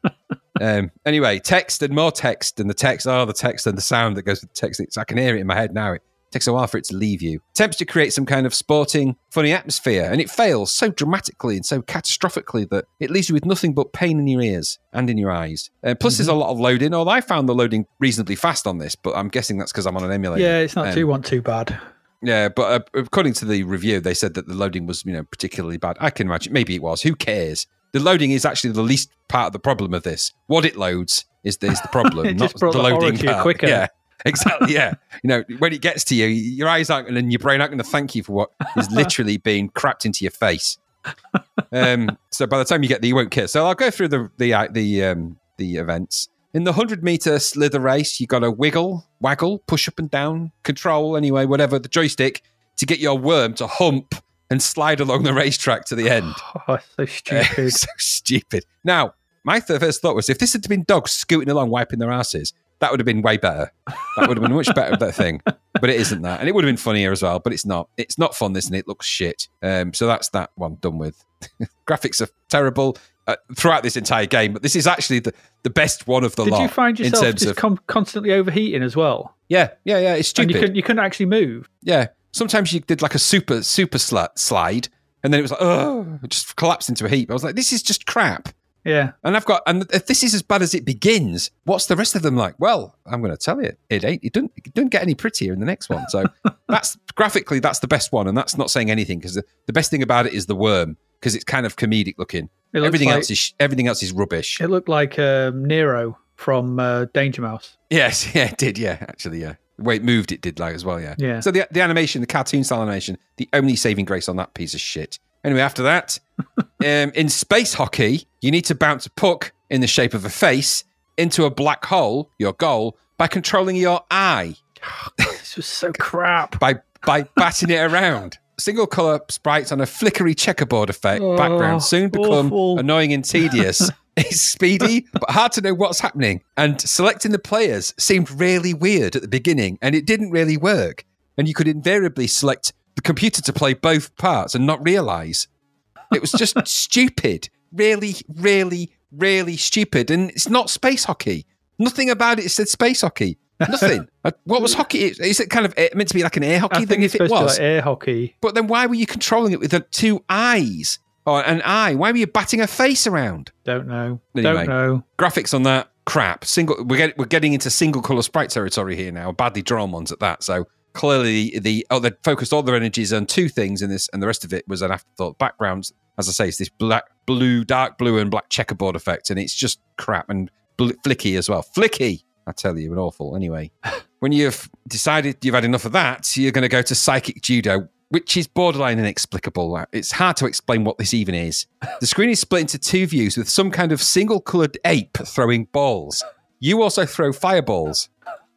um, anyway, text and more text, and the text. Oh, the text and the sound that goes with the text. It's, I can hear it in my head now. It takes a while for it to leave you. Attempts to create some kind of sporting, funny atmosphere, and it fails so dramatically and so catastrophically that it leaves you with nothing but pain in your ears and in your eyes. Uh, plus, there's a lot of loading. Although I found the loading reasonably fast on this, but I'm guessing that's because I'm on an emulator. Yeah, it's not Um, too want too bad. Yeah, but uh, according to the review, they said that the loading was, you know, particularly bad. I can imagine. Maybe it was. Who cares? The loading is actually the least part of the problem of this. What it loads is the, is the problem, not the the loading you part. quicker. Yeah, exactly. Yeah, you know, when it gets to you, your eyes aren't and your brain aren't going to thank you for what is literally being crapped into your face. Um, so by the time you get there, you won't care. So I'll go through the the uh, the um, the events. In the 100 meter slither race, you got to wiggle, waggle, push up and down, control anyway, whatever, the joystick to get your worm to hump and slide along the racetrack to the end. Oh, so stupid. so stupid. Now, my first thought was if this had been dogs scooting along, wiping their asses, that would have been way better. That would have been much better, that thing. But it isn't that. And it would have been funnier as well, but it's not. It's not fun, this, and it looks shit. Um, so that's that one done with. Graphics are terrible uh, throughout this entire game, but this is actually the, the best one of the Did lot. Did you find yourself just of, com- constantly overheating as well? yeah, yeah, yeah. It's And stupid. you couldn't, you couldn't actually move. Yeah. Sometimes you did like a super, super sli- slide, and then it was like, oh, it just collapsed into a heap. I was like, this is just crap. Yeah. And I've got, and if this is as bad as it begins, what's the rest of them like? Well, I'm going to tell you, it ain't. It doesn't, it doesn't get any prettier in the next one. So that's graphically, that's the best one, and that's not saying anything because the, the best thing about it is the worm because it's kind of comedic looking. Everything like- else is everything else is rubbish. It looked like um, Nero from uh, Danger Mouse. Yes, yeah, it did. Yeah, actually, yeah. The way it moved, it did like as well. Yeah. Yeah. So the the animation, the cartoon style animation, the only saving grace on that piece of shit. Anyway, after that, um, in space hockey, you need to bounce a puck in the shape of a face into a black hole, your goal, by controlling your eye This was so crap. by by batting it around. Single color sprites on a flickery checkerboard effect Oh, background soon become awful. annoying and tedious. it's speedy, but hard to know what's happening. And selecting the players seemed really weird at the beginning, and it didn't really work. And you could invariably select the computer to play both parts and not realize. It was just stupid. Really, really, really stupid. And it's not space hockey. Nothing about it said space hockey. Nothing. What was hockey? Is it kind of uh, meant to be like an air hockey I thing? If it was, like air hockey. but then why were you controlling it with the two eyes or an eye? Why were you batting a face around? Don't know. Anyway. Don't know. Graphics on that crap. Single. We're get, we're getting into single color sprite territory here now. Badly drawn ones at that. So clearly the oh they focused all their energies on two things in this, and the rest of it was an afterthought. Backgrounds, as I say, it's this black, blue, dark blue, and black checkerboard effect, and it's just crap and bl- flicky as well. Flicky. I tell you, and awful. Anyway, when you've decided you've had enough of that, you're going to go to psychic judo, which is borderline inexplicable. Uh, it's hard to explain what this even is. The screen is split into two views with some kind of single coloured ape throwing balls. You also throw fireballs.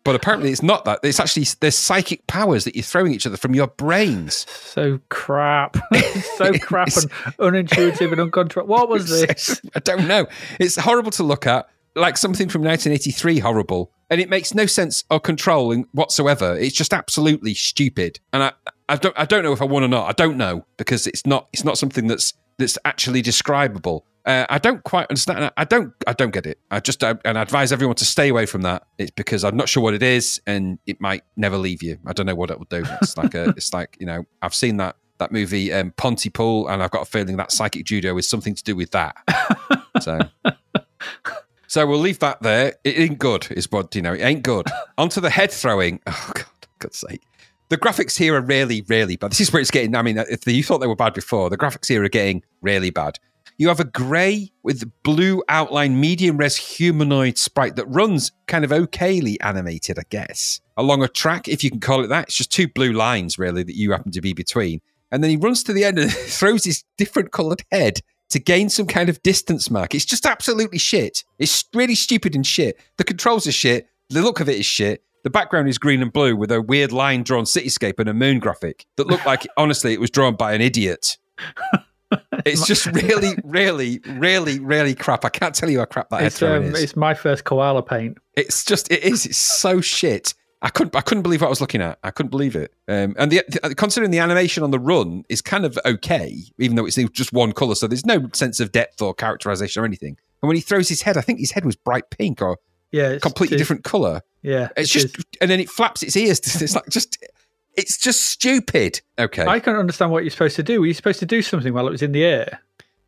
But apparently it's not that. It's actually there's psychic powers that you're throwing each other from your brains. So crap. so crap and unintuitive and uncontrolled. What was this? I don't know. It's horrible to look at, like something from 1983 horrible. And it makes no sense or control in whatsoever. It's just absolutely stupid. And I, I don't I don't know if I want or not. I don't know because it's not it's not something that's that's actually describable. Uh, I don't quite understand. I don't. I don't get it. I just I, and I advise everyone to stay away from that. It's because I'm not sure what it is, and it might never leave you. I don't know what it will do. It's like a. it's like you know. I've seen that that movie um, Pontypool, and I've got a feeling that psychic judo is something to do with that. So. So we'll leave that there. It ain't good, is what you know. It ain't good. Onto the head throwing. Oh God, God's sake! The graphics here are really, really bad. This is where it's getting. I mean, uh, if you thought they were bad before, the graphics here are getting really bad. You have a grey with blue outline, medium res humanoid sprite that runs kind of okayly animated, I guess, along a track, if you can call it that. It's just two blue lines, really, that you happen to be between. And then he runs to the end and throws his different coloured head to gain some kind of distance mark. It's just absolutely shit. It's really stupid and shit. The controls are shit. The look of it is shit. The background is green and blue with a weird line drawn cityscape and a moon graphic that looked like, honestly, it was drawn by an idiot. It's just really, really, really, really crap. I can't tell you how crap that It's, um, is. it's my first koala paint. It's just it is. It's so shit. I couldn't. I couldn't believe what I was looking at. I couldn't believe it. Um, and the, the- considering the animation on the run is kind of okay, even though it's just one color, so there's no sense of depth or characterization or anything. And when he throws his head, I think his head was bright pink or Yeah, completely it's- different color. Yeah, It's it just, is. and then it flaps its ears. It's like just. It's just stupid. Okay. I can't understand what you're supposed to do. Were you supposed to do something while it was in the air?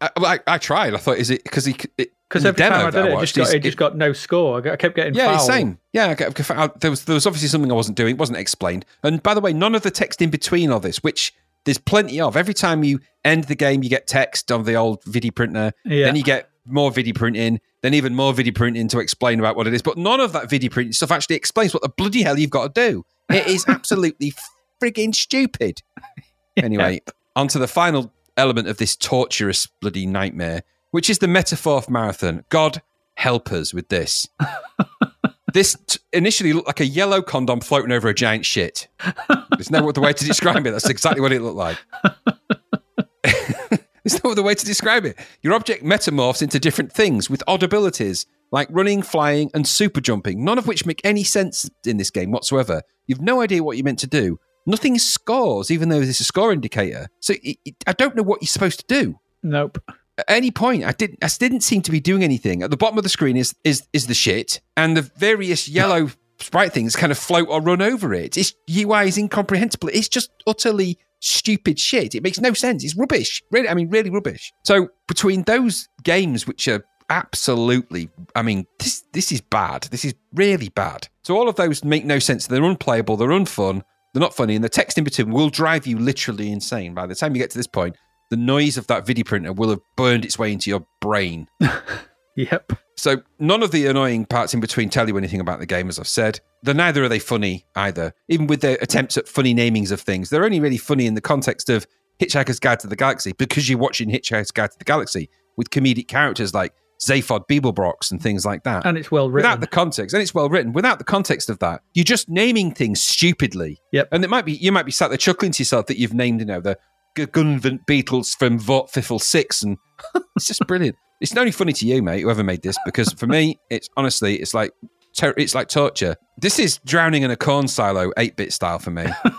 I, I, I tried. I thought, is it because he? Because Because every time I did it, it just, got, it just got no score. I kept getting Yeah, same. Yeah, I get- I- there was there was obviously something I wasn't doing. It wasn't explained. And by the way, none of the text in between all this, which there's plenty of. Every time you end the game, you get text on the old video printer. Yeah. Then you get more video printing. Then even more video printing to explain about what it is. But none of that video printing stuff actually explains what the bloody hell you've got to do. It is absolutely frigging stupid. Anyway, on to the final element of this torturous bloody nightmare, which is the metaphor for marathon. God help us with this. this t- initially looked like a yellow condom floating over a giant shit. There's no other way to describe it. That's exactly what it looked like. There's no other way to describe it. Your object metamorphs into different things with odd abilities, like running, flying, and super jumping, none of which make any sense in this game whatsoever. You've no idea what you're meant to do. Nothing scores, even though there's a score indicator. So it, it- I don't know what you're supposed to do Nope. at any point I didn't I didn't seem to be doing anything. At the bottom of the screen is is is the shit, and the various yellow sprite things kind of float or run over it. Its UI is incomprehensible. It's just utterly stupid shit. It makes no sense. It's rubbish. Really, I mean, really rubbish. So between those games, which are absolutely, I mean, this this is bad. This is really bad. So all of those make no sense. They're unplayable. They're unfun. They're not funny, and the text in between will drive you literally insane. By the time you get to this point, the noise of that video printer will have burned its way into your brain. Yep. So none of the annoying parts in between tell you anything about the game, as I've said. They're neither are they funny either. Even with their attempts at funny namings of things, they're only really funny in the context of Hitchhiker's Guide to the Galaxy because you're watching Hitchhiker's Guide to the Galaxy with comedic characters like Zaphod Beeblebrox and things like that. And it's well written. Without the context, and it's well written. Without the context of that, you're just naming things stupidly. Yep. And it might be you might be sat there chuckling to yourself that you've named, you know, the G- Gunvant Beatles from Vought Fiffle Six, and it's just brilliant. It's not only funny to you, mate, whoever made this, because for me, it's honestly, it's like ter- it's like torture. This is drowning in a corn silo, eight bit style for me.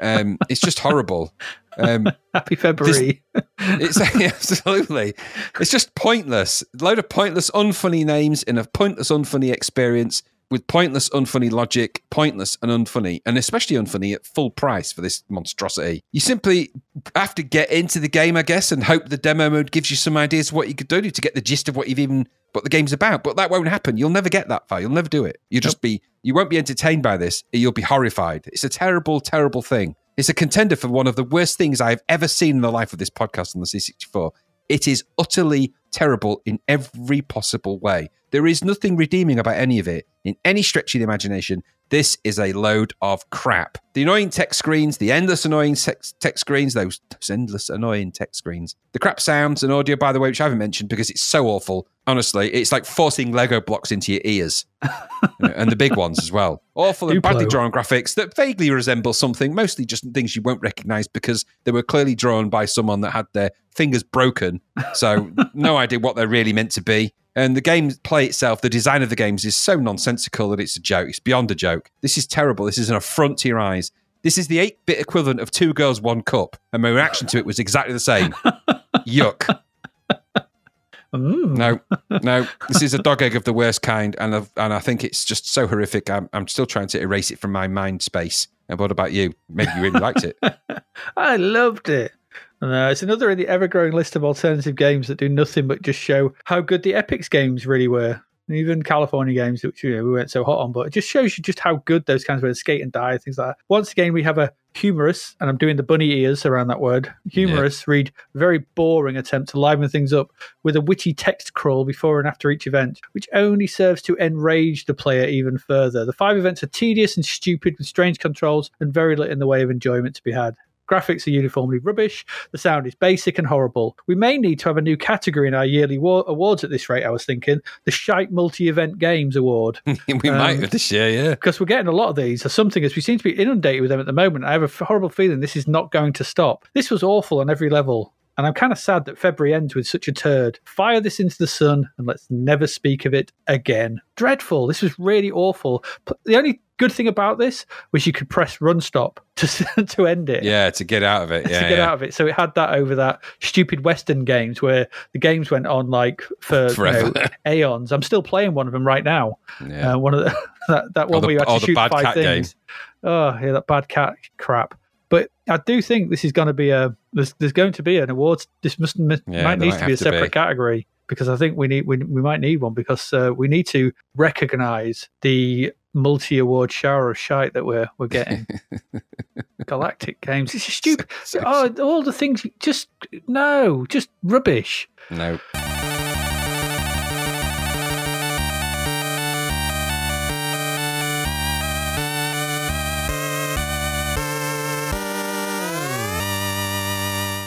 um, it's just horrible. Um, Happy February. it's absolutely. It's just pointless. A load of pointless, unfunny names in a pointless, unfunny experience with pointless, unfunny logic, pointless and unfunny, and especially unfunny at full price for this monstrosity. You simply have to get into the game, I guess, and hope the demo mode gives you some ideas of what you could do to get the gist of what you've even what the game's about. But that won't happen. You'll never get that far. You'll never do it. You'll just be you won't be entertained by this. You'll be horrified. It's a terrible, terrible thing. It's a contender for one of the worst things I've ever seen in the life of this podcast on the C64. It is utterly terrible in every possible way. There is nothing redeeming about any of it in any stretch of the imagination. This is a load of crap. The annoying text screens, the endless annoying text, text screens, those, those endless annoying text screens, the crap sounds and audio, by the way, which I haven't mentioned because it's so awful. Honestly, it's like forcing Lego blocks into your ears You know, and the big ones as well. Awful and badly drawn graphics that vaguely resemble something, mostly just things you won't recognize because they were clearly drawn by someone that had their fingers broken. So, no idea what they're really meant to be. And the game play itself, the design of the games is so nonsensical that it's a joke. It's beyond a joke. This is terrible. This is an affront to your eyes. This is the 8 bit equivalent of Two Girls, One Cup. And my reaction to it was exactly the same. Yuck. Mm. No, no. This is a dog egg of the worst kind, and I've, and I think it's just so horrific. I'm, I'm still trying to erase it from my mind space. And what about you? Maybe you really liked it. I loved it. And, uh, it's another in the ever growing list of alternative games that do nothing but just show how good the Epyx games really were. Even California games, which you know, we weren't so hot on, but it just shows you just how good those kinds of skate and die, things like that. Once again, we have a humorous, and I'm doing the bunny ears around that word, humorous, read very boring attempt to liven things up with a witty text crawl before and after each event, which only serves to enrage the player even further. The five events are tedious and stupid with strange controls and very little in the way of enjoyment to be had. Graphics are uniformly rubbish. The sound is basic and horrible. We may need to have a new category in our yearly wa- awards at this rate, I was thinking. The Shite Multi Event Games Award. we might um, this year, yeah. Because we're getting a lot of these or something as we seem to be inundated with them at the moment. I have a horrible feeling this is not going to stop. This was awful on every level. And I'm kind of sad that February ends with such a turd. Fire this into the sun and let's never speak of it again. Dreadful. This was really awful. The only good thing about this was you could press run stop to, to end it Yeah, to get out of it. Yeah, to get yeah. out of it. So it had that over that stupid Western games where the games went on like for you know, aeons. I'm still playing one of them right now. Yeah. Uh, one of the, that that one the- where you had oh, to shoot Bad five Cat game. things. Oh, yeah, that bad cat crap. But I do think this is going to be a there's, there's going to be an awards. This must, Yeah, might there need to be a to be. separate category because I think we need we, we might need one because uh, we need to recognise the multi award shower of shite that we're we're getting. Galactic games. Is stupid. So- oh, all the things. Just no, just rubbish. No.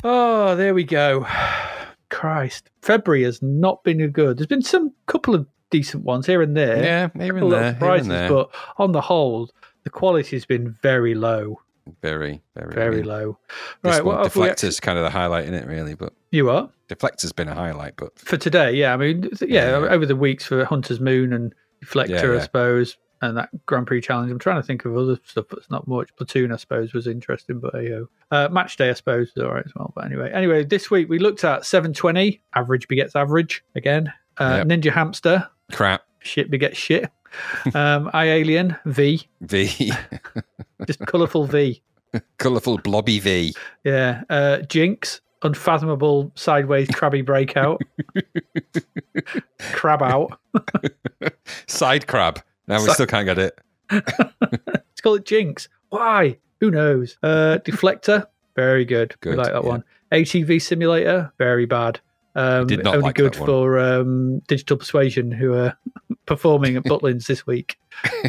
Oh, there we go. Christ, February has not been good. There's been some couple of decent ones here and there. Yeah, here and there, here and there. but on the whole, the quality has been very low, Very, very, very low. This Right, one, what have we Deflektor's kind of the highlight in it, really. But You are Deflektor's been a highlight, but for today, yeah. I mean, th- yeah, Yeah. over the weeks for Hunter's Moon and Deflektor, Yeah, I suppose, and that Grand Prix challenge. I'm trying to think of other stuff, but it's not much. Platoon, I suppose, was interesting, but hey, uh, Match Day, I suppose, is all right as well. But anyway, anyway, this week we looked at 720, average begets average again. Uh, Yep. Ninja Hamster, crap. shit begets shit. um, I Alien V, V, just colourful V. colourful blobby V. Yeah. Uh, Jinx, unfathomable sideways crabby breakout. Crab out. Side crab. Now we Si- still can't get it. Let's call it Jinx. Why? Who knows? Uh, Deflektor, very good. we like that yeah. one. ATV Simulator, very bad. Um, only like good for um, Digital Persuasion, who are performing at Butlins this week.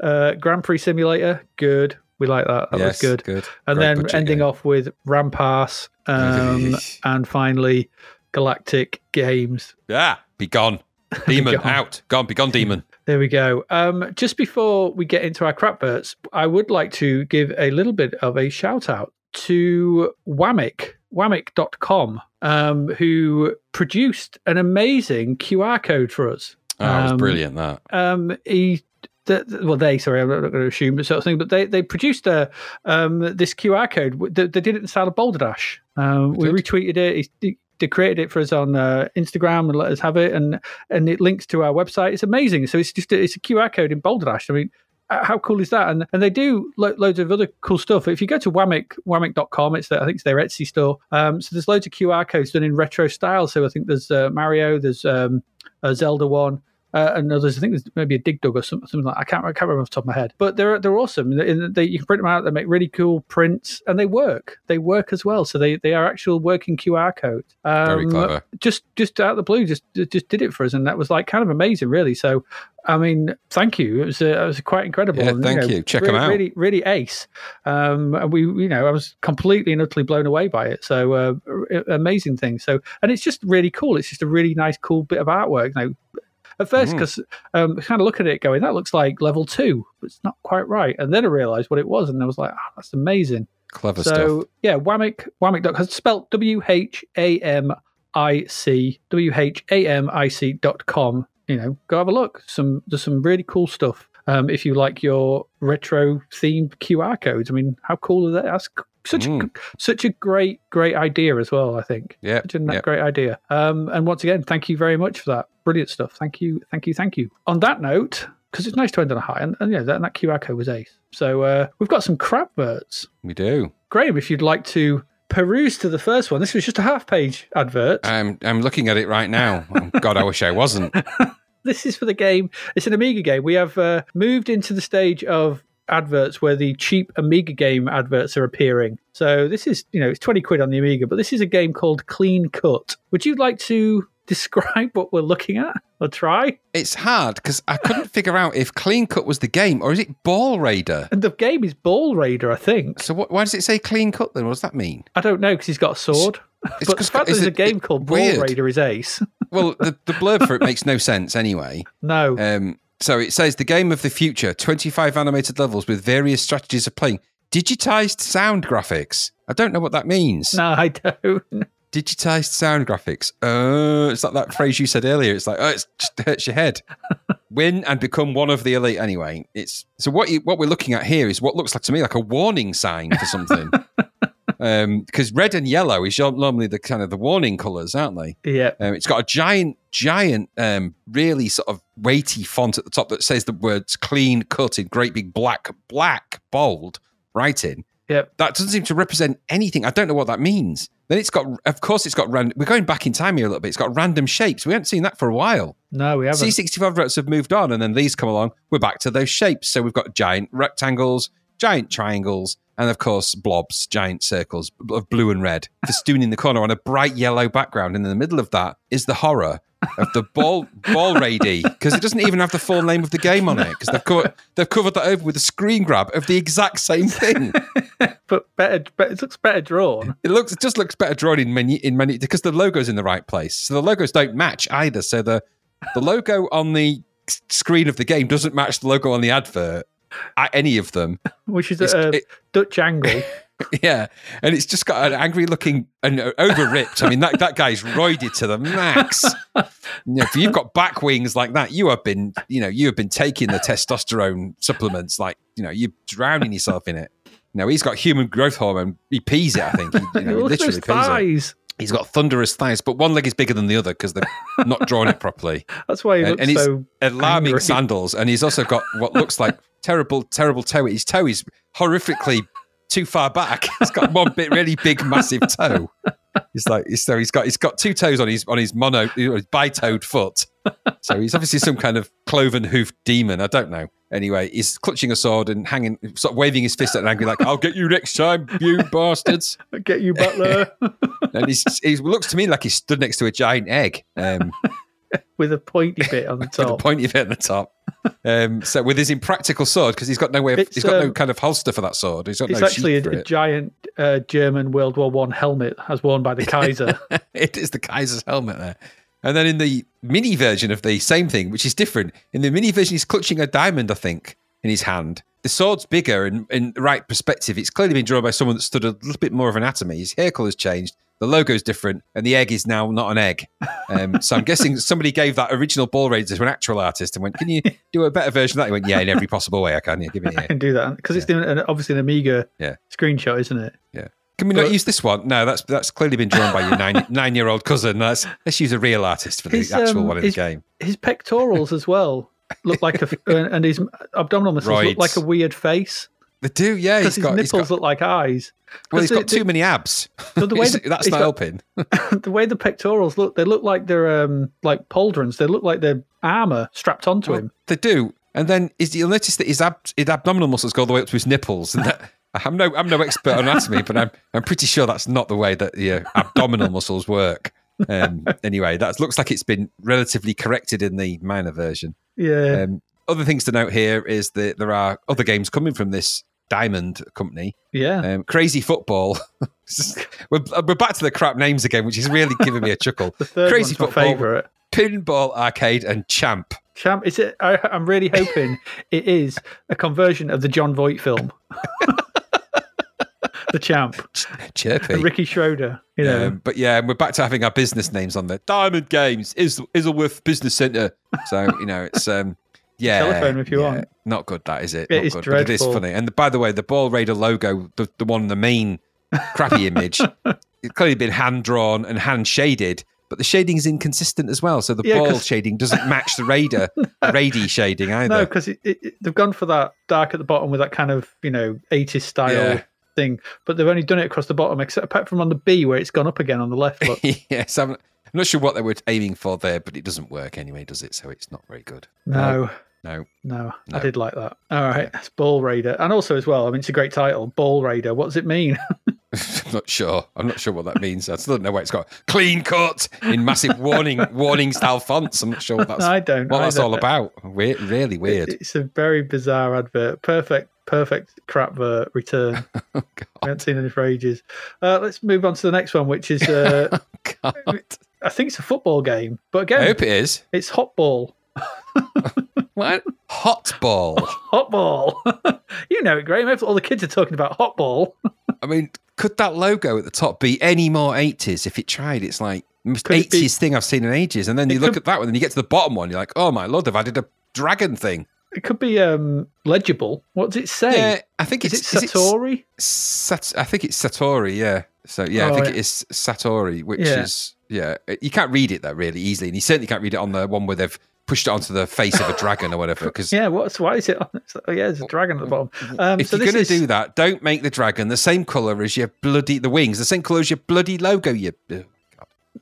uh, Grand Prix Simulator, good. We like that. That yes, was good. Good. And Great then ending game. off with Rampass, um, and finally Galactic Games. Yeah, be gone. Demon gone. out. Gone. Be gone, demon. There we go. Um, just before we get into our crapverts, I would like to give a little bit of a shout out to Whamic, whamic.com, um, who produced an amazing QR code for us. Oh, it was Um, brilliant. That. Um, he, well, they, sorry, I'm not going to assume but sort of thing, but they, they produced a, um, this QR code. They, they did it inside of Boulder Dash. Um, we retweeted it. He, they created it for us on uh, Instagram and let us have it, and and it links to our website. It's amazing. So it's just a, it's a QR code in Boulder Dash. I mean, how cool is that? And and they do lo- loads of other cool stuff. If you go to Whamic, whamic.com, it's I think it's their Etsy store. Um, so there's loads of QR codes done in retro style. So I think there's uh, Mario, there's um, a Zelda one. Uh, and others, I think there's maybe a Dig Dug or something, something like I can't, I can't remember off the top of my head. But they're they're awesome. They, they, you can print them out. They make really cool prints, and they work. They work as well. So they, they are actual working QR codes. Um, Very clever. Just just out of the blue, just just did it for us, and that was like kind of amazing, really. So I mean, thank you. It was uh, it was quite incredible. Yeah, and, thank know, you. Check really, out. Really, really ace. Um, and we, you know, I was completely and utterly blown away by it. So uh, amazing thing. So, and it's just really cool. It's just a really nice, cool bit of artwork. Now, at first, Mm. because um, kind of looking at it, going, that looks like level two, but it's not quite right. And then I realised what it was, and I was like, oh, that's amazing. Clever so stuff. yeah, Whamic, Whamic. It's spelled W H A M I C W H A M I C dot com. You know, go have a look. Some there's some really cool stuff. Um, if you like your retro themed QR codes, I mean, how cool are that? That's such a, Mm. such a great great idea as well. I think Yeah. such a yeah. great idea. Um, and once again, thank you very much for that. Brilliant stuff. Thank you, thank you, thank you. On that note, because it's nice to end on a high, and, and yeah, that, that QR code was ace. So uh, we've got some crap verts. We do. Graham, if you'd like to peruse to the first one, this was just a half page advert. I'm I'm looking at it right now. Oh, God, I wish I wasn't. this is for the game. It's an Amiga game. We have uh, moved into the stage of adverts where the cheap Amiga game adverts are appearing. So this is, you know, it's 20 quid on the Amiga, but this is a game called Clean Cut. Would you like to describe what we're looking at or try? It's hard because I couldn't figure out if Clean Cut was the game or is it Ball Raider. And the game is Ball Raider, I think. So what, why does it say Clean Cut then? What does that mean? I don't know because he's got a sword. It's but the fact there's a game it- called Ball weird. Raider is ace. Well, the, the blurb for it makes no sense anyway. no. Um, so it says the game of the future, 25 animated levels with various strategies of playing. Digitized sound graphics. I don't know what that means. no, I don't. Digitized sound graphics. Uh, it's like that phrase you said earlier. It's like, oh, it just hurts your head. Win and become one of the elite. Anyway, it's so what you what we're looking at here is what looks like to me like a warning sign for something. Because red and yellow is normally the kind of the warning colours, aren't they? Yeah. Um, it's got a giant, giant, um, really sort of weighty font at the top that says the words "clean cut" in great big black, black, bold writing. Yep. That doesn't seem to represent anything. I don't know what that means. Then it's got, of course, it's got random. We're going back in time here a little bit. It's got random shapes. We haven't seen that for a while. No, we haven't. C65 routes have moved on, and then these come along. We're back to those shapes. So we've got giant rectangles, giant triangles, and of course, blobs, giant circles of blue and red, festooning the corner on a bright yellow background. And in the middle of that is the horror of the ball ball rady because it doesn't even have the full name of the game on it because they've covered they've covered that over with a screen grab of the exact same thing. but better, better, it looks better drawn. It looks it just looks better drawn in many in many because the logo's in the right place. So the logos don't match either. So the the logo on the screen of the game doesn't match the logo on the advert. At any of them, which is a it- Dutch angle. yeah, and it's just got an angry looking and over ripped. I mean, that, that guy's roided to the max. You know, if you've got back wings like that, you have been, you know, you have been taking the testosterone supplements, like you know, you're drowning yourself in it. No, he's got human growth hormone. He pees it. I think. He, you know, he literally pees it. thighs. He's got thunderous thighs, but one leg is bigger than the other because they're not drawn it properly. That's why he And, looks and he's so. alarming angry. sandals, and he's also got what looks like terrible, terrible toe. His toe is horrifically too far back. He's got one bit really big, massive toe. He's like so he's got he's got two toes on his on his mono his bi-toed foot. So he's obviously some kind of cloven hoofed demon. I don't know. Anyway, he's clutching a sword and hanging, sort of waving his fist at an angry, like, "I'll get you next time, you bastards!" I'll get you, Butler, And he's, he looks to me like he stood next to a giant egg. Um, with a pointy bit on the with a top. pointy bit on the top. Um, so with his impractical sword, because he's got no way, of, It's, he's got no um, kind of holster for that sword. He's got It's no actually a, a giant uh, German World War One helmet, as worn by the Kaiser. it is the Kaiser's helmet there. And then in the mini version of the same thing, which is different, in the mini version, he's clutching a diamond, I think, in his hand. The sword's bigger and in the right perspective. It's clearly been drawn by someone that stood a little bit more of anatomy. His hair colour's changed, the logo's different, and the egg is now not an egg. Um, so I'm guessing somebody gave that original ball raider to an actual artist and went, "Can you do a better version of that?" He went, "Yeah, in every possible way I can. Yeah, give me I here." can do that because it's doing an, obviously an Amiga Yeah. screenshot, isn't it? Yeah. Can we not use this one? No, that's that's clearly been drawn by your nine nine year old cousin. Let's let's use a real artist for the His, actual um, one in his- the game. His pectorals as well look like a, and his abdominal muscles look like a weird face They do, yeah. because He's his got, nipples got look like eyes. Well, he's got the- too many abs. So the way the- that's not got- helping. the way the pectorals look, they look like they're um, like pauldrons. They look like they're armor strapped onto him. They do, and then is, you'll notice that his, ab, his abdominal muscles go all the way up to his nipples, and that. I'm no, I'm no expert on anatomy, but I'm, I'm pretty sure that's not the way that the uh, abdominal muscles work. Um, anyway, that looks like it's been relatively corrected in the minor version. Yeah, Um, other things to note here is that there are other games coming from this Diamond company. yeah. Um, Crazy Football. we're, we're back to the crap names again, which is really giving me a chuckle. the third Crazy Football, favorite. Pinball Arcade, and Champ. Champ, is it? I, I'm really hoping it is a conversion of the Jon Voight film, the Champ, Chirpy. and Ricky Schroder. You know, Um, but yeah, and we're back to having our business names on there. Diamond Games, Is Isleworth Business Centre. So you know, it's um, yeah, Telephone if you yeah. want. Not good, that is it. It Not is good, but it is funny. And by the way, the Ball Raider logo, the the one, the main crappy image, it's clearly been hand drawn and hand shaded. But the shading is inconsistent as well, so the Yeah, ball shading doesn't match the Raider Rady shading either. no, because they've gone for that dark at the bottom with that kind of you know 80s style Yeah. thing, but they've only done it across the bottom, except apart from on the B where it's gone up again on the left. Look, yes, I'm, I'm not sure what they were aiming for there, but it doesn't work anyway, does it? So it's not very good. no. No. No, I did like that. All right, it's Ball Raider, and also as well. I mean, it's a great title, Ball Raider. What does it mean? I'm not sure. I'm not sure what that means. I still don't know why it's got clean cut in massive warning warning style fonts. I'm not sure what that's I don't. what that's all about. Weird, really weird. It's a very bizarre advert. Perfect, perfect crap return. Oh, we haven't seen any for ages. Uh, let's move on to the next one, which is uh, God. I think it's a football game, but again, I hope it is. it's hot ball. What? Hot ball. Hot ball. you know it, Graham. All the kids are talking about hot ball. I mean, could that logo at the top be any more 80s if it tried? It's like the most Could 80s be- thing I've seen in ages. And then you It look could- at that one and you get to the bottom one, you're like, oh my lord, they've added a dragon thing. it could be um, legible. What does it say? Yeah, I think is it's it Satori? Sat- I think it's Satori. Yeah. So yeah, I Oh, think yeah. it is Satori, which Yeah. is yeah. You can't read it that really easily, and you certainly can't read it on the one where they've pushed it onto the face of a dragon or whatever. Because Yeah, what's why is it? On, it's- oh, yeah, there's a dragon at the bottom. Um, if so you're going to is, do that, don't make the dragon the same color as your bloody the wings, the same color as your bloody logo. You ugh.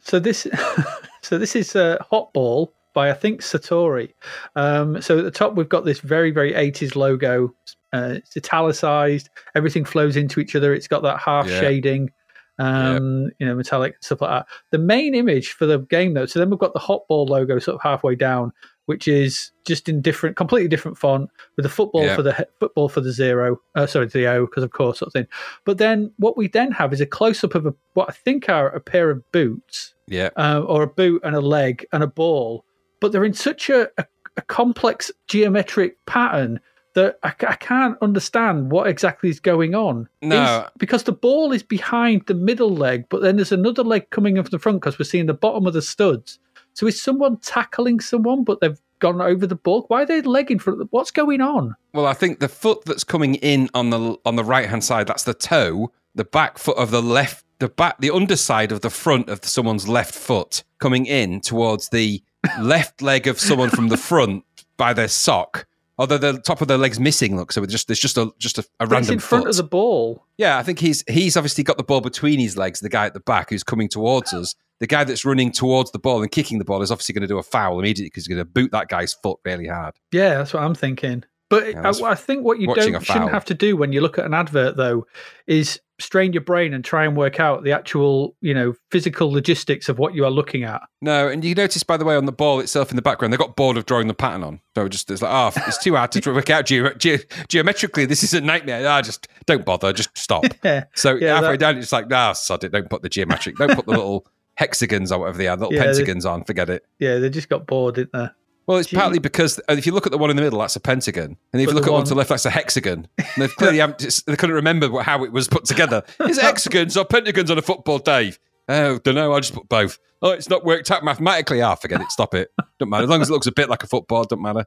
So this, so this is uh, Hot Ball by I think Satori. Um, so at the top we've got this very very 80s logo. Uh, it's italicized. Everything flows into each other. It's got that half Yeah. shading, um, you know, metallic stuff like that. The main image for the game though. So then we've got the Hot Ball logo sort of halfway down, which is just in different, completely different font with the football Yeah. for the football for the zero. Uh, sorry, the O because of course sort of thing. But then what we then have is a close up of a, what I think are a pair of boots yeah, uh, or a boot and a leg and a ball, but they're in such a, a, a complex geometric pattern that I, I can't understand what exactly is going on. No. Is- because the ball is behind the middle leg, but then there's another leg coming in from the front because we're seeing the bottom of the studs. So is someone tackling someone, but they've gone over the ball? Why are they leg in front? Of the, what's going on? Well, I think the foot that's coming in on the on the right hand side, that's the toe. The back foot of the left, the back, the underside of the front of someone's left foot coming in towards the left leg of someone from the front by their sock. Although the top of the leg's missing, look, so it's just there's just a just a, a random in front foot. of the ball. Yeah, I think he's he's obviously got the ball between his legs. The guy at the back who's coming towards us. The guy that's running towards the ball and kicking the ball is obviously going to do a foul immediately because he's going to boot that guy's foot really hard. Yeah, that's what I'm thinking. But Yeah, I, I think what you don't shouldn't have to do when you look at an advert though is strain your brain and try and work out the actual, you know, physical logistics of what you are looking at. No, and you notice by the way on the ball itself in the background, they got bored of drawing the pattern on. So just it's like, oh, it's too hard to work out ge- ge- geometrically. This is a nightmare. Ah, just don't bother. Just stop. Yeah. So Yeah, halfway that- down, it's like, nah, sod it. Don't put the geometric. Don't put the little hexagons or whatever they are, little Yeah, they- pentagons on. Forget it. Yeah, they just got bored, didn't they? Well, it's Gee. partly because uh, if you look at the one in the middle, that's a pentagon, and if But you look at one one- to the left, that's a hexagon. And they've clearly haven't- they couldn't remember what- how it was put together. Is it hexagons or pentagons on a football, Dave? Oh, don't know. I just put both. Oh, it's not worked out mathematically. Ah, forget it. Stop it. Don't matter. As long as it looks a bit like a football, don't matter.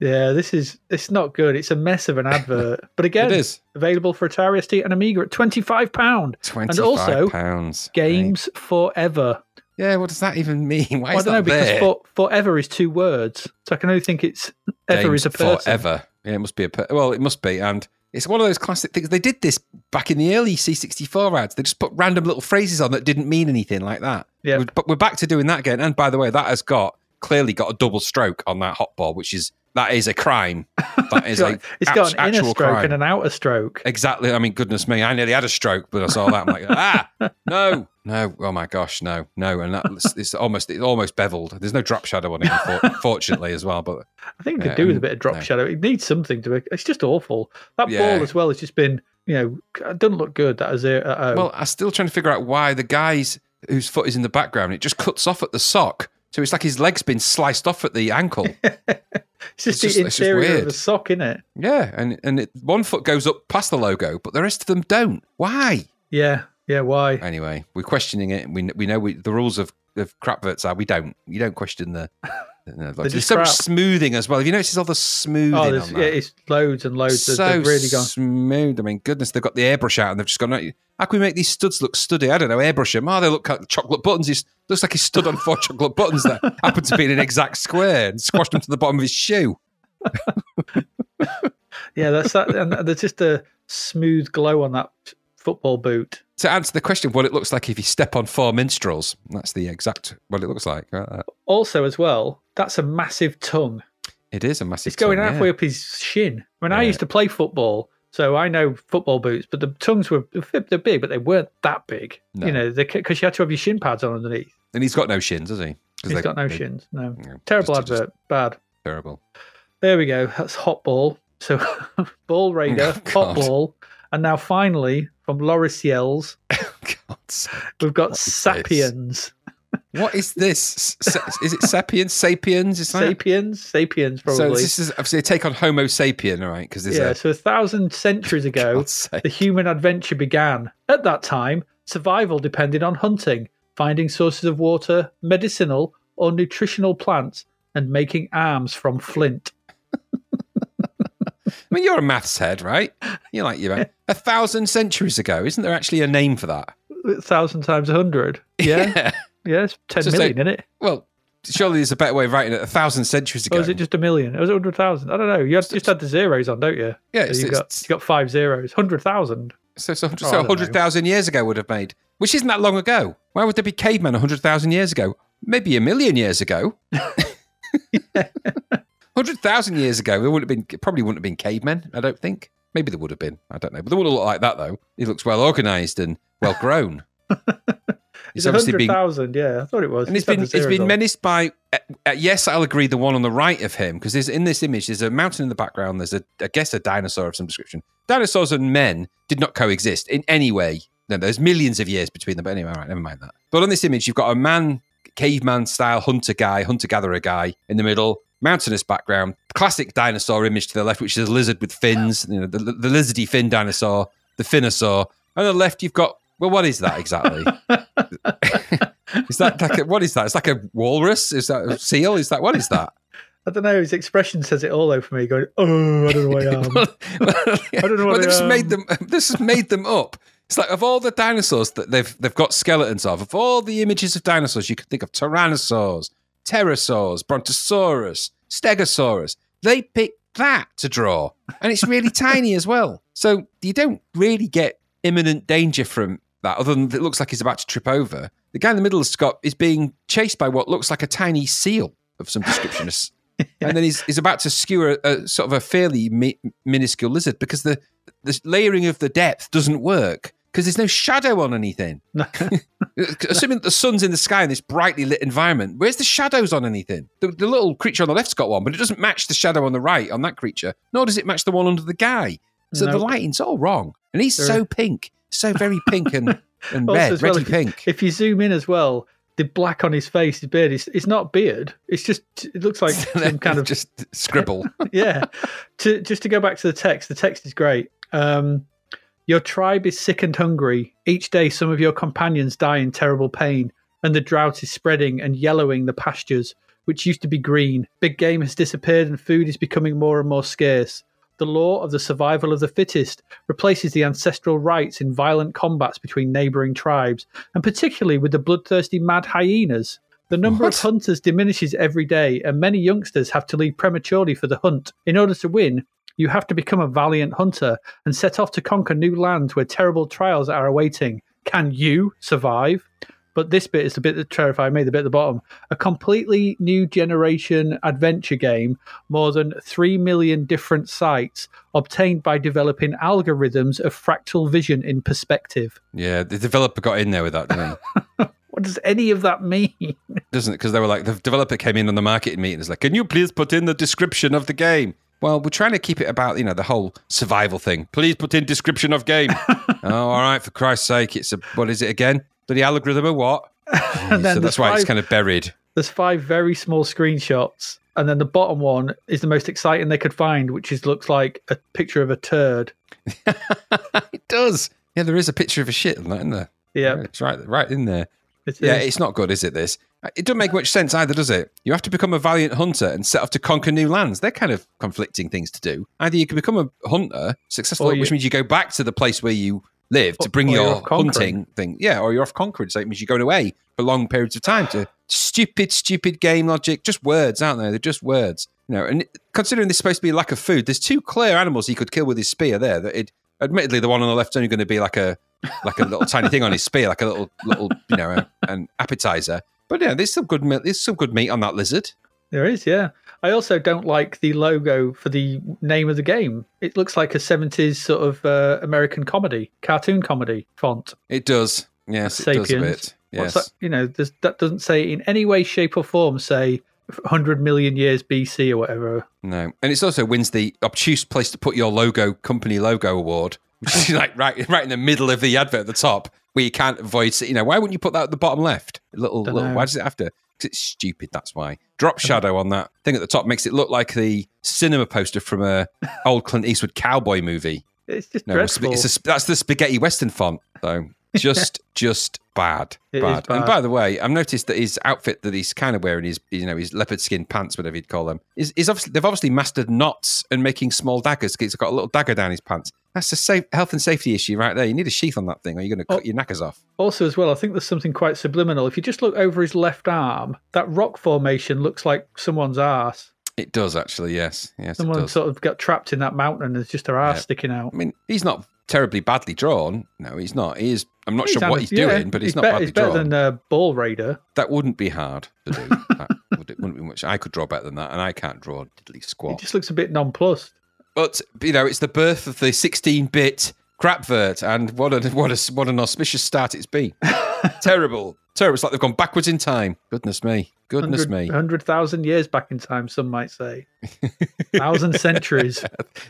Yeah, this is it's not good. It's a mess of an advert. But again, It is. available for Atari ST and Amiga at twenty five pound. Twenty-five also, pounds. Games forever. Yeah. What does that even mean? Why Well, I is don't know that because for, forever is two words, so I can only think it's ever Games is a person. forever. Yeah, it must be a per- well, it must be, and it's one of those classic things. They did this back in the early C64 ads. They just put random little phrases on that didn't mean anything like that. Yeah. But we're back to doing that again. And by the way, that has got clearly got a double stroke on that hot ball, which is that is a crime. That is It's got, a it's got an inner stroke crime. and an outer stroke. Exactly. I mean, goodness me, I nearly had a stroke, but I saw that. I'm like, ah, no, no. Oh my gosh, no, no. And that, it's, it's almost, it's almost beveled. There's no drop shadow on it, fortunately, as well. But I think it Yeah, could do with a um, bit of drop no. shadow. It needs something to. Be, it's just awful. That Yeah. ball as well has just been, you know, it doesn't look good. That is it. Uh-oh. well, I'm still trying to figure out why the guys whose foot is in the background, it just cuts off at the sock. So it's like his leg's been sliced off at the ankle. it's just it's the just interior of weird. the sock, isn't it? yeah, and and it, one foot goes up past the logo, but the rest of them don't. Why? Yeah, yeah. Why? Anyway, we're questioning it. We we know we, the rules of of crapverts are we don't you don't question the. No, there's so much smoothing as well. Have you noticed all the smoothing Oh, on that? yeah, it's loads and loads. So they've really gone. smooth. I mean, goodness, they've got the airbrush out and they've just gone. How can we make these studs look studdy? I don't know. Airbrush them. Oh, they look like chocolate buttons. He looks like he stood on four chocolate buttons that happened to be in an exact square and squashed them to the bottom of his shoe. Yeah, that's that. and there's just a smooth glow on that football boot. To answer the question of what it looks like if you step on four minstrels, that's the exact what it looks like. Uh, Also, as well, that's a massive tongue. It is a massive. It's going tongue, halfway yeah. up his shin. When I Yeah. used to play football, so I know football boots, but the tongues were they're big, but they weren't that big. No. You know, because you had to have your shin pads on underneath. And he's got no shins, has he? He's they- got no they- shins. No, yeah, terrible just- just advert. Bad. Terrible. There we go. That's hot ball. So ball raider, Oh, hot ball, and now finally from Loriciel, oh, we've got What is this? Sapiens. What is this? Is it sapiens? Sapiens? Is that? Sapiens, sapiens, So this is obviously a take on Homo sapien, all right? Because yeah, a so a thousand centuries ago, the human adventure began. At that time, survival depended on hunting, finding sources of water, medicinal or nutritional plants, and making arms from flint. I mean, you're a maths head, right? You're like, you know, a thousand centuries ago. Isn't there actually a name for that? A thousand times a hundred. Yeah. Yeah. yeah, it's ten million, isn't it? Well, surely there's a better way of writing it. A thousand centuries ago. Or is it just a million? Or was it hundred thousand? I don't know. You had, just had the zeros on, don't you? Yeah, So it's- you got it's- you got five zeros. Hundred thousand. So, so, Oh, so 100,000 years ago would have made, which isn't that long ago. Why would there be cavemen 100,000 years ago? Maybe a million years ago. 100,000 years ago, there wouldn't have been, probably wouldn't have been cavemen, I don't think. Maybe there would have been. I don't know. But they wouldn't look like that, though. He looks well organized and well grown. It's a hundred thousand. Yeah, I thought it was. And it's been it's been menaced by. Uh, uh, yes, I'll agree. The one on the right of him, because there's in this image, there's a mountain in the background. There's a, I guess, a dinosaur of some description. Dinosaurs and men did not coexist in any way. No, there's millions of years between them. But anyway, all right, never mind that. But on this image, you've got a man, caveman style hunter guy, hunter gatherer guy in the middle. Mountainous background, classic dinosaur image to the left, which is a lizard with fins. You know, the, the lizardy fin dinosaur, the finosaur. On the left, you've got well, what is that exactly? Is that like a, what is that? It's like a walrus. Is that a seal? Is that what is that? I don't know. His expression says it all though for me. Going, oh, I don't know who I am. I don't know what Well, they I just am. made them. This has made them up. It's like of all the dinosaurs that they've they've got skeletons of. Of all the images of dinosaurs, you can think of tyrannosaurs, pterosaurs, brontosaurus, stegosaurus. They picked that to draw, and it's really tiny as well. So you don't really get imminent danger from that, other than it looks like he's about to trip over. The guy in the middle of Scott is being chased by what looks like a tiny seal of some description. and then he's, he's about to skewer a, a sort of a fairly mi- minuscule lizard because the the layering of the depth doesn't work because there's no shadow on anything. Assuming that the sun's in the sky in this brightly lit environment, where's the shadows on anything? The, the little creature on the left's got one, but it doesn't match the shadow on the right on that creature, nor does it match the one under the guy. So the lighting's all wrong, and he's There- so pink, so very pink and, and Also, red, well, reddy if, pink. If you zoom in as well, the black on his face, his beard, it's, it's not beard. It's just it looks like some kind of just scribble. yeah. To just to go back to the text, the text is great. Um, your tribe is sick and hungry. Each day, some of your companions die in terrible pain, and the drought is spreading and yellowing the pastures, which used to be green. Big game has disappeared, and food is becoming more and more scarce. The law of the survival of the fittest replaces the ancestral rights in violent combats between neighboring tribes, and particularly with the bloodthirsty mad hyenas. The number What? of hunters diminishes every day, and many youngsters have to leave prematurely for the hunt. In order to win, you have to become a valiant hunter and set off to conquer new lands where terrible trials are awaiting. Can you survive? But this bit is the bit that terrified me, the bit at the bottom. A completely new generation adventure game, more than 3 million different sites, obtained by developing algorithms of fractal vision in perspective. Yeah, the developer got in there with that, didn't he? What does any of that mean? doesn't it? Because they were like, the developer came in on the marketing meeting. It's like, can you please put in the description of the game? Well, we're trying to keep it about you know the whole survival thing. Please put in description of game. oh, all right, for Christ's sake, it's a what is it again? The algorithm of what? And then so that's why it's kind of buried. There's five very small screenshots, and then the bottom one is the most exciting they could find, which is looks like a picture of a turd. It does. Yeah, there is a picture of a shit in that, isn't there? Yeah, it's right, right in there. it Yeah, is. it's not good, is it? This it doesn't make much sense either, does it? You have to become a valiant hunter and set off to conquer new lands. They're kind of conflicting things to do. Either you can become a hunter, successful, Or you- which means you go back to the place where you live to bring your hunting thing. Yeah, or you're off conquering, so it means you're going away for long periods of time to stupid, stupid game logic. Just words, aren't they? They're just words. You know, and considering there's supposed to be a lack of food, there's two clear animals he could kill with his spear there. That it, admittedly, the one on the left's only going to be like a like a little tiny thing on his spear, like a little little you know a, an appetizer. But yeah, there's some good meat. There's some good meat on that lizard. There is, yeah. I also don't like the logo for the name of the game. It looks like a 70s sort of uh, American comedy, cartoon comedy font. It does. Yes, it does a Sapiens. bit. What's Yes. that? You know, that doesn't say in any way, shape, or form say 100 million years BC or whatever. No, and it also wins the obtuse place to put your logo company logo award, which is like right right in the middle of the advert at the top, where you can't avoid. It. You know, why wouldn't you put that at the bottom left? Little, little. Why does it have to? Because it's stupid. That's why. Drop shadow on that thing at the top makes it look like the cinema poster from a old Clint Eastwood cowboy movie. It's just No, it's, dreadful. it's a, that's the spaghetti western font. So just just bad, It is bad. And by the way, I've noticed that his outfit that he's kind of wearing, his you know his leopard skin pants, whatever you'd call them, is, is obviously they've obviously mastered knots and making small daggers. He's got a little dagger down his pants. That's a safe, health and safety issue right there. You need a sheath on that thing, or you're going to oh. cut Oh. your knackers off. Also, as well, I think there's something quite subliminal. If you just look over his left arm, that rock formation looks like someone's arse. It does actually, yes, yes, Someone sort of got trapped in that mountain and there's just their arse Yeah. sticking out. I mean, he's not terribly badly drawn. No, he's not. He is. I'm not He's sure what he's yeah, doing, but he's, not bet- badly He's better drawn. than uh, Ball Raider. that wouldn't be hard to do. that would, it wouldn't be much. I could draw better than that, and I can't draw diddly He squat. just looks a bit nonplussed. But you know, it's the birth of the 16-bit crapvert, and what a what a what an auspicious start it's been. terrible, terrible. It's like they've gone backwards in time. Goodness me, goodness me. 100,000 years back in time, some might say. Thousand centuries.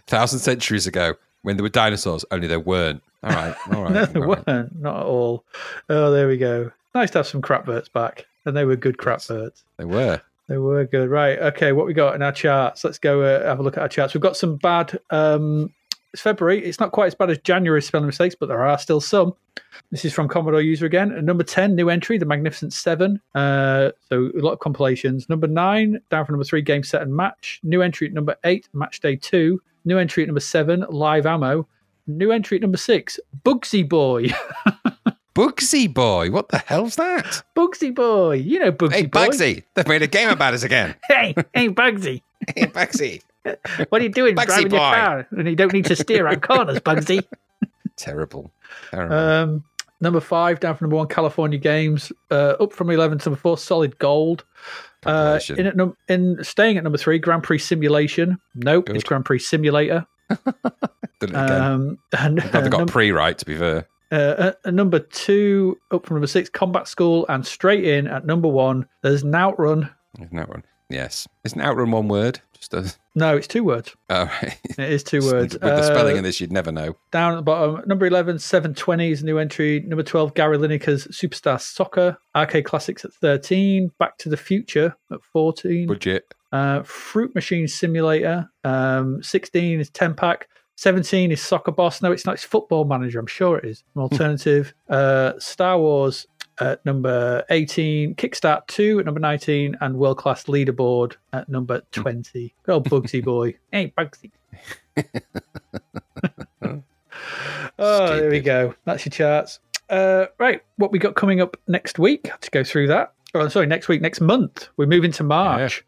Thousand centuries ago, when there were dinosaurs, only there weren't. All right, all right. no, all they weren't. Not at all. Oh, there we go. Nice to have some crapverts back. And they were good crapverts. They were. They were good. Right. Okay. What we got in our charts? Let's go uh, have a look at our charts. We've got some bad. Um, it's February. It's not quite as bad as January spelling mistakes, but there are still some. This is from Commodore User again. At number 10, new entry, The Magnificent Seven. Uh, so a lot of compilations. Number nine, down from number three, Game Set and Match. New entry at number eight, Match Day 2. New entry at number seven, Live Ammo. New entry at number six, Bugsy Boy. Bugsy Boy. What the hell's that? Bugsy Boy. You know Bugsy Hey, Boy. Bugsy. They've made a game about us again. Hey, hey, Bugsy. Hey, Bugsy. What are you doing Bugsy driving your car? And you don't need to steer around corners, Bugsy. Terrible. Terrible. Um, number five, down from number one, California Games. Uh, up from 11 to number four, Solid Gold. Uh, in, at num- in staying at number three, Grand Prix Simulation. Nope, it's Grand Prix Simulator. Did it again. Um, and Glad they got num- pre right, to be fair. uh, at number two, up from number six, Combat School, and straight in at number one, there's an Outrun. Outrun? Yes. Isn't Outrun one word? No, it's two words. Oh, right. It is two words. With the spelling Uh, of this, you'd never know. Down at the bottom, number 11, 720 is a new entry. Number 12, Gary Lineker's Superstar Soccer. Arcade Classics at 13. Back to the Future at 14. Budget. Uh, Fruit Machine Simulator. Um, 16 is 10 pack. 17 is Soccer Boss. No, it's not. It's Football Manager. I'm sure it is. An alternative. uh, Star Wars at number 18. Kikstart 2 at number 19. And World Class Leaderboard at number 20. Good old Bugsy Boy. Hey, Bugsy. Oh, there we go. That's your charts. Uh, right, what we got coming up next week? To go through that. Oh, sorry, next week, next month. We're moving to March.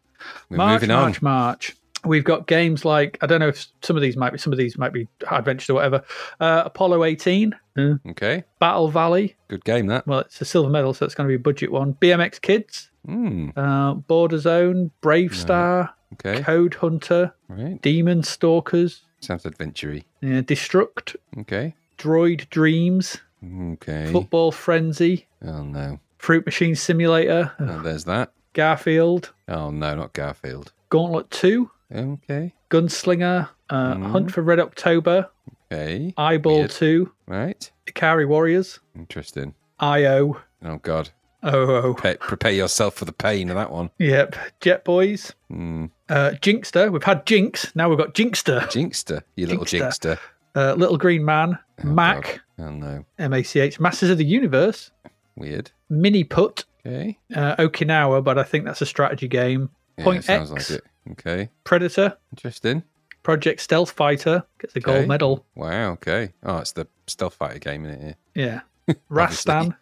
We're March, moving on. March, March. We've got games like I don't know if some of these might be some of these might be adventures or whatever. Uh, Apollo 18, uh, Okay. Battle Valley. Good game, that. Well, it's a silver medal, so it's going to be a budget one. BMX Kids, Hmm. uh, Border Zone, Brave Star, Okay. Code Hunter, Right. Demon Stalkers, Sounds adventure uh, Destruct, Okay. Droid Dreams, Okay. Football Frenzy, Oh, no. Fruit Machine Simulator, Oh, there's that. Garfield, Oh, no, not Garfield. Gauntlet 2, Okay. Gunslinger, uh, Mhm. Hunt for Red October, Okay. Eyeball Weird. 2, Right. Ikari Warriors, Interesting. IO, Oh, God. Oh, Pre- prepare yourself for the pain of that one. yep, Jet Boys, Hmm. uh, Jinkster. We've had Jinx, now we've got Jinkster, Jinxter. You little Jinxter. Jinxter. uh, Little Green Man, Oh, Mac, God. Oh, no. MACH, Masters of the Universe, Weird. Mini Put, Okay. uh, Okinawa, but I think that's a strategy game. Yeah, Point sounds X, like it. Okay. Predator, Interesting. Project Stealth Fighter gets a Okay. gold medal. Wow. Okay. Oh, it's the stealth fighter game in it. Yeah. Rastan,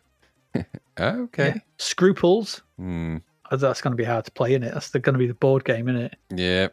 Oh, okay. yeah. Scruples. Hmm. Oh, That's going to be hard to play, in it? That's going to be the board game, isn't it? Yeah.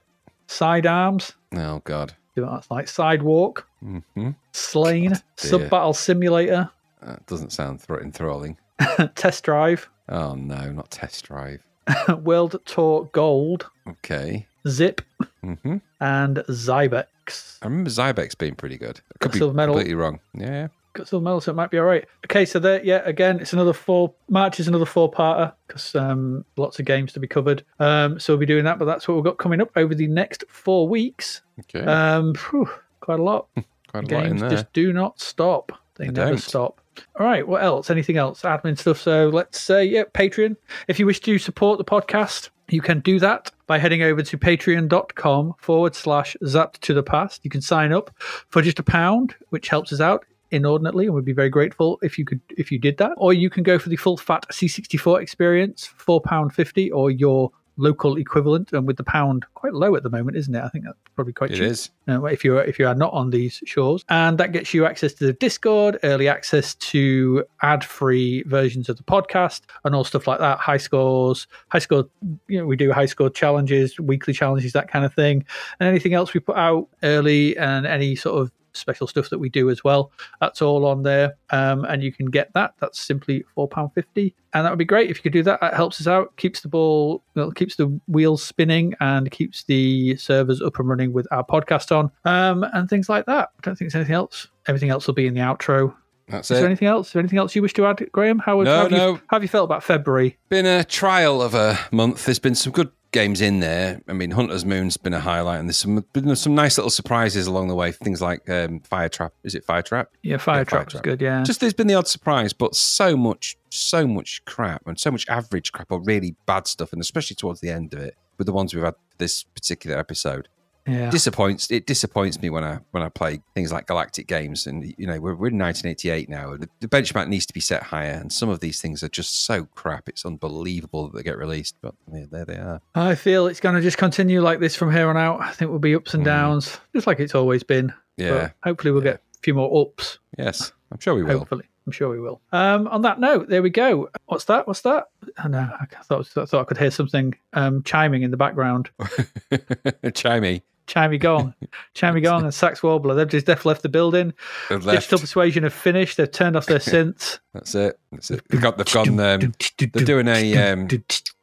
Sidearms. Oh, God. See what that's like. Sidewalk. hmm Slain. Sub Battle Simulator. That doesn't sound enthralling. Test Drive. Oh, no, not test drive. World Tour Gold. Okay. Zip. hmm And Zybex. I remember Zybex being pretty good. I could Got be silver medal. completely wrong. Yeah. Got silver medal, so it might be all right. Okay, so there, yeah, again, it's another four. March is another four-parter because um, lots of games to be covered. Um, so we'll be doing that, but that's what we've got coming up over the next four weeks. Okay. Um, phew, quite a lot. Quite a lot in Games there. just do not stop. They, They never don't. stop. All right. What else? Anything else? Admin stuff. So let's say, yeah, Patreon. If you wish to support the podcast, you can do that by heading over to patreon.com forward slash zapped to the past. You can sign up for just a pound, which helps us out. inordinately, and we'd be very grateful if you could if you did that. Or you can go for the full fat C64 experience, four pound fifty, or your local equivalent. And with the pound quite low at the moment, isn't it? I think that's probably quite It cheap. is. uh, if you're if you are not on these shores, and that gets you access to the Discord, early access to ad-free versions of the podcast, and all stuff like that. High scores, high score. You know, we do high score challenges, weekly challenges, that kind of thing, and anything else we put out early, and any sort of special stuff that we do as well. That's all on there, um, and you can get that. That's simply four pound fifty, and that would be great if you could do that. That helps us out, keeps the ball, well, keeps the wheels spinning, and keeps the servers up and running with our podcast on, um, and things like that. I don't think there's anything else. Everything else will be in the outro. That's Is there anything else? Is there anything else you wish to add, Graham? How, No, have no. You, how have you felt about February? Been a trial of a month. There's been some good games in there. I mean, Hunter's Moon's been a highlight, and there's some been some nice little surprises along the way. Things like um, Fire Trap. Is it Fire Trap? Yeah, Fire Yeah, Trap was Trap. good. Yeah, Just there's been the odd surprise, but so much, so much crap, and so much average crap or really bad stuff, and especially towards the end of it, with the ones we've had this particular episode. Yeah. disappoints it disappoints me when I when I play things like galactic games and you know we're, we're in 1988 now the, the benchmark needs to be set higher and some of these things are just so crap it's unbelievable that they get released but yeah, there they are I feel it's going to just continue like this from here on out. I think we'll be ups and downs, just like it's always been. Mm. Yeah. But hopefully, we'll get a few more ups. yes I'm sure we will Hopefully, I'm sure we will. Um, on that note, there we go. What's that? What's that? Oh, no, I thought I thought I could hear something um, chiming in the background. chimey Chimey gong, chimey gong, and sax warbler. They've just def- left the building. They've left. Digital persuasion have finished. They've turned off their synths. that's it that's it they've got they've gone um, they're doing a um,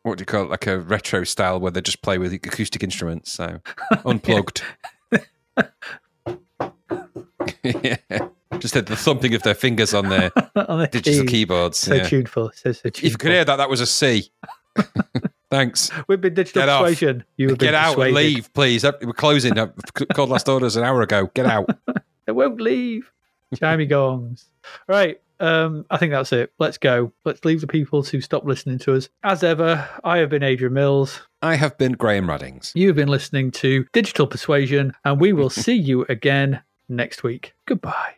what do you call it like a retro style where they just play with acoustic instruments so unplugged yeah. just had the thumping of their fingers on their on the digital keyboards So yeah. tuneful. So, so If you could hear that, that was a C. Thanks. We've been digital Get off. persuasion. You have been Get out and leave, please. We're closing. I've called last orders an hour ago. Get out. They won't leave. Chimey gongs. Right. Um, I think that's it. Let's go. Let's leave the people to stop listening to us. As ever, I have been Adrian Mills. I have been Graham Raddings. You've been listening to Digital Persuasion, and we will see you again next week. Goodbye.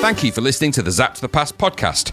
Thank you for listening to the Zap to the Past podcast.